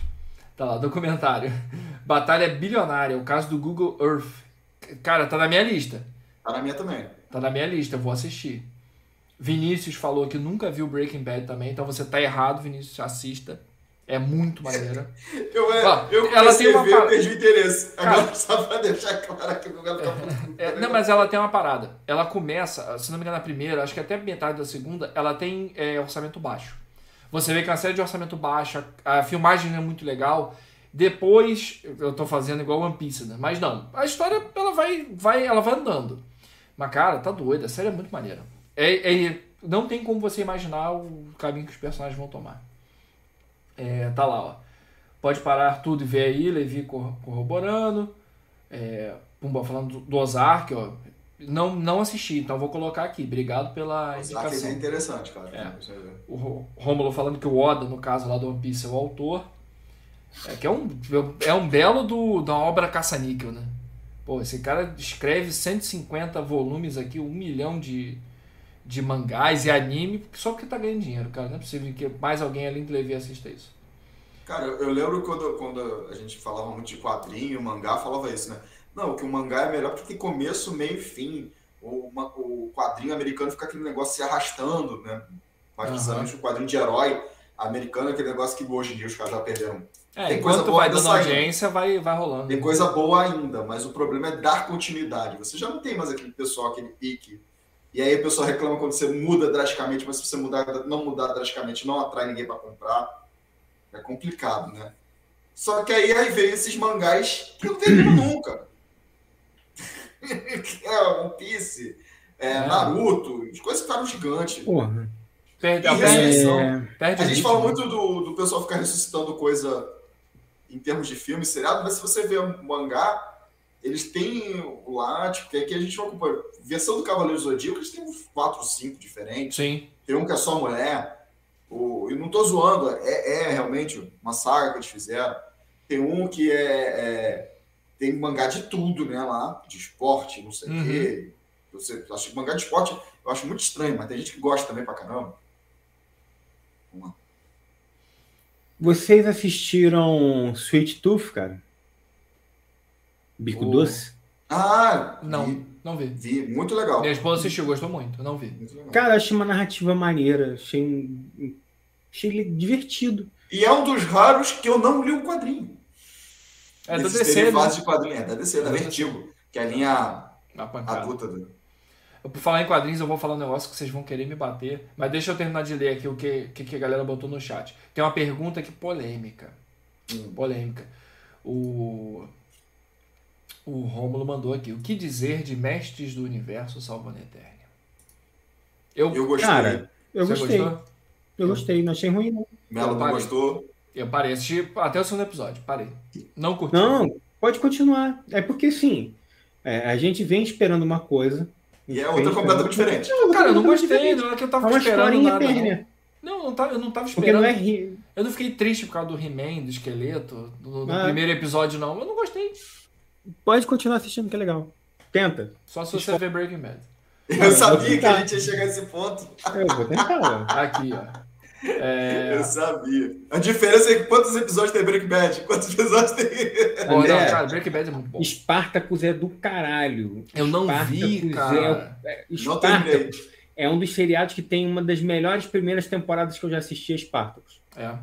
Speaker 1: Tá lá, documentário. [laughs] Batalha bilionária, o caso do Google Earth. Cara, tá na minha lista.
Speaker 3: Tá na minha também.
Speaker 1: Tá na minha lista, eu vou assistir. Vinícius falou que nunca viu Breaking Bad também, então você tá errado, Vinícius, assista. É muito maneira. [laughs]
Speaker 3: Eu, é,
Speaker 1: Ó,
Speaker 3: eu
Speaker 1: ela tem uma
Speaker 3: ver,
Speaker 1: parada-
Speaker 3: perdi o interesse.
Speaker 1: Cara-
Speaker 3: Agora, [laughs] só pra deixar claro aqui, eu quero ficar puto.
Speaker 1: É, não, mas ela tem uma parada. Ela começa, se não me engano, na primeira, acho que até metade da segunda, ela tem é, orçamento baixo. Você vê que é uma série de orçamento baixo, a, a filmagem é muito legal. Depois, eu tô fazendo igual One Piece, né? Mas não, a história ela vai, vai, ela vai andando. Mas, cara, tá doida, a série é muito maneira. É, é- não tem como você imaginar o caminho que os personagens vão tomar. É, tá lá, ó. Pode parar tudo e ver aí, Levi cor- corroborando. É, Pumba falando do, do Ozark, ó. Não, não assisti, então vou colocar aqui. Obrigado pela
Speaker 3: aqui é interessante, cara.
Speaker 1: É. O Rômulo falando que o Oda, no caso lá do One Piece, é o autor. É que é um, é um belo do, da obra caça-níquel, né? Pô, esse cara escreve 150 volumes aqui, um milhão de, de mangás e anime, só porque tá ganhando dinheiro, cara. Não é possível que mais alguém além do Levi assista isso.
Speaker 3: Cara, eu, lembro quando, quando a gente falava muito de quadrinho, mangá, falava isso, né? Não, que o mangá é melhor porque tem começo, meio e fim. O, o quadrinho americano fica aquele negócio se arrastando, né? Mais
Speaker 1: Aham.
Speaker 3: precisamente o quadrinho de herói americano, é aquele negócio que hoje em dia os caras já perderam.
Speaker 1: É,
Speaker 3: Tem coisa
Speaker 1: enquanto
Speaker 3: boa
Speaker 1: vai dando audiência, vai, vai rolando.
Speaker 3: Tem coisa boa ainda, mas o problema é dar continuidade. Você já não tem mais aquele pessoal, aquele pique. E aí o pessoal reclama quando você muda drasticamente, mas se você mudar, não mudar drasticamente, não atrai ninguém para comprar. É complicado, né? Só que aí, aí veio esses mangás que não terminam nunca. [laughs] é One Piece, é,
Speaker 1: É.
Speaker 3: Naruto, as coisas ficaram gigantes.
Speaker 2: Porra.
Speaker 1: Perde, perde,
Speaker 3: ressurreição.
Speaker 2: É,
Speaker 1: perde
Speaker 3: A gente fala muito do, do pessoal ficar ressuscitando coisa em termos de filme, seriado, mas se você vê um mangá, eles têm lá, tipo, que aqui a gente acompanha. Versão do Cavaleiro do Zodíaco, eles têm uns 4, 5 diferentes.
Speaker 1: Sim.
Speaker 3: Tem um que é só mulher. O, e não tô zoando, é, é realmente uma saga que eles fizeram. Tem um que é, é- tem mangá de tudo, né, lá, de esporte, não sei o
Speaker 1: Uhum.
Speaker 3: quê. Você, acho que mangá de esporte eu acho muito estranho, mas tem gente que gosta também pra caramba.
Speaker 2: Vocês assistiram Sweet Tooth, cara? Bico
Speaker 1: O-
Speaker 2: Doce?
Speaker 3: Ah,
Speaker 1: Não,
Speaker 3: vi,
Speaker 1: não vi.
Speaker 3: vi, muito legal.
Speaker 1: Minha esposa assistiu, gostou muito, não vi.
Speaker 3: Muito.
Speaker 2: Cara, achei uma narrativa maneira. Achei, um- achei ele divertido.
Speaker 3: E é um dos raros que eu não li o quadrinho.
Speaker 1: É
Speaker 3: Esses
Speaker 1: DC, né?
Speaker 3: de quadrinho, é da DC, da
Speaker 1: É
Speaker 3: Vertigo, que é a linha adulta do.
Speaker 1: Eu, Por falar em quadrinhos, eu vou falar um negócio que vocês vão querer me bater. Mas deixa eu terminar de ler aqui o que, que, que a galera botou no chat. Tem uma pergunta aqui polêmica.
Speaker 3: Hum.
Speaker 1: Polêmica. O. O Rômulo mandou aqui. O que dizer de Mestres do Universo salvando a Eternia? Eu,
Speaker 3: Eu gostei.
Speaker 2: Cara, eu
Speaker 1: Você
Speaker 2: gostei.
Speaker 1: gostou?
Speaker 2: Eu gostei, não achei ruim, não.
Speaker 3: Melo não gostou.
Speaker 1: Eu parei, assisti até o segundo episódio. Parei. Não curti.
Speaker 2: Não, pode continuar. É porque, sim, é, a gente vem esperando uma coisa.
Speaker 3: E é outra completamente diferente.
Speaker 1: Cara, eu não gostei.
Speaker 2: diferente.
Speaker 1: Não é que eu
Speaker 2: É
Speaker 1: tava
Speaker 2: uma
Speaker 1: esperando nada. Não.
Speaker 2: eterna.
Speaker 1: Não, não tava, eu não tava
Speaker 2: Porque
Speaker 1: esperando.
Speaker 2: não é ri-
Speaker 1: Eu não fiquei triste por causa do He-Man, do esqueleto, do, do
Speaker 2: Ah.
Speaker 1: primeiro episódio, não. Eu não gostei.
Speaker 2: Pode continuar assistindo, que é legal. Tenta.
Speaker 1: Só se você ver Breaking Bad.
Speaker 3: Eu sabia que a gente ia chegar nesse ponto.
Speaker 2: Eu vou tentar.
Speaker 1: Aqui, ó. É...
Speaker 3: Eu sabia. A diferença é que quantos episódios tem Breaking Bad? Quantos episódios tem.
Speaker 1: Pô, não,
Speaker 2: André.
Speaker 1: cara, Breaking Bad é muito bom.
Speaker 2: Spartacus é do caralho.
Speaker 1: Eu não vi,
Speaker 2: Spartacus
Speaker 1: cara.
Speaker 2: É,
Speaker 3: Não
Speaker 2: Spartacus é um dos seriados que tem uma das melhores primeiras temporadas que eu já assisti a Spartacus.
Speaker 1: É.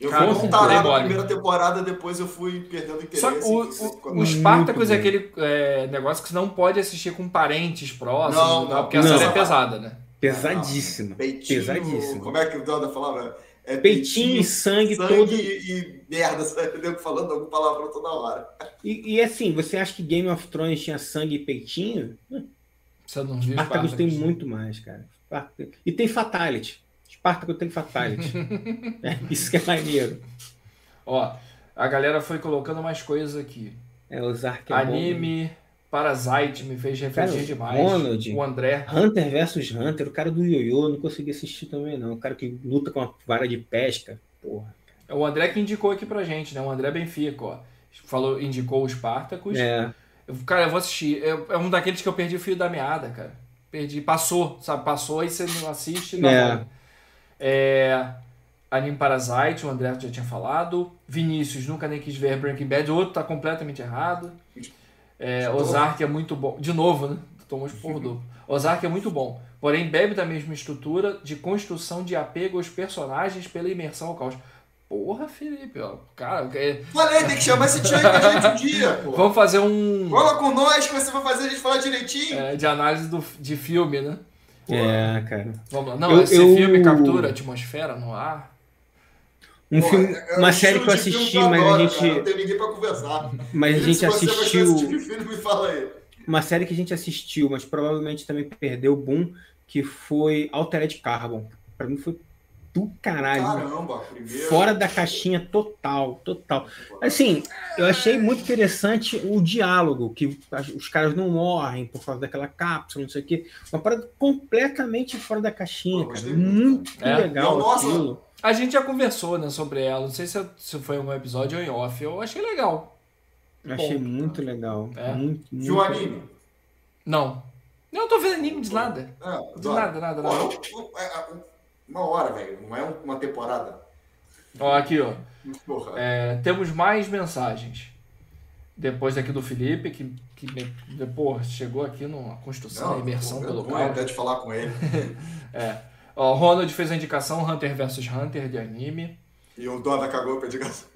Speaker 3: Eu
Speaker 1: Cara,
Speaker 3: fui montar na primeira temporada, depois eu fui perdendo interesse.
Speaker 1: Só que o, o, o Spartacus é aquele é, negócio que você não pode assistir com parentes próximos,
Speaker 3: Não,
Speaker 1: tal,
Speaker 3: não.
Speaker 1: porque a
Speaker 2: Não.
Speaker 1: série é pesada, né?
Speaker 2: Pesadíssima.
Speaker 3: Peitinho,
Speaker 2: Pesadíssimo.
Speaker 3: Como é que o Dona falava? É
Speaker 2: Peitinho e sangue,
Speaker 3: sangue
Speaker 2: todo.
Speaker 3: e, e merda, [laughs] sabe? Entendeu? Falando alguma palavra toda hora.
Speaker 2: E, e assim, você acha que Game of Thrones tinha sangue e peitinho?
Speaker 1: Você não viu
Speaker 2: Spartacus tem
Speaker 1: Spartacus.
Speaker 2: muito mais, cara. E tem Fatality. Spartacus tem Fatality. [laughs] É, isso que é maneiro.
Speaker 1: Ó, a galera foi colocando mais coisas aqui.
Speaker 2: É, o Zark é.
Speaker 1: Anime, Parasite me fez refletir
Speaker 2: Cara,
Speaker 1: demais.
Speaker 2: Ronald.
Speaker 1: O André.
Speaker 2: Hunter vs Hunter, o cara do Ioiô, eu não consegui assistir também, não. O cara que luta com uma vara de pesca. Porra.
Speaker 1: É o André que indicou aqui pra gente, né? O André Benfica, ó. Falou, indicou o Spartacus.
Speaker 2: É.
Speaker 1: Eu- Cara, eu vou assistir. É, é um daqueles que eu perdi o fio da meada, cara. Perdi. Passou, sabe? Passou e você não assiste não
Speaker 2: É.
Speaker 1: volta. É. Anime Parasite, o André já tinha falado. Vinícius, nunca nem quis ver Breaking Bad. O outro tá completamente errado. É? Ozark é muito bom. De novo, né? Tomou esporro duplo. [laughs] Ozark é muito bom. Porém, bebe da mesma estrutura de construção de apego aos personagens pela imersão ao caos. Porra, Felipe, ó. Cara, é-
Speaker 3: Falei, tem que chamar esse tio aí com a gente um dia, pô.
Speaker 1: vamos fazer um.
Speaker 3: Cola com nós que você vai fazer a gente falar direitinho.
Speaker 1: é, de análise do, de filme, né?
Speaker 2: É, cara.
Speaker 1: Vamos lá. Não,
Speaker 2: Eu-
Speaker 1: esse
Speaker 2: eu-
Speaker 1: filme captura a atmosfera no ar.
Speaker 2: Um
Speaker 3: Pô,
Speaker 2: filme,
Speaker 3: é- é
Speaker 2: uma
Speaker 3: um
Speaker 2: série que eu assisti,
Speaker 3: eu
Speaker 2: mas a gente,
Speaker 3: cara, Não tem ninguém pra conversar.
Speaker 2: mas a gente
Speaker 3: Se
Speaker 2: assistiu.
Speaker 3: tipo filme, me fala aí.
Speaker 2: Uma série que a gente assistiu, mas provavelmente também perdeu o boom, que foi Altered Carbon. Pra mim foi do caralho.
Speaker 3: Caramba, primeiro.
Speaker 2: Fora da caixinha total, total. Assim, eu achei muito interessante o diálogo, que os caras não morrem por causa daquela cápsula, não sei o quê. Uma parada completamente fora da caixinha,
Speaker 3: Pô,
Speaker 2: cara.
Speaker 3: muito,
Speaker 1: É.
Speaker 2: legal
Speaker 3: Eu, nossa,
Speaker 2: aquilo.
Speaker 1: A gente já conversou, né, sobre ela. Não sei se, se foi um episódio ou em off. Eu achei legal.
Speaker 2: Eu achei
Speaker 1: Bom.
Speaker 2: muito legal.
Speaker 1: É.
Speaker 2: Muito, muito
Speaker 3: Viu o anime?
Speaker 1: Não. Não, eu tô vendo anime de nada.
Speaker 3: É,
Speaker 1: De
Speaker 3: adoro.
Speaker 1: nada, nada,
Speaker 3: Pô,
Speaker 1: nada.
Speaker 3: um- um- é, é, uma hora, velho. Não é um- uma temporada.
Speaker 1: Ó, aqui, ó.
Speaker 3: Porra.
Speaker 1: É, temos mais mensagens. Depois aqui do Felipe, que, que me- pô, chegou aqui numa construção,
Speaker 3: Não,
Speaker 1: imersão pelo
Speaker 3: vergonha
Speaker 1: local.
Speaker 3: até de falar com ele. [laughs]
Speaker 1: Ó, Ronald fez a indicação Hunter vs Hunter de anime.
Speaker 3: E o Dona cagou a pedigação.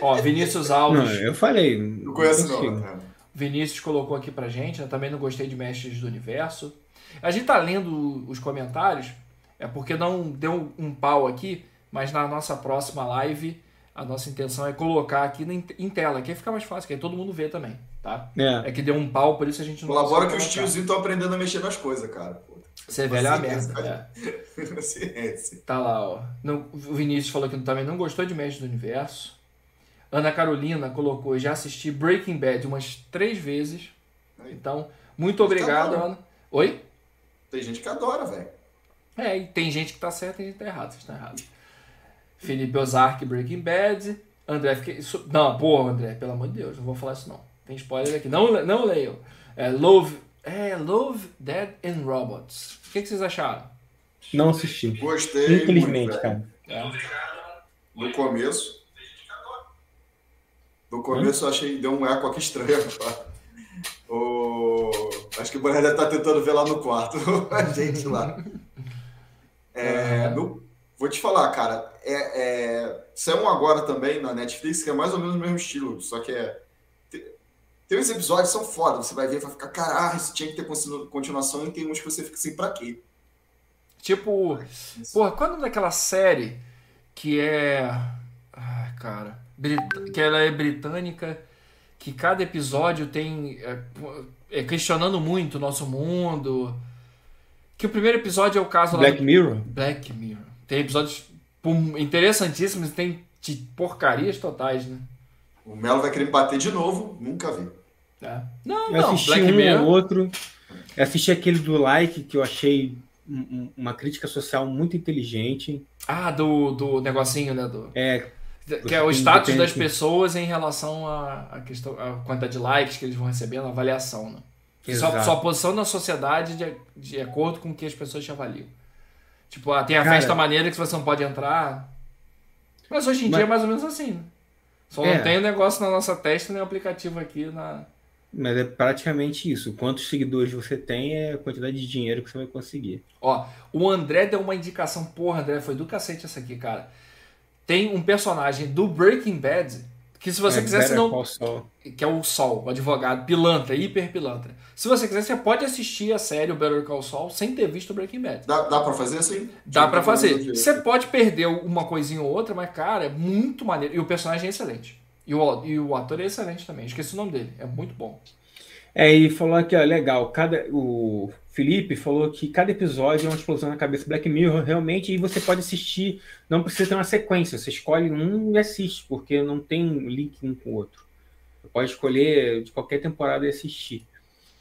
Speaker 1: Ó, Vinícius
Speaker 2: Não,
Speaker 1: Alves.
Speaker 2: eu falei.
Speaker 3: Não conheço, não. né?
Speaker 1: Vinícius colocou aqui pra gente, né? também não gostei de Mestres do Universo. A gente tá lendo os comentários, é porque não deu um pau aqui, mas na nossa próxima live, a nossa intenção é colocar aqui em tela, que aí fica mais fácil, que aí todo mundo vê também, tá?
Speaker 2: É.
Speaker 1: É que deu um pau, por isso a gente não
Speaker 3: Colabora que os tiozinhos estão aprendendo a mexer nas coisas, cara.
Speaker 1: Você é velho é
Speaker 3: Paciência.
Speaker 1: merda. É. [laughs]
Speaker 3: Ciência.
Speaker 1: Tá lá, ó. Não- o Vinícius falou que também não gostou de Mestre do Universo. Ana Carolina colocou, já assisti Breaking Bad umas três vezes. Então, muito obrigado,
Speaker 3: Tá.
Speaker 1: Ana. Oi?
Speaker 3: Tem gente que adora, velho.
Speaker 1: É, e tem gente que tá certo e tem gente que tá errado. Vocês estão errados. Felipe Ozark, Breaking Bad. André, fiquei... isso- Não, porra, André, pelo amor de Deus, não vou falar isso não. Tem spoiler aqui. Não, não leiam. É Love, é Love, Dead and Robots. O que, que vocês acharam?
Speaker 2: Não assisti.
Speaker 3: Gostei.
Speaker 2: Infelizmente,
Speaker 3: muito,
Speaker 2: cara.
Speaker 1: É.
Speaker 3: No começo. No começo eu achei deu um eco aqui estranho. [laughs] Tá? O... Acho que o Boné deve estar tentando ver lá no quarto [laughs] a gente lá. É, no- Vou te falar, cara. É, é... Saiu um agora também na Netflix que é mais ou menos o mesmo estilo, só que é. te- Tem uns episódios que são foda, você vai ver e vai ficar, caralho, isso tinha que ter continu- continuação, e tem uns que você fica assim, pra quê?
Speaker 1: Tipo, porra, qual é o nome daquela série que é. Ai, cara. Que ela é britânica, que cada episódio tem. É, é, questionando muito o nosso mundo. Que o primeiro episódio é o caso lá.
Speaker 2: Black
Speaker 1: do-
Speaker 2: Mirror?
Speaker 1: Black Mirror. Tem episódios pum, interessantíssimos e tem de porcarias totais, né?
Speaker 3: O Melo vai querer me bater de novo, nunca vi.
Speaker 1: É. Não,
Speaker 2: Eu
Speaker 1: não.
Speaker 2: assisti
Speaker 1: Black
Speaker 2: um
Speaker 1: Mirror.
Speaker 2: ou outro. Eu assisti aquele do like que eu achei um- um- uma crítica social muito inteligente.
Speaker 1: Ah, do, do negocinho, né? Do,
Speaker 2: É,
Speaker 1: que é o status das pessoas em relação à à questão, à quantidade de likes que eles vão receber na avaliação, né? Sua,
Speaker 2: Exato.
Speaker 1: sua posição na sociedade de, de acordo com o que as pessoas te avaliam. Tipo, ah, tem a
Speaker 2: Cara-
Speaker 1: festa maneira que você não pode entrar. Mas hoje em
Speaker 2: Mas-
Speaker 1: dia é mais ou menos assim, né? Só
Speaker 2: É.
Speaker 1: não tem o negócio na nossa testa nem aplicativo aqui na.
Speaker 2: mas é praticamente isso. Quantos seguidores você tem é a quantidade de dinheiro que você vai conseguir.
Speaker 1: Ó, o André deu uma indicação, porra, André, foi do cacete essa aqui, cara. Tem um personagem do Breaking Bad que se você
Speaker 2: é,
Speaker 1: quiser, se
Speaker 2: Better
Speaker 1: não. Que é o Sol, o advogado, pilantra, hiper pilantra. Se você quiser, você pode assistir a série o Better Call Saul sem ter visto o Breaking Bad.
Speaker 3: Dá, dá pra fazer assim?
Speaker 1: Dá pra fazer.
Speaker 3: Direito.
Speaker 1: Você pode perder uma coisinha ou outra, mas, cara, é muito maneiro. E o personagem é excelente. E o, e o ator é excelente também. Esqueci o nome dele. É muito bom.
Speaker 2: É, e falou aqui, ó, legal. Cada, o Felipe falou que cada episódio é uma explosão na cabeça Black Mirror, realmente, e você pode assistir, não precisa ter uma sequência, você escolhe um e assiste, porque não tem um link um com o outro. Você pode escolher de qualquer temporada e assistir.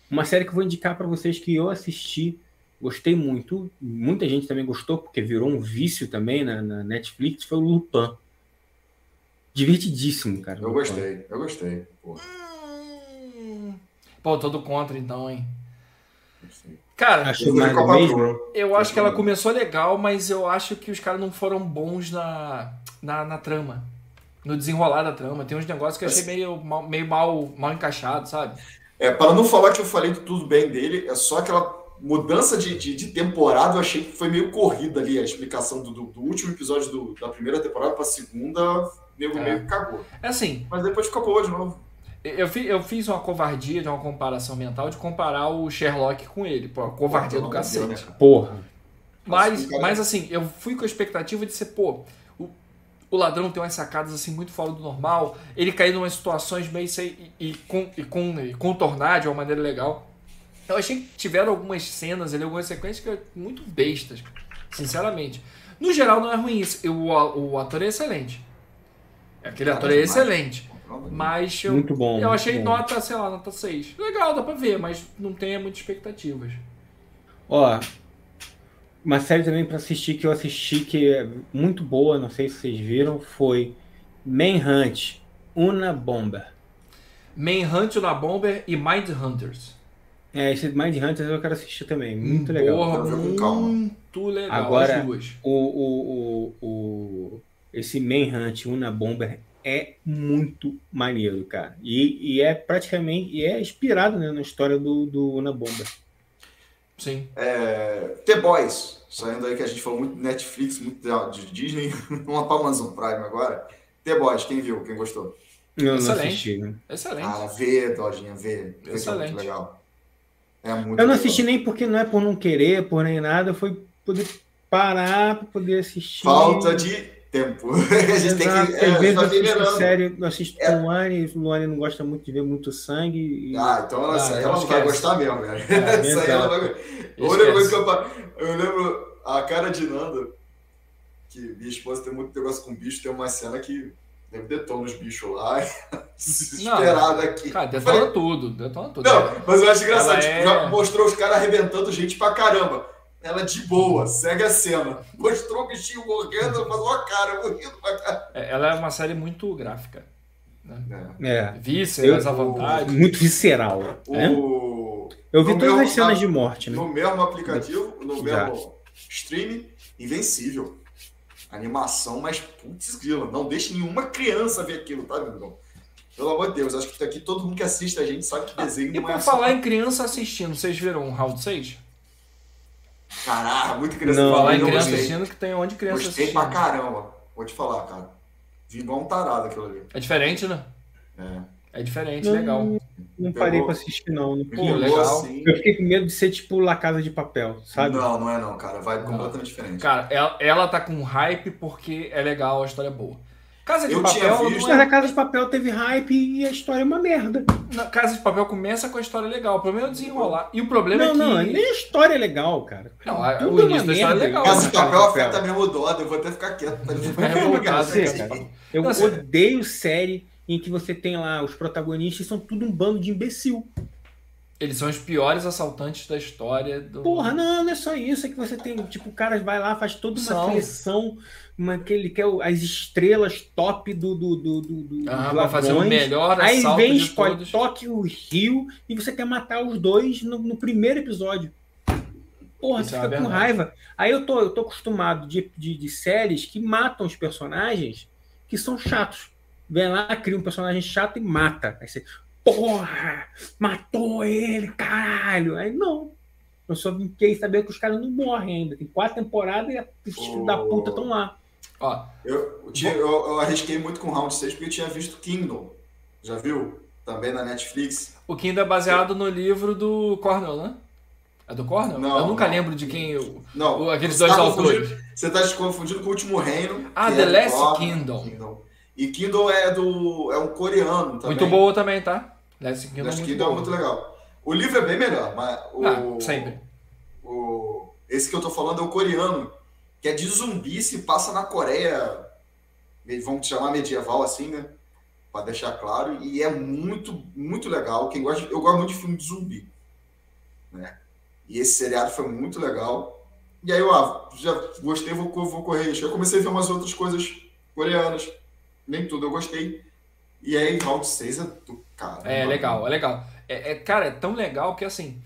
Speaker 2: Uma série que eu vou indicar para vocês que eu assisti, gostei muito, muita gente também gostou, porque virou um vício também na, na Netflix, foi o Lupin. Divertidíssimo, cara.
Speaker 3: Eu
Speaker 2: Lupin.
Speaker 3: gostei, eu gostei. Pô,
Speaker 1: Pô, todo contra então, hein? Cara,
Speaker 3: fui
Speaker 2: mais
Speaker 3: a
Speaker 2: do mesmo?
Speaker 1: eu acho que ela começou legal, mas eu acho que os caras não foram bons na, na, na trama. No desenrolar da trama. Tem uns negócios que eu achei meio, mal, meio mal, mal encaixado, sabe?
Speaker 3: É, para não falar que eu falei de tudo bem dele, é só aquela mudança de, de, de temporada, eu achei que foi meio corrida ali, a explicação do, do, do último episódio do- da primeira temporada pra segunda, o nego
Speaker 1: É.
Speaker 3: meio que cagou.
Speaker 1: É assim,
Speaker 3: Mas depois ficou boa de novo.
Speaker 1: Eu, fi- eu fiz uma covardia de uma comparação mental de comparar o Sherlock com ele. Pô, covardia do
Speaker 3: de Deus,
Speaker 1: cacete.
Speaker 3: né?
Speaker 2: Porra.
Speaker 1: Mas, mas assim, eu fui com a expectativa de ser, pô, o, o ladrão tem umas sacadas assim muito fora do normal, ele cair em umas situações meio sem, e, e, e, con- e contornar de uma maneira legal. Eu achei que tiveram algumas cenas ali, algumas sequências que eram muito bestas, sinceramente. No geral não é ruim isso, Eu- o, o ator é excelente. Aquele ator é excelente. Mas eu,
Speaker 2: Muito bom.
Speaker 1: eu achei
Speaker 2: muito bom.
Speaker 1: nota, sei lá, nota 6. Legal, dá pra ver, mas não tenha muitas expectativas.
Speaker 2: Ó, uma série também pra assistir que eu assisti que é muito boa, não sei se vocês viram, foi Manhunt, Una Bomber.
Speaker 1: Manhunt na Bomber e Mind Hunters.
Speaker 2: É, esse Mind Hunters eu quero assistir também, muito legal.
Speaker 1: Porra, muito legal
Speaker 2: Agora-
Speaker 1: as duas.
Speaker 2: O, o, o, o, esse Manhunt, Una Bomber é muito maneiro, cara. E, e é praticamente, e é inspirado né, na história do, do Una Bomber.
Speaker 1: Sim.
Speaker 3: É, The Boys, saindo aí que a gente falou muito de Netflix, muito de Disney, [laughs] vamos pra Amazon Prime agora. The Boys, quem viu, quem gostou?
Speaker 2: Eu não
Speaker 1: Excelente.
Speaker 2: assisti, né?
Speaker 1: Excelente.
Speaker 3: Cara, vê, Dodinha, vê. Que é
Speaker 1: Excelente.
Speaker 3: muito legal. É muito
Speaker 2: Eu não
Speaker 3: legal.
Speaker 2: assisti nem porque não é por não querer, por nem nada, foi poder parar pra poder assistir.
Speaker 3: Falta de tempo. [laughs] a gente tem que.
Speaker 2: Às
Speaker 3: É,
Speaker 2: vezes eu assisto série, eu assisto
Speaker 3: É.
Speaker 2: com Luane, e Luane não gosta muito de ver muito sangue. E...
Speaker 3: Ah, então ela,
Speaker 1: Ah,
Speaker 3: essa aí
Speaker 1: então
Speaker 3: ela não vai
Speaker 1: esquece.
Speaker 3: gostar mesmo, velho.
Speaker 2: É,
Speaker 3: Isso aí ela vai que eu, eu lembro, a cara de Nanda, que minha esposa tem muito negócio com bicho, tem uma cena que deve detona os bichos lá, [laughs] desesperada aqui.
Speaker 1: Cara, detona tudo. Detona tudo.
Speaker 3: Não, mas eu acho engraçado, tipo,
Speaker 1: é-
Speaker 3: já mostrou os caras arrebentando gente pra caramba. Ela de boa, segue a cena. Mostrou o bichinho morrendo, ela falou, ó, cara, rindo pra caramba.
Speaker 1: É, Ela é uma série muito gráfica. Né?
Speaker 2: É.
Speaker 1: Vísceras
Speaker 2: Eu-
Speaker 1: à vontade.
Speaker 2: Muito visceral. né?
Speaker 3: O...
Speaker 2: Eu vi
Speaker 3: no
Speaker 2: todas
Speaker 3: meu-
Speaker 2: as cenas
Speaker 3: na-
Speaker 2: de morte, né?
Speaker 3: No mesmo aplicativo, no
Speaker 2: Já.
Speaker 3: mesmo stream, Invencível. Animação, mas putz grila, não deixe nenhuma criança ver aquilo, tá, meu irmão? Pelo amor de Deus, acho que aqui todo mundo que assiste a gente sabe que desenho
Speaker 1: E
Speaker 3: não é
Speaker 1: por
Speaker 3: só-
Speaker 1: falar em criança assistindo, vocês viram um Round 6?
Speaker 3: Caralho, muito criança.
Speaker 2: Não,
Speaker 1: em
Speaker 3: eu
Speaker 1: criança
Speaker 3: gostei.
Speaker 1: assistindo que tem onde criança
Speaker 3: Gostei
Speaker 1: assistindo.
Speaker 3: pra caramba. Vou te falar, cara. Vi igual um tarado aquilo ali.
Speaker 1: É diferente, né?
Speaker 3: É.
Speaker 1: É diferente,
Speaker 2: Não,
Speaker 1: legal.
Speaker 2: Não parei pra assistir, não. não
Speaker 1: Pô,
Speaker 3: pegou
Speaker 1: legal.
Speaker 3: assim.
Speaker 2: Eu fiquei com medo de ser tipo La Casa de Papel, sabe?
Speaker 3: Não, não é não, cara. Vai
Speaker 1: Não.
Speaker 3: completamente diferente.
Speaker 1: Cara, ela, ela tá com hype porque é legal, a história é boa. Casa de
Speaker 3: Eu
Speaker 1: Papel
Speaker 3: visto-
Speaker 1: não
Speaker 2: Mas
Speaker 1: é...
Speaker 2: a Casa de Papel teve hype e a história é uma merda.
Speaker 1: Na Casa de Papel começa com a história legal. O problema é desenrolar. E o problema
Speaker 2: Não,
Speaker 1: é que.
Speaker 2: não, nem a história é legal, cara.
Speaker 1: Não, a-
Speaker 2: Tudo
Speaker 1: o
Speaker 2: é
Speaker 1: início
Speaker 2: uma
Speaker 1: da história é legal.
Speaker 3: Casa de papel afeta mesmo o Dodo, eu vou até ficar quieto. Pra ele
Speaker 1: Vai revoltar,
Speaker 2: Você,
Speaker 1: né,
Speaker 2: cara? Eu
Speaker 1: Não,
Speaker 2: odeio série em que você tem lá os protagonistas são tudo um bando de imbecil.
Speaker 1: Eles são os piores assaltantes da história do.
Speaker 2: Porra, não, não é só isso. É que você tem, tipo, o cara vai lá, faz toda uma
Speaker 1: São.
Speaker 2: seleção, uma, que ele quer as estrelas top do, do, do, do, do
Speaker 1: Ah, vai fazer o melhor
Speaker 2: Aí vem,
Speaker 1: de
Speaker 2: escolhe
Speaker 1: todos.
Speaker 2: Tóquio, Rio, e você quer matar os dois no, no primeiro episódio. Porra,
Speaker 1: Isso
Speaker 2: você
Speaker 1: é
Speaker 2: fica com raiva. Aí eu tô, eu tô acostumado de, de, de séries que matam os personagens que são chatos. Vem lá, cria um personagem chato e mata. Aí você, porra, matou ele, caralho. Aí não. Eu só fiquei sabendo que os caras não morrem ainda. Tem quatro temporadas e os filhos da puta estão lá.
Speaker 1: Ó,
Speaker 3: Eu, eu, tinha- eu- eu arrisquei muito com Round 6 porque eu tinha visto Kingdom. Já viu? Também na Netflix.
Speaker 1: o Kindle é baseado no livro do Cornell, né? É do Cornell?
Speaker 3: Não,
Speaker 1: eu nunca
Speaker 3: não.
Speaker 1: lembro de quem. o-
Speaker 3: Não,
Speaker 1: o- aqueles dois
Speaker 3: tá
Speaker 1: autores.
Speaker 3: Você tá se confundindo com o Último Reino.
Speaker 1: Ah, The
Speaker 3: é
Speaker 1: Last
Speaker 3: Cornell,
Speaker 1: Kingdom.
Speaker 3: E Kingdom é do. é um coreano também.
Speaker 1: Muito boa também, tá? Last Kingdom é
Speaker 3: Last
Speaker 1: muito
Speaker 3: Kingdom é muito legal. O livro é bem melhor, mas o.
Speaker 1: Ah, sempre.
Speaker 3: o- esse que eu tô falando é o coreano, que é de zumbi, se passa na Coreia, vamos chamar medieval assim, né? Pra deixar claro, e é muito, muito legal. Quem gosta, eu gosto muito de filme de zumbi, né? E esse seriado foi muito legal. E aí eu ah, já gostei, vou, vou correr. Eu comecei a ver umas outras coisas coreanas, nem tudo eu gostei. E aí Round 6 é do cara.
Speaker 1: É legal, é legal. É, é- cara, é tão legal que assim,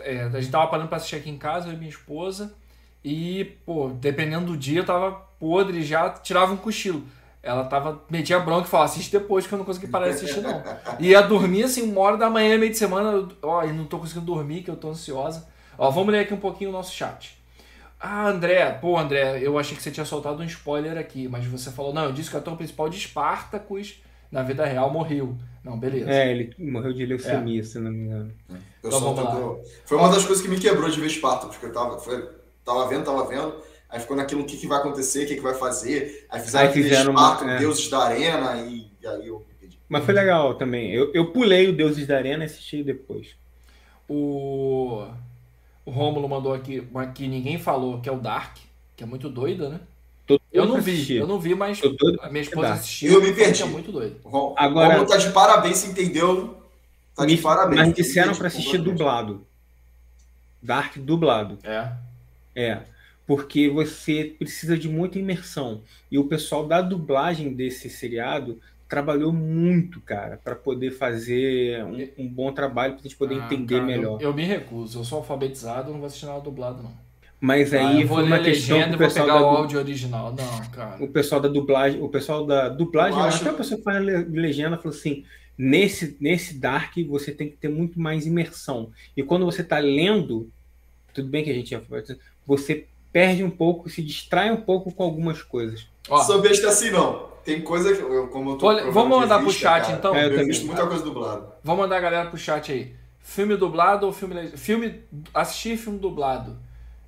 Speaker 1: é, a gente tava parando pra assistir aqui em casa, eu e minha esposa, e, pô, dependendo do dia, eu tava podre já, tirava um cochilo. Ela tava, metia bronca e falava, assiste depois que eu não consegui parar de assistir, não. Ia dormir assim, uma hora da manhã, meio de semana, eu- ó, e não tô conseguindo dormir, que eu tô ansiosa. Ó, vamos ler aqui um pouquinho o nosso chat. Ah, André, pô, André, eu achei que você tinha soltado um spoiler aqui, mas você falou, não, eu disse que o ator principal de Spartacus, na vida real, morreu. Não, beleza.
Speaker 2: É, ele morreu de leucemia, se não me engano.
Speaker 3: Eu
Speaker 1: Então
Speaker 3: só
Speaker 1: vamos lá.
Speaker 3: tô- Foi uma das coisas que me quebrou de ver Esparta, porque eu tava, foi- tava vendo, tava vendo, aí ficou naquilo o que, que vai acontecer, o que, que vai fazer, aí fizeram,
Speaker 2: Aí fizeram uma- é.
Speaker 3: deuses da arena, e, e aí eu.
Speaker 2: Mas foi legal também. Eu, eu pulei o Deuses da Arena e assisti depois.
Speaker 1: O, o Rômulo mandou aqui uma que ninguém falou, que é o Dark, que é muito doida, né? Eu não vi,
Speaker 2: assistir.
Speaker 1: eu não vi, mas a minha esposa assistiu.
Speaker 3: Eu me
Speaker 1: e falou
Speaker 3: perdi.
Speaker 1: É muito doido.
Speaker 3: O Rom-
Speaker 2: Agora-
Speaker 3: Romulo tá de parabéns, entendeu? Tá de
Speaker 2: Me-
Speaker 3: parabéns.
Speaker 2: Mas disseram pra assistir dublado. Dark dublado.
Speaker 1: É.
Speaker 2: É. Porque você precisa de muita imersão. E o pessoal da dublagem desse seriado trabalhou muito, cara, para poder fazer um, um bom trabalho, pra gente poder
Speaker 1: Ah,
Speaker 2: entender
Speaker 1: cara,
Speaker 2: melhor.
Speaker 1: Eu, eu me recuso, eu sou alfabetizado, não vou assistir nada dublado, não.
Speaker 2: Mas
Speaker 1: Ah,
Speaker 2: aí
Speaker 1: eu vou
Speaker 2: foi
Speaker 1: ler
Speaker 2: uma
Speaker 1: a
Speaker 2: questão
Speaker 1: legenda
Speaker 2: que
Speaker 1: e
Speaker 2: o
Speaker 1: vou pegar
Speaker 2: da
Speaker 1: o áudio original. Não, cara.
Speaker 2: o pessoal da dublagem, o pessoal da dublagem,
Speaker 3: Eu
Speaker 2: até
Speaker 3: acho-
Speaker 2: a pessoa que faz le- legenda falou assim: nesse, nesse Dark você tem que ter muito mais imersão. E quando você está lendo, tudo bem que a gente já você perde um pouco, se distrai um pouco com algumas coisas.
Speaker 1: Ó,
Speaker 3: Sou besta assim, não. Tem coisa que, eu, como eu tô
Speaker 1: Olha, vamos mandar
Speaker 3: de
Speaker 1: pro chat,
Speaker 3: cara,
Speaker 1: então?
Speaker 2: É, eu
Speaker 3: Eu, visto muita coisa dublada.
Speaker 1: vamos mandar a galera pro chat aí. Filme dublado ou filme Filme. Assistir filme dublado.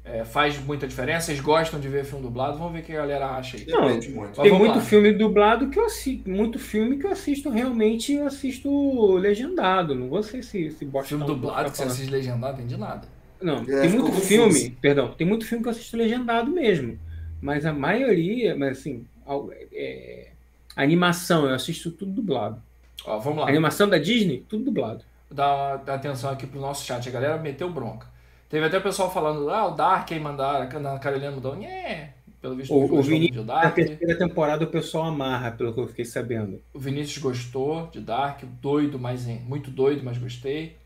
Speaker 1: é, faz muita diferença? Vocês gostam de ver filme dublado? Vamos ver o que a galera acha aí.
Speaker 2: Não,
Speaker 3: Depende muito.
Speaker 2: Tem muito
Speaker 1: lá.
Speaker 2: filme dublado que eu assisto, muito filme que eu assisto realmente, eu assisto legendado. Não vou ser se, se bosta
Speaker 1: Filme dublado
Speaker 2: vou
Speaker 1: que você assiste legendado, não entendi nada.
Speaker 2: Não,
Speaker 3: É,
Speaker 2: tem muito filme, perdão, tem muito filme que eu assisto legendado mesmo. Mas a maioria, mas assim, ao- é, animação, eu assisto tudo dublado.
Speaker 1: Ó, vamos lá.
Speaker 2: Animação da Disney, tudo dublado.
Speaker 1: Dá, dá atenção aqui pro nosso chat. A galera meteu bronca. Teve até o pessoal falando, ah, o Dark aí mandaram, a Carolina mudou. O Pelo visto,
Speaker 2: O, o Vinícius,
Speaker 1: de
Speaker 2: na
Speaker 1: Dark.
Speaker 2: terceira temporada, o pessoal amarra, pelo que eu fiquei sabendo.
Speaker 1: O Vinícius gostou de Dark, doido, mas muito doido, mas gostei.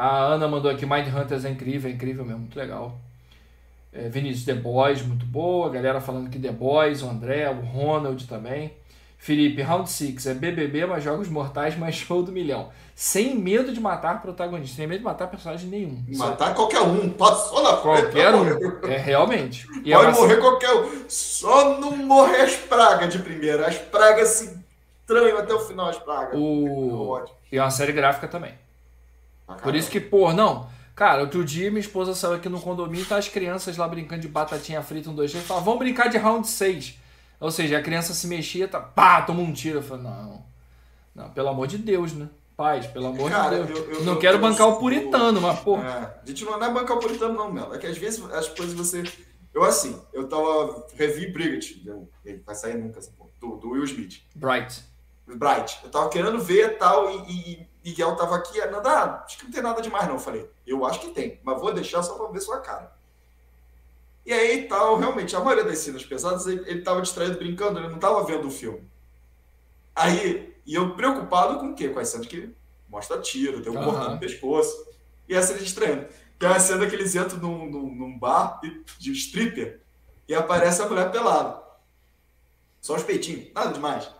Speaker 1: A Ana mandou aqui Mind Hunters é incrível, é incrível mesmo, muito legal. É, Vinícius The Boys, muito boa. A galera falando que The Boys, o André, o Ronald também. Felipe, Round 6 é BBB, mas jogos mortais, mais [laughs] show do milhão. Sem medo de matar protagonista, sem medo de matar personagem nenhum.
Speaker 3: Matar qualquer um, passou na frente.
Speaker 1: Qualquer um. É, realmente. E
Speaker 3: Pode morrer qualquer um. Só não morrer as pragas de primeira. As pragas se tranham até o final, as pragas.
Speaker 1: O...
Speaker 3: Ótimo.
Speaker 1: E é uma série gráfica também. Por isso que, pô, não. Cara, outro dia minha esposa saiu aqui no condomínio e tá as crianças lá brincando de batatinha frita, um, dois, três. Falaram, vamos brincar de round 6. Ou seja, a criança se mexia, tá, pá, toma um tiro. Eu falei, não. Não, pelo amor de Deus, né? Pais, pelo amor
Speaker 3: Cara,
Speaker 1: de Deus.
Speaker 3: eu- eu-
Speaker 1: não
Speaker 3: eu-
Speaker 1: quero
Speaker 3: eu
Speaker 1: bancar o
Speaker 3: sou-
Speaker 1: puritano, mas, pô.
Speaker 3: É, a gente não é bancar o puritano, não, Melo. É que às vezes as coisas você. Eu, assim, eu tava. Revi Brigat. eu- Ele vai sair nunca porra. Do, do Will Smith.
Speaker 1: Bright.
Speaker 3: Bright. Eu tava querendo ver tal, e, e, Miguel tava aqui, a Nanda, ah, acho que não tem nada demais, não. Eu falei, eu acho que tem, mas vou deixar só pra ver sua cara. E aí tal, realmente, a maioria das cenas pesadas, ele, ele tava distraído brincando, ele não tava vendo o filme. Aí, e eu preocupado com o quê? Com as cenas que mostra tiro, tem um cortão no pescoço. E a cena distraindo. Que é a cena que eles entram num, num, num bar de stripper e aparece a mulher pelada. Só os peitinhos, nada demais.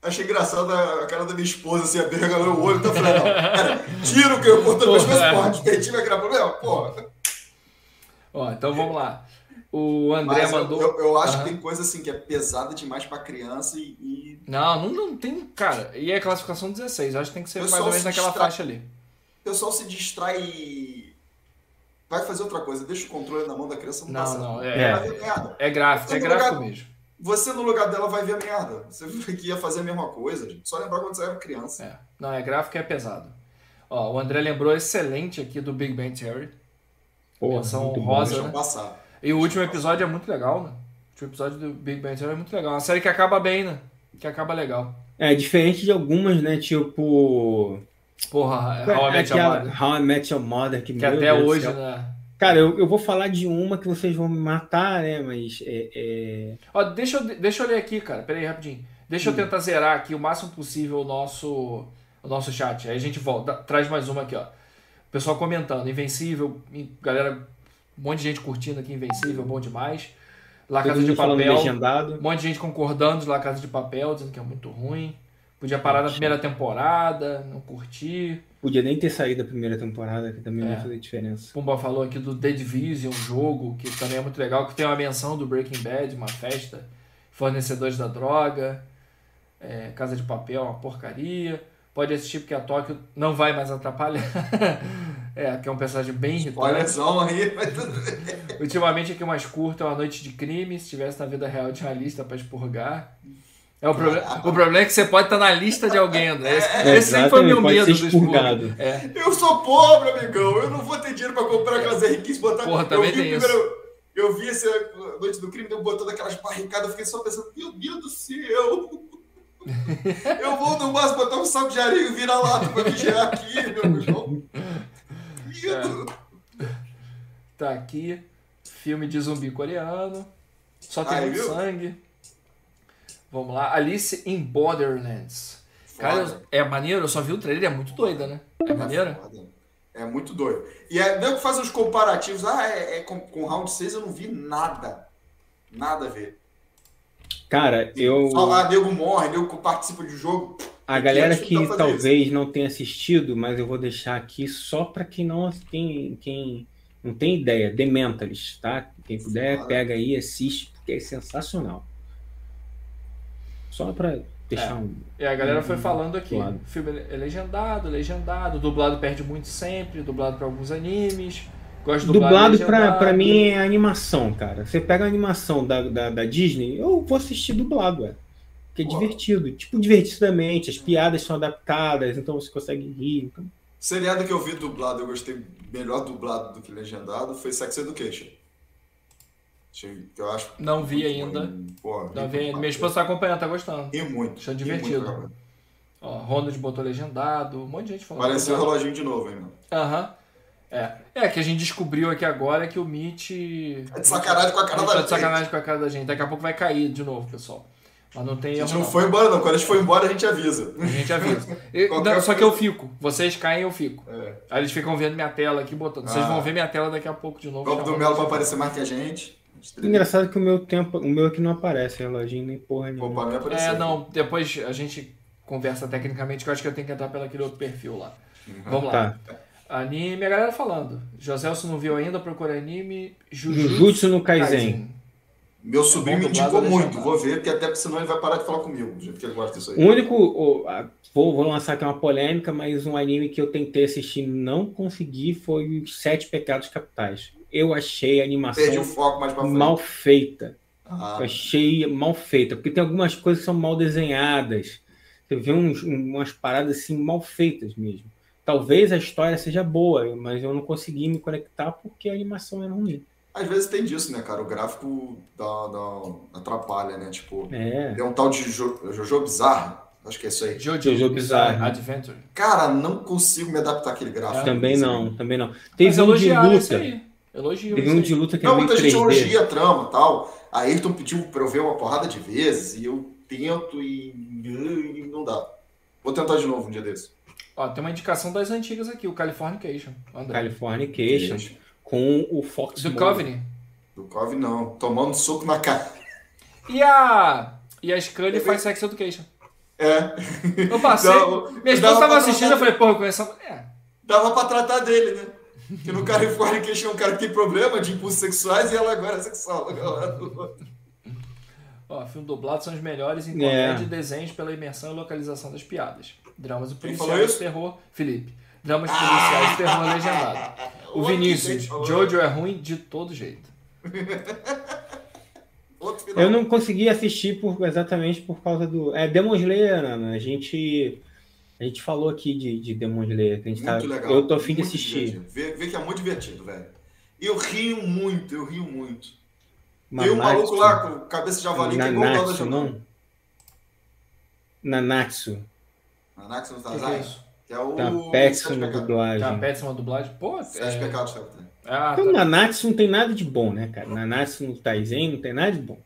Speaker 3: Achei engraçado a, a cara da minha esposa, assim, abergalou o olho, tá falando, não, cara, tira o que eu
Speaker 1: Porra.
Speaker 3: pescoço, porra, os peitinhos vai criar problema, porra.
Speaker 1: Ó, então vamos lá. O André
Speaker 3: Mas
Speaker 1: mandou.
Speaker 3: eu, eu acho
Speaker 1: Aham.
Speaker 3: que tem coisa assim que é pesada demais pra criança e, e
Speaker 1: Não, não, não tem. Cara, e é classificação 16. Eu acho que tem que ser mais ou menos naquela
Speaker 3: distra-
Speaker 1: faixa ali.
Speaker 3: o pessoal se distrai e vai fazer outra coisa, deixa o controle na mão da criança, não,
Speaker 1: Não,
Speaker 3: passa.
Speaker 1: não, é,
Speaker 3: ver merda.
Speaker 1: é gráfico, é gráfico mesmo.
Speaker 3: Você no lugar dela vai ver a merda. Você que ia fazer a mesma coisa, gente. Só lembrar quando você era criança.
Speaker 1: É. Não, é gráfico e é pesado. Ó, o André lembrou excelente aqui do Big Bang Theory.
Speaker 2: Porra,
Speaker 1: Menção honrosa. Né?
Speaker 3: passar.
Speaker 1: E o último episódio é muito legal, né? O último episódio do Big Bang Theory é muito legal. Uma série que acaba bem, né? Que acaba legal.
Speaker 2: É, diferente de algumas, né? Tipo.
Speaker 1: Porra, How I Met Your Mother.
Speaker 2: How I Met Your Mother, que,
Speaker 1: Que
Speaker 2: meu
Speaker 1: até
Speaker 2: Deus
Speaker 1: hoje,
Speaker 2: céu.
Speaker 1: né?
Speaker 2: Cara, eu, eu vou falar de uma que vocês vão me matar, né? Mas é. é-
Speaker 1: Ó, deixa eu, deixa eu ler aqui, cara. Pera aí, rapidinho. Deixa eu
Speaker 2: Hum.
Speaker 1: tentar zerar aqui o máximo possível o nosso, o nosso chat. Aí a gente volta. Traz mais uma aqui, ó. O pessoal comentando. Invencível. in- Galera, um monte de gente curtindo aqui. Invencível, bom demais. La
Speaker 2: todo
Speaker 1: Casa de Papel. Um monte de gente concordando de La Casa de Papel, dizendo que é muito ruim. Podia parar na primeira temporada, não curti.
Speaker 2: Podia nem ter saído a primeira temporada, que também não
Speaker 1: É.
Speaker 2: ia fazer diferença.
Speaker 1: Pumba falou aqui do The Division, um jogo que também é muito legal, que tem uma menção do Breaking Bad, uma festa, fornecedores da droga, é, Casa de Papel, uma porcaria. Pode assistir porque a Tóquio não vai mais atrapalhar. [laughs] é, que é um personagem bem irritante.
Speaker 3: Spoilerzão aí, mas tudo bem.
Speaker 1: Ultimamente aqui o mais curto é uma noite de crime, se tivesse na vida real tinha uma lista pra expurgar. É, o, proble- o problema é que você pode estar na lista de alguém, né? Esse, esse sempre foi meu medo do
Speaker 2: expurgado.
Speaker 1: É.
Speaker 3: Eu sou pobre, amigão. Eu não vou ter dinheiro pra comprar aquelas R15 botar.
Speaker 1: Porra,
Speaker 3: eu
Speaker 1: também
Speaker 3: vi
Speaker 1: tem
Speaker 3: primeiro- Eu vi essa noite do crime, eu botando aquelas barricadas, eu fiquei só pensando, meu Deus do céu! [laughs] Eu vou no máximo botar um saco de areia e virar lata pra vigiar aqui, meu amigão. Medo. [laughs]
Speaker 1: Tá aqui. Filme de zumbi coreano. Só tem
Speaker 3: viu?
Speaker 1: sangue. Vamos lá. Alice in Borderlands. Cara,
Speaker 3: Foda.
Speaker 1: eu- é maneiro, eu só vi o trailer, é muito doida, né? É maneira?
Speaker 3: foda. É muito doido. E é, nego faz uns comparativos. Ah, é, é com, com Round 6 eu não vi nada. Nada a ver.
Speaker 2: Cara, eu.
Speaker 3: Só, ah, nego morre, nego participa de jogo.
Speaker 2: A galera que
Speaker 3: fazer
Speaker 2: talvez não tenha assistido, mas eu vou deixar aqui só para quem não quem, quem não tem ideia, The Mentalist, tá? Quem puder, pega aí, assiste, porque é sensacional. Só para deixar
Speaker 1: É.
Speaker 2: um.
Speaker 1: E a galera
Speaker 2: Hum,
Speaker 1: foi falando aqui.
Speaker 2: claro.
Speaker 1: O filme é legendado, legendado. Dublado perde muito sempre. Dublado pra alguns animes. Gosto de dublado
Speaker 2: Dublado pra, pra mim é animação, cara. Você pega a animação da, da, da Disney, eu vou assistir dublado, ué. Porque é
Speaker 3: Pô.
Speaker 2: divertido. Tipo, divertidamente, as piadas são adaptadas, então você consegue rir. Então,
Speaker 3: Seriado que eu vi dublado, eu gostei melhor dublado do que legendado, foi Sex Education. Eu acho.
Speaker 1: Não vi ainda.
Speaker 3: Pô,
Speaker 1: Não, vê-
Speaker 3: pra
Speaker 1: minha esposa tá acompanhando, tá gostando.
Speaker 3: E muito.
Speaker 1: Achando divertido.
Speaker 3: muito.
Speaker 1: Ó, Ronald botou legendado. Um monte de gente falando.
Speaker 3: Pareceu o reloginho de novo, hein, mano.
Speaker 1: Aham. É. É, que a gente descobriu aqui agora que o Meet.
Speaker 3: É de sacanagem com a cara da
Speaker 1: Tá de
Speaker 3: gente.
Speaker 1: sacanagem com a cara da gente. Daqui a pouco vai cair de novo, pessoal. Mas não tem
Speaker 3: A gente não
Speaker 1: não.
Speaker 3: foi embora, não. Quando a gente foi embora, a gente avisa.
Speaker 1: A gente avisa. [laughs] Eu- não, só que eu fico. Vocês caem, eu fico.
Speaker 3: É.
Speaker 1: Aí eles ficam vendo minha tela aqui, botando. Vocês
Speaker 3: Ah.
Speaker 1: vão ver minha tela daqui a pouco de novo.
Speaker 3: O copo do Melo vai
Speaker 1: vocês.
Speaker 3: aparecer mais que a gente.
Speaker 2: Engraçado que o meu tempo, o meu aqui não aparece, reloginho nem porra nenhuma.
Speaker 3: mim apareceu.
Speaker 1: É, não, depois a gente conversa tecnicamente, que eu acho que eu tenho que entrar pelo aquele outro perfil lá.
Speaker 3: Uhum.
Speaker 1: Vamos lá.
Speaker 2: Tá.
Speaker 1: Anime, a galera falando. Joselso não viu ainda, procura anime. Jujutsu,
Speaker 2: Jujutsu no Kaisen.
Speaker 3: Meu sobrinho
Speaker 1: É
Speaker 3: me indicou
Speaker 1: ou
Speaker 3: muito.
Speaker 1: legendado?
Speaker 3: Vou ver, porque até porque senão ele vai parar de falar comigo, do jeito que ele gosta disso aí.
Speaker 2: O único. o- a- vou, vou lançar aqui uma polêmica, mas um anime que eu tentei assistir e não consegui foi os Sete Pecados Capitais. Eu achei a animação
Speaker 3: Perdi o foco mais pra frente.
Speaker 2: mal feita.
Speaker 3: Ah,
Speaker 2: Eu achei mal feita, porque tem algumas coisas que são mal desenhadas. Você vê uns- um- umas paradas assim mal feitas mesmo. Talvez a história seja boa, mas eu não consegui me conectar porque a animação era ruim.
Speaker 3: às vezes tem disso, né, cara? O gráfico dá, dá- atrapalha, né? Tipo,
Speaker 2: É.
Speaker 3: tem um tal de Jo- Jojo Bizarro. Acho que é isso aí.
Speaker 1: Jojo,
Speaker 2: Jojo
Speaker 1: Bizarre. Adventure.
Speaker 3: Cara, não consigo me adaptar àquele gráfico.
Speaker 2: Também não, também não.
Speaker 1: Mas
Speaker 2: Teve um de luta.
Speaker 1: Elogio
Speaker 2: Teve um de luta que é
Speaker 3: Não,
Speaker 2: meio
Speaker 3: muita gente
Speaker 2: 3D.
Speaker 3: elogia a trama e tal. A Ayrton pediu pra eu ver uma porrada de vezes e eu tento e, e não dá. Vou tentar de novo um dia desse.
Speaker 1: Ó, tem uma indicação das antigas aqui, o Californication. André.
Speaker 2: Californication com o Fox
Speaker 1: Do. Coveney.
Speaker 3: Do Cove não. Tomando soco na cara.
Speaker 1: E a. E a Scully faz Sex Education.
Speaker 3: É.
Speaker 1: Eu passei.
Speaker 3: Não,
Speaker 1: minha esposa
Speaker 3: dava
Speaker 1: tava
Speaker 3: pra
Speaker 1: assistindo,
Speaker 3: tratar-
Speaker 1: eu falei, porra, eu conheço essa mulher.
Speaker 3: Dava pra tratar dele, né? Que no Californication é um cara que tem problema de impulsos sexuais e ela agora é sexual.
Speaker 1: Ó, filme dublado são os melhores em
Speaker 2: É.
Speaker 1: comédia e desenhos pela imersão e localização das piadas. Dramas e policiais
Speaker 3: falou
Speaker 1: de terror. Felipe. Dramas policiais de terror legendado. [laughs] O Vinícius. Jojo é ruim de todo jeito. [laughs]
Speaker 3: Outro final.
Speaker 2: Eu não consegui assistir por, exatamente por causa do. É Demon Slayer, Ana. A gente. A gente falou aqui de, de Demon Slayer. Que a gente tá,
Speaker 3: Muito legal.
Speaker 2: eu tô afim de assistir.
Speaker 3: Vê, vê que é muito divertido, velho. Eu rio muito, eu rio muito. Tem um
Speaker 2: Nanatsu.
Speaker 3: maluco lá com cabeça de javali que é igual o
Speaker 2: não? Nanatsu.
Speaker 3: Nanatsu no
Speaker 1: O que, que é
Speaker 3: Tarzan.
Speaker 1: isso?
Speaker 3: Que é o.
Speaker 2: Tá péssima dublagem.
Speaker 1: Tá, péssima dublagem. Pô,
Speaker 3: Sete
Speaker 1: é...
Speaker 3: pecados.
Speaker 1: Ah,
Speaker 2: Então,
Speaker 1: tá.
Speaker 2: Nanatsu não tem nada de bom, né, cara? Nanatsu no Taizen não tem nada de bom.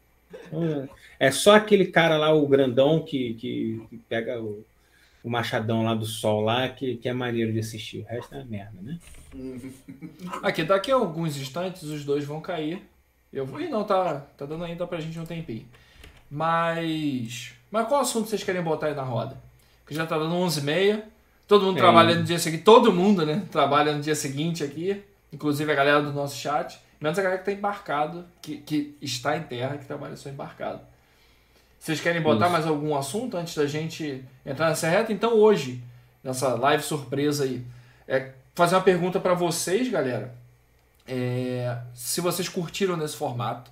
Speaker 2: É só aquele cara lá, o grandão, que, que, que pega o, o machadão lá do sol lá, que, que é maneiro de assistir. O resto é uma merda, né? [laughs]
Speaker 1: Aqui, daqui a alguns instantes os dois vão cair. Eu vou. Ih, não, tá, tá dando ainda pra gente um tempinho. Mas. Mas qual assunto vocês querem botar aí na roda? Porque já tá dando 11h30. Todo mundo
Speaker 2: É.
Speaker 1: trabalha no dia seguinte. Todo mundo, né? Trabalha no dia seguinte aqui. Inclusive a galera do nosso chat. Menos a galera que tá embarcado, que, que está em terra, que trabalha só embarcado. Vocês querem botar
Speaker 2: Isso.
Speaker 1: mais algum assunto antes da gente entrar nessa reta? Então hoje, nessa live surpresa aí, é fazer uma pergunta para vocês, galera. É, se vocês curtiram nesse formato.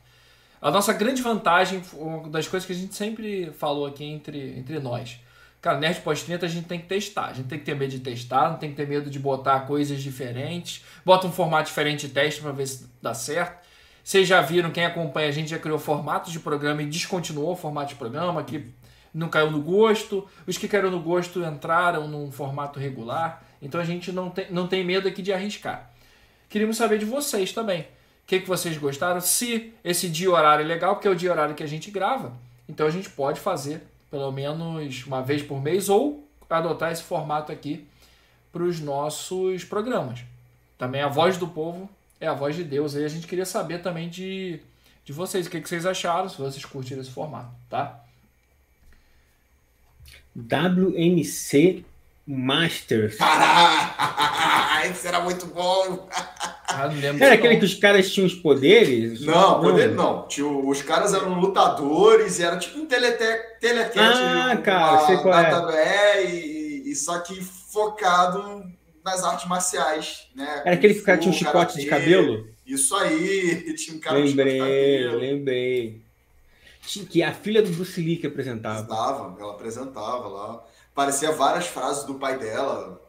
Speaker 1: A nossa grande vantagem, uma das coisas que a gente sempre falou aqui entre, entre nós. Cara, Nerd Pós-30 a gente tem que testar. A gente tem que ter medo de testar, não tem que ter medo de botar coisas diferentes. Bota um formato diferente de teste para ver se dá certo. Vocês já viram, quem acompanha a gente já criou formatos de programa e descontinuou o formato de programa, que não caiu no gosto. Os que caíram no gosto entraram num formato regular. Então a gente não tem, não tem medo aqui de arriscar. Queríamos saber de vocês também. O que, que vocês gostaram? Se esse dia horário é legal, porque é o dia horário que a gente grava. Então a gente pode fazer pelo menos uma vez por mês ou adotar esse formato aqui para os nossos programas. Também a voz do povo é a voz de Deus. Aí a gente queria saber também de, de vocês, o que, que vocês acharam, se vocês curtiram esse formato, tá?
Speaker 2: WMC Masters.
Speaker 3: Caraca! [laughs] Esse era muito bom!
Speaker 1: Ah, não
Speaker 2: Era aquele
Speaker 1: não.
Speaker 2: que os caras tinham os poderes?
Speaker 3: Não, poder não. Tio, os caras eram lutadores e era tipo um telete, telequete.
Speaker 2: Ah, cara, sei qual é.
Speaker 3: é. E, e só que focado nas artes marciais, né?
Speaker 2: Era aquele que o cara tinha um chicote de cabelo?
Speaker 3: Isso aí, [laughs] tinha um cara com chicote de
Speaker 2: Lembrei,
Speaker 3: cabelo.
Speaker 2: lembrei. Tinha- Que a filha do Bruce Lee que apresentava.
Speaker 3: Apresentava, ela apresentava lá. Parecia várias frases do pai dela.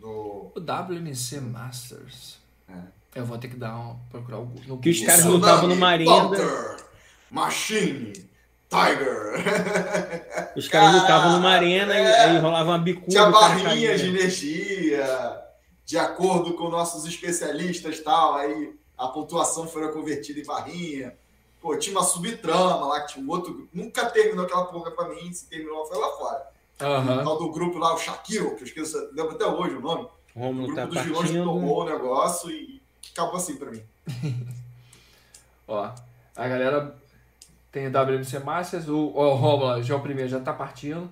Speaker 3: No...
Speaker 1: O WMC Masters.
Speaker 3: É.
Speaker 1: Eu vou ter que dar um, procurar o no
Speaker 2: Que os caras lutavam numa arena.
Speaker 3: Thunder, Machine, Tiger. [laughs]
Speaker 2: Os caras
Speaker 3: Cara,
Speaker 2: lutavam numa arena e
Speaker 3: é.
Speaker 2: aí rolava uma bicuda.
Speaker 3: Tinha barrinhas de energia. de acordo com nossos especialistas tal, aí a pontuação foi convertida em barrinha. Pô, tinha uma subtrama lá, que tinha um outro. Nunca terminou aquela porra pra mim, se terminou foi lá fora.
Speaker 1: Aham.
Speaker 3: O tal do grupo lá, o Shaquille, que eu esqueço, lembro até hoje o nome.
Speaker 2: O
Speaker 3: O
Speaker 2: Romulo
Speaker 3: grupo
Speaker 2: tá
Speaker 3: dos vilões
Speaker 2: partindo.
Speaker 3: tomou o negócio e acabou assim pra mim. [laughs]
Speaker 1: Ó, a galera tem WMC Masters, o, ó, o Romulo, já o primeiro já tá partindo.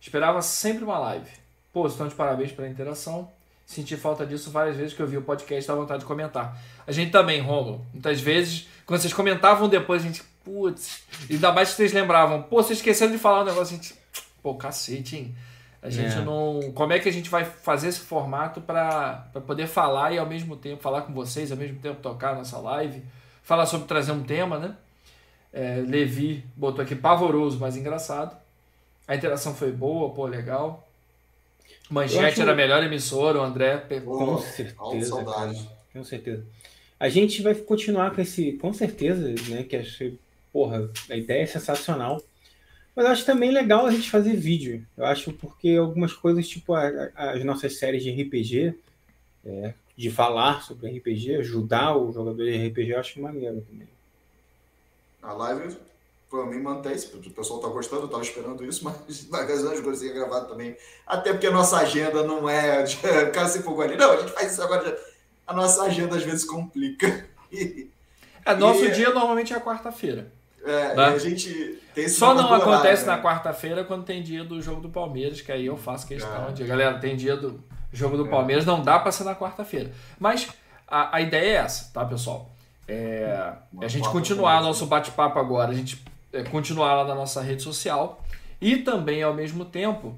Speaker 1: Esperava sempre uma live. Pô, estão de parabéns pela interação. Senti falta disso várias vezes que eu vi o podcast dá vontade de comentar. A gente também, Romulo. Muitas vezes, quando vocês comentavam depois, a gente, putz, ainda mais que vocês lembravam, pô, vocês esqueceram de falar um negócio, a gente, pô, cacete, hein? A gente
Speaker 2: É.
Speaker 1: não. Como é que a gente vai fazer esse formato para poder falar e ao mesmo tempo falar com vocês, ao mesmo tempo tocar a nossa live? Falar sobre trazer um tema, né? É, Levi botou aqui pavoroso, mas engraçado. A interação foi boa, pô, legal. Manchete
Speaker 2: acho-
Speaker 1: era a melhor emissora, o André. pe-
Speaker 3: Pô,
Speaker 2: Com certeza. Com certeza. A gente vai continuar com esse, com certeza, né? Que acho, que, porra, a ideia é sensacional. Mas eu acho também legal a gente fazer vídeo. Eu acho porque algumas coisas, tipo a- a- as nossas séries de RPG, é, de falar sobre RPG, ajudar o jogador de RPG, eu acho maneiro também.
Speaker 3: A live, pra mim, mantém-se. O pessoal tá gostando, eu tava esperando isso, [laughs] mas na das coisas ia gravar também. Até porque a nossa agenda não é. [laughs] O cara se empolgou ali. Não, a gente faz isso agora. já- A nossa agenda às vezes complica. [laughs] E,
Speaker 1: É, nosso
Speaker 3: E-
Speaker 1: dia normalmente é a quarta-feira.
Speaker 3: é,
Speaker 1: Né?
Speaker 3: e a gente tem esse
Speaker 1: Só não acontece
Speaker 3: horário,
Speaker 1: na quarta-feira quando tem dia do jogo do Palmeiras, que aí eu faço questão
Speaker 3: É.
Speaker 1: de. Galera, tem dia do jogo do
Speaker 3: É.
Speaker 1: Palmeiras, não dá pra ser na quarta-feira. Mas a, a ideia é essa, tá, pessoal? É, a gente continuar nosso bate-papo agora, a gente é, continuar lá na nossa rede social e também, ao mesmo tempo,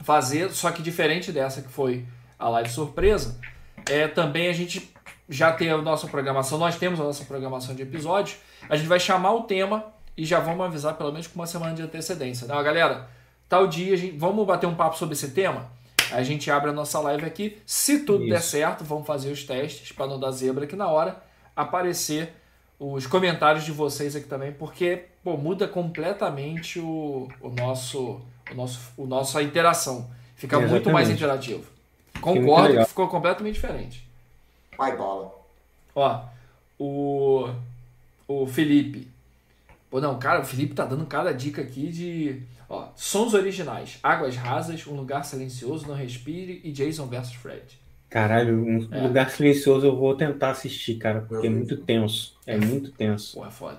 Speaker 1: fazer, só que diferente dessa que foi a live surpresa, é também a gente já ter a nossa programação, nós temos a nossa programação de episódios, a gente vai chamar o tema e já vamos avisar pelo menos com uma semana de antecedência. Não, galera, tal dia, a gente, vamos bater um papo sobre esse tema? A gente abre a nossa live aqui. Se tudo der
Speaker 2: Isso.
Speaker 1: certo, vamos fazer os testes para não dar zebra aqui na hora. Aparecer os comentários de vocês aqui também, porque pô, muda completamente o, o nosso, o nosso, o nossa interação. Fica muito mais interativo. Concordo que ficou completamente diferente.
Speaker 3: Pai bola.
Speaker 1: Ó, o, o Felipe. Pô, não, cara, o Felipe tá dando cada dica aqui de. Ó, sons originais: Águas Rasas, Um Lugar Silencioso, Não Respire e Jason vs Fred.
Speaker 2: Caralho, um
Speaker 1: É.
Speaker 2: lugar silencioso eu vou tentar assistir, cara, porque é muito tenso. É muito tenso.
Speaker 1: Porra, foda.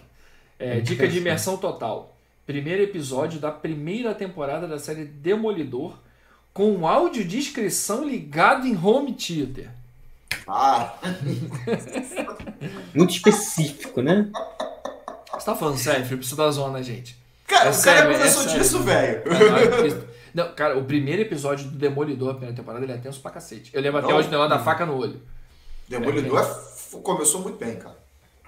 Speaker 1: É,
Speaker 2: Muito
Speaker 1: dica de
Speaker 2: interessante.
Speaker 1: imersão total. Primeiro episódio da primeira temporada da série Demolidor, com audiodescrição ligado em home theater.
Speaker 3: Ah, [laughs]
Speaker 2: Muito específico, né?
Speaker 1: Você tá falando sério, Felipe? Você tá zoando a gente.
Speaker 3: cara,
Speaker 1: É
Speaker 3: o cara
Speaker 1: sério,
Speaker 3: é
Speaker 1: é
Speaker 3: professor disso, velho.
Speaker 1: Não, cara, o primeiro episódio do Demolidor, a primeira temporada, ele é tenso pra cacete. Eu lembro até
Speaker 3: Não.
Speaker 1: hoje do negócio da faca no olho.
Speaker 3: Demolidor é f- começou muito bem, cara.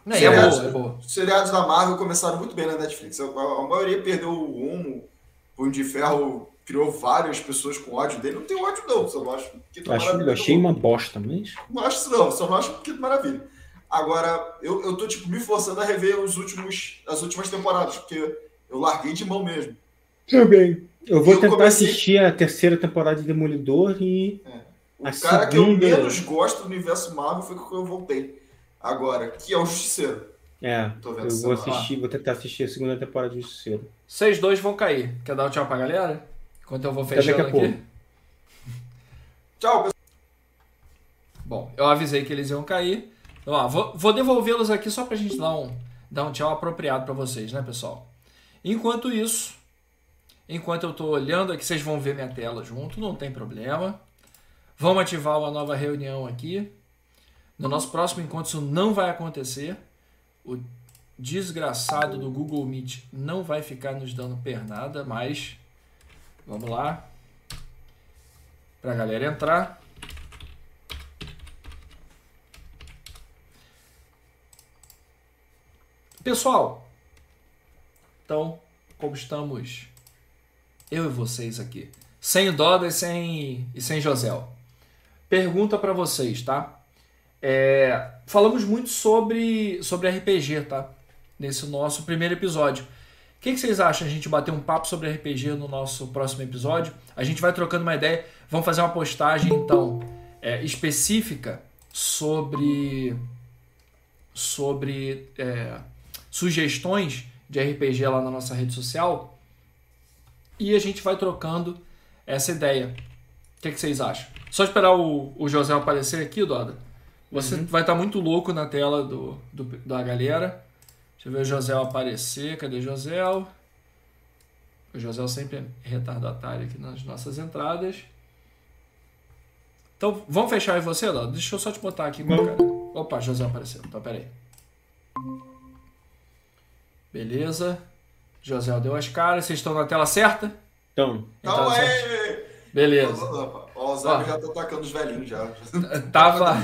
Speaker 1: Não, é
Speaker 3: Seriados-
Speaker 1: boa, é boa.
Speaker 3: Os seriados da Marvel começaram muito bem na Netflix. A, a maioria perdeu o rumo. O Punho de Ferro criou várias pessoas com ódio dele. Não tem ódio, não. Só não acho que
Speaker 2: acho, eu achei uma bosta, mas.
Speaker 3: Não acho isso, não. Só não acho que maravilha. Agora, eu, eu tô, tipo, me forçando a rever os últimos, as últimas temporadas, porque eu larguei de mão mesmo.
Speaker 2: Também. Eu vou
Speaker 3: Eu
Speaker 2: tentar
Speaker 3: comecei-
Speaker 2: assistir a terceira temporada de Demolidor e.
Speaker 3: O
Speaker 2: A
Speaker 3: cara que eu
Speaker 2: segunda-
Speaker 3: menos gosto do universo Marvel foi que eu voltei. Agora, que é o Justiceiro.
Speaker 2: É,
Speaker 3: Tô vendo
Speaker 2: eu vou
Speaker 3: semana.
Speaker 2: assistir, vou tentar assistir a segunda temporada de Justiceiro.
Speaker 1: Vocês dois vão cair. Quer dar um tchau pra galera? Enquanto eu vou fechando
Speaker 2: a
Speaker 1: aqui.
Speaker 2: pouco.
Speaker 3: Tchau, pessoal.
Speaker 1: Bom, eu avisei que eles iam cair. Então, ó, vou, vou devolvê-los aqui só pra gente dar um, dar um tchau apropriado pra vocês, né, pessoal? Enquanto isso, enquanto eu tô olhando aqui, vocês vão ver minha tela junto, não tem problema. Vamos ativar uma nova reunião aqui. No nosso próximo encontro isso não vai acontecer. O desgraçado do Google Meet não vai ficar nos dando pernada, mas vamos lá. Pra galera entrar. Pessoal, então, como estamos eu e vocês aqui, sem o Doda e sem, e sem Josel, pergunta pra vocês, tá? É, falamos muito sobre, sobre RPG, tá? Nesse nosso primeiro episódio. O que, que vocês acham a gente bater um papo sobre RPG no nosso próximo episódio? A gente vai trocando uma ideia. Vamos fazer uma postagem, então, é, específica sobre sobre é, sugestões de RPG lá na nossa rede social e a gente vai trocando essa ideia. O que, que vocês acham? Só esperar o, o José aparecer aqui, Doda. Você vai estar muito louco na tela do, do, da galera. Deixa eu ver o José aparecer. Cadê o José? O José sempre é retardatário aqui nas nossas entradas. Então, vamos fechar aí você, Doda? Deixa eu só te botar aqui. Opa, José apareceu. Então, peraí. Beleza. José deu as caras. Vocês estão na tela certa?
Speaker 2: Então,
Speaker 3: Então,
Speaker 1: Então,
Speaker 3: é.
Speaker 1: Beleza.
Speaker 3: Ó, o Zago já tá atacando os velhinhos já. [laughs]
Speaker 1: Tava.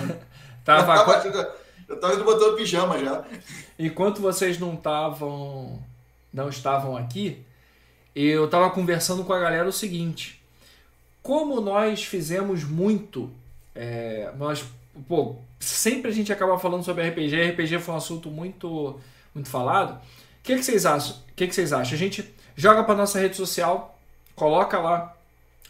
Speaker 1: Tava.
Speaker 3: tava, já tava indo botando pijama já.
Speaker 1: Enquanto vocês não estavam. Não estavam aqui, eu estava conversando com a galera o seguinte. Como nós fizemos muito. é, nós. Pô, sempre a gente acaba falando sobre RPG. RPG foi um assunto muito, muito falado. O que, que vocês acham? O que, que vocês acham? A gente joga para nossa rede social, coloca lá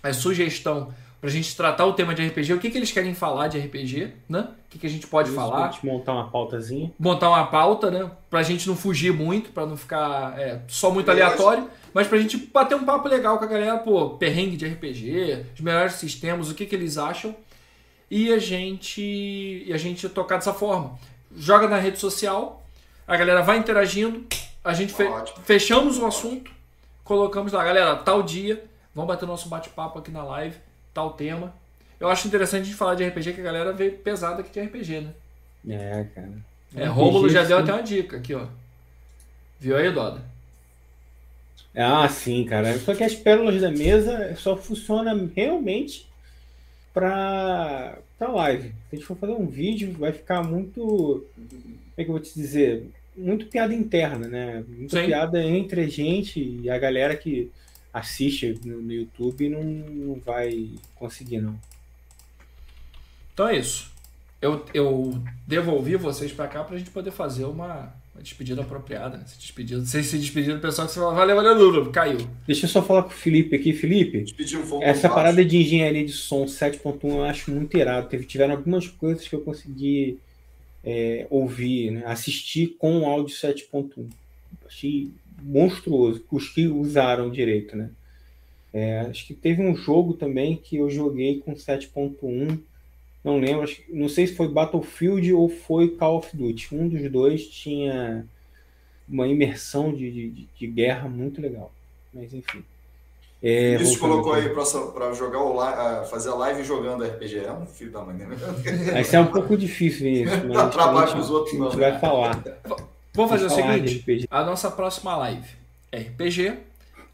Speaker 1: a sugestão pra gente tratar o tema de RPG, o que, que eles querem falar de RPG, né? O que, que a gente pode
Speaker 2: isso,
Speaker 1: falar
Speaker 2: A gente montar uma pautazinha.
Speaker 1: montar uma pauta, né? Pra gente não fugir muito, pra não ficar é, só muito
Speaker 3: Eu
Speaker 1: aleatório, mas pra gente bater um papo legal com a galera, pô, perrengue de RPG, os melhores sistemas, o que, que eles acham. E a gente e a gente tocar dessa forma. Joga na rede social, a galera vai interagindo, a gente fe-
Speaker 3: Ótimo.
Speaker 1: fechamos o assunto, colocamos lá, galera, tal dia, vamos bater nosso bate-papo aqui na live, tal tema. Eu acho interessante a gente falar de RPG, que a galera vê pesado aqui de RPG, né?
Speaker 2: É, cara.
Speaker 1: É, Rômulo já deu
Speaker 2: sim.
Speaker 1: até uma dica aqui, ó. Viu aí, Doda?
Speaker 2: Ah, sim, cara. Só que as pérolas da mesa só funciona realmente para para live. Se a gente for fazer um vídeo, vai ficar muito, como é que eu vou te dizer, muito piada interna, né? Muita
Speaker 1: Sim.
Speaker 2: piada entre a gente e a galera que assiste no, no YouTube não, não vai conseguir, não.
Speaker 1: Então é isso. Eu, eu devolvi vocês pra cá pra gente poder fazer uma, uma despedida apropriada, né? Se despedido, vocês se despediram do pessoal que você fala, valeu, valeu, Lula, caiu.
Speaker 2: Deixa eu só falar com o Felipe aqui. Felipe,
Speaker 3: um
Speaker 2: Essa
Speaker 3: baixo.
Speaker 2: parada de engenharia de som 7.1 eu acho muito irado. Teve, tiveram algumas coisas que eu consegui é, ouvir, né? assistir com o áudio 7.1. Achei monstruoso. Os que usaram direito, né? É, acho que teve um jogo também que eu joguei com 7.1. Não lembro, acho, não sei se foi Battlefield ou foi Call of Duty. Um dos dois tinha uma imersão de, de, de guerra muito legal. Mas enfim. É,
Speaker 3: Isso colocou aí pra, pra jogar o fazer a live jogando RPG. É um filho da mãe, né? [laughs]
Speaker 2: Isso é um pouco difícil, Vinícius, mas
Speaker 3: Dá trabalho
Speaker 2: a gente-
Speaker 3: pros outros,
Speaker 2: a gente
Speaker 3: não.
Speaker 2: vai falar.
Speaker 1: Vamos fazer o
Speaker 2: Vamos
Speaker 1: seguinte: a nossa próxima live é RPG.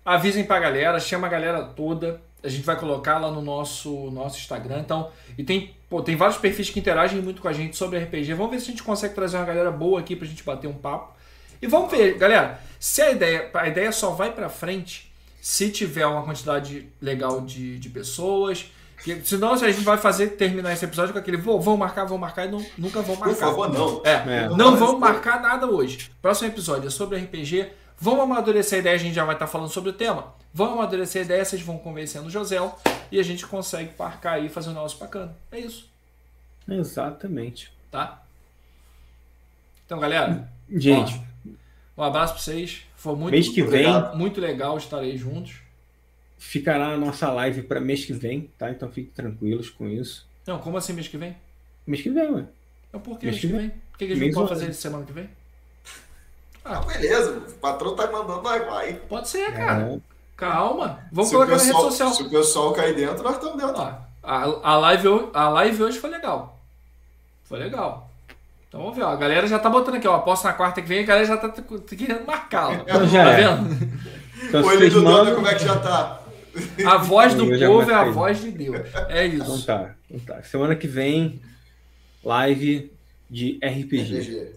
Speaker 1: Avisem pra galera, chama a galera toda. A gente vai colocar lá no nosso, nosso Instagram. Então, e tem, pô, tem vários perfis que interagem muito com a gente sobre RPG. Vamos ver se a gente consegue trazer uma galera boa aqui pra gente bater um papo. E vamos ver, galera, se a ideia, a ideia só vai pra frente se tiver uma quantidade legal de, de pessoas. Que, senão a gente vai fazer terminar esse episódio com aquele, "Vô, vamos marcar, vamos marcar e não, nunca vão marcar.
Speaker 3: Por favor, não.
Speaker 1: É,
Speaker 2: É.
Speaker 1: não vamos marcar nada hoje. Próximo episódio é sobre RPG. Vamos amadurecer a ideia, a gente já vai estar falando sobre o tema. Vamos amadurecer a ideia, vocês vão convencendo o José e a gente consegue marcar aí e fazer um negócio bacana. É isso,
Speaker 2: Exatamente.
Speaker 1: tá? Então, galera,
Speaker 2: Gente,
Speaker 1: um abraço pra vocês. Foi muito,
Speaker 2: mês que vem
Speaker 3: obrigado.
Speaker 1: muito legal estar aí juntos.
Speaker 2: ficará a nossa live para mês que vem, tá? Então fiquem tranquilos com isso.
Speaker 1: Não, como assim mês que vem?
Speaker 2: Mês que vem, ué.
Speaker 1: Não, por que
Speaker 2: Mês
Speaker 1: mês
Speaker 2: que
Speaker 1: que vem? Por que, que a gente pode fazer semana que vem?
Speaker 3: Ah, beleza. O patrão tá mandando, nós vai.
Speaker 1: Pode ser, cara.
Speaker 2: É,
Speaker 1: Calma. Vamos
Speaker 3: Se
Speaker 1: colocar na rede
Speaker 3: pessoal-
Speaker 1: social.
Speaker 3: Se o pessoal cair dentro, nós estamos dentro.
Speaker 1: Ó, a, a, live, a live hoje foi legal. Foi legal. Então vamos ver, ó. A galera já tá botando aqui, ó. Aposto na quarta que vem, a galera já tá querendo marcar, ó.
Speaker 2: Então [laughs] já
Speaker 1: tá
Speaker 2: é.
Speaker 1: vendo?
Speaker 2: Então,
Speaker 3: O do Dona,
Speaker 2: mandam...
Speaker 3: como é que já tá?
Speaker 1: A voz do povo é a voz de Deus. É
Speaker 2: Então
Speaker 1: isso.
Speaker 2: tá, então tá. Semana que vem, live de RPG.
Speaker 3: RPG.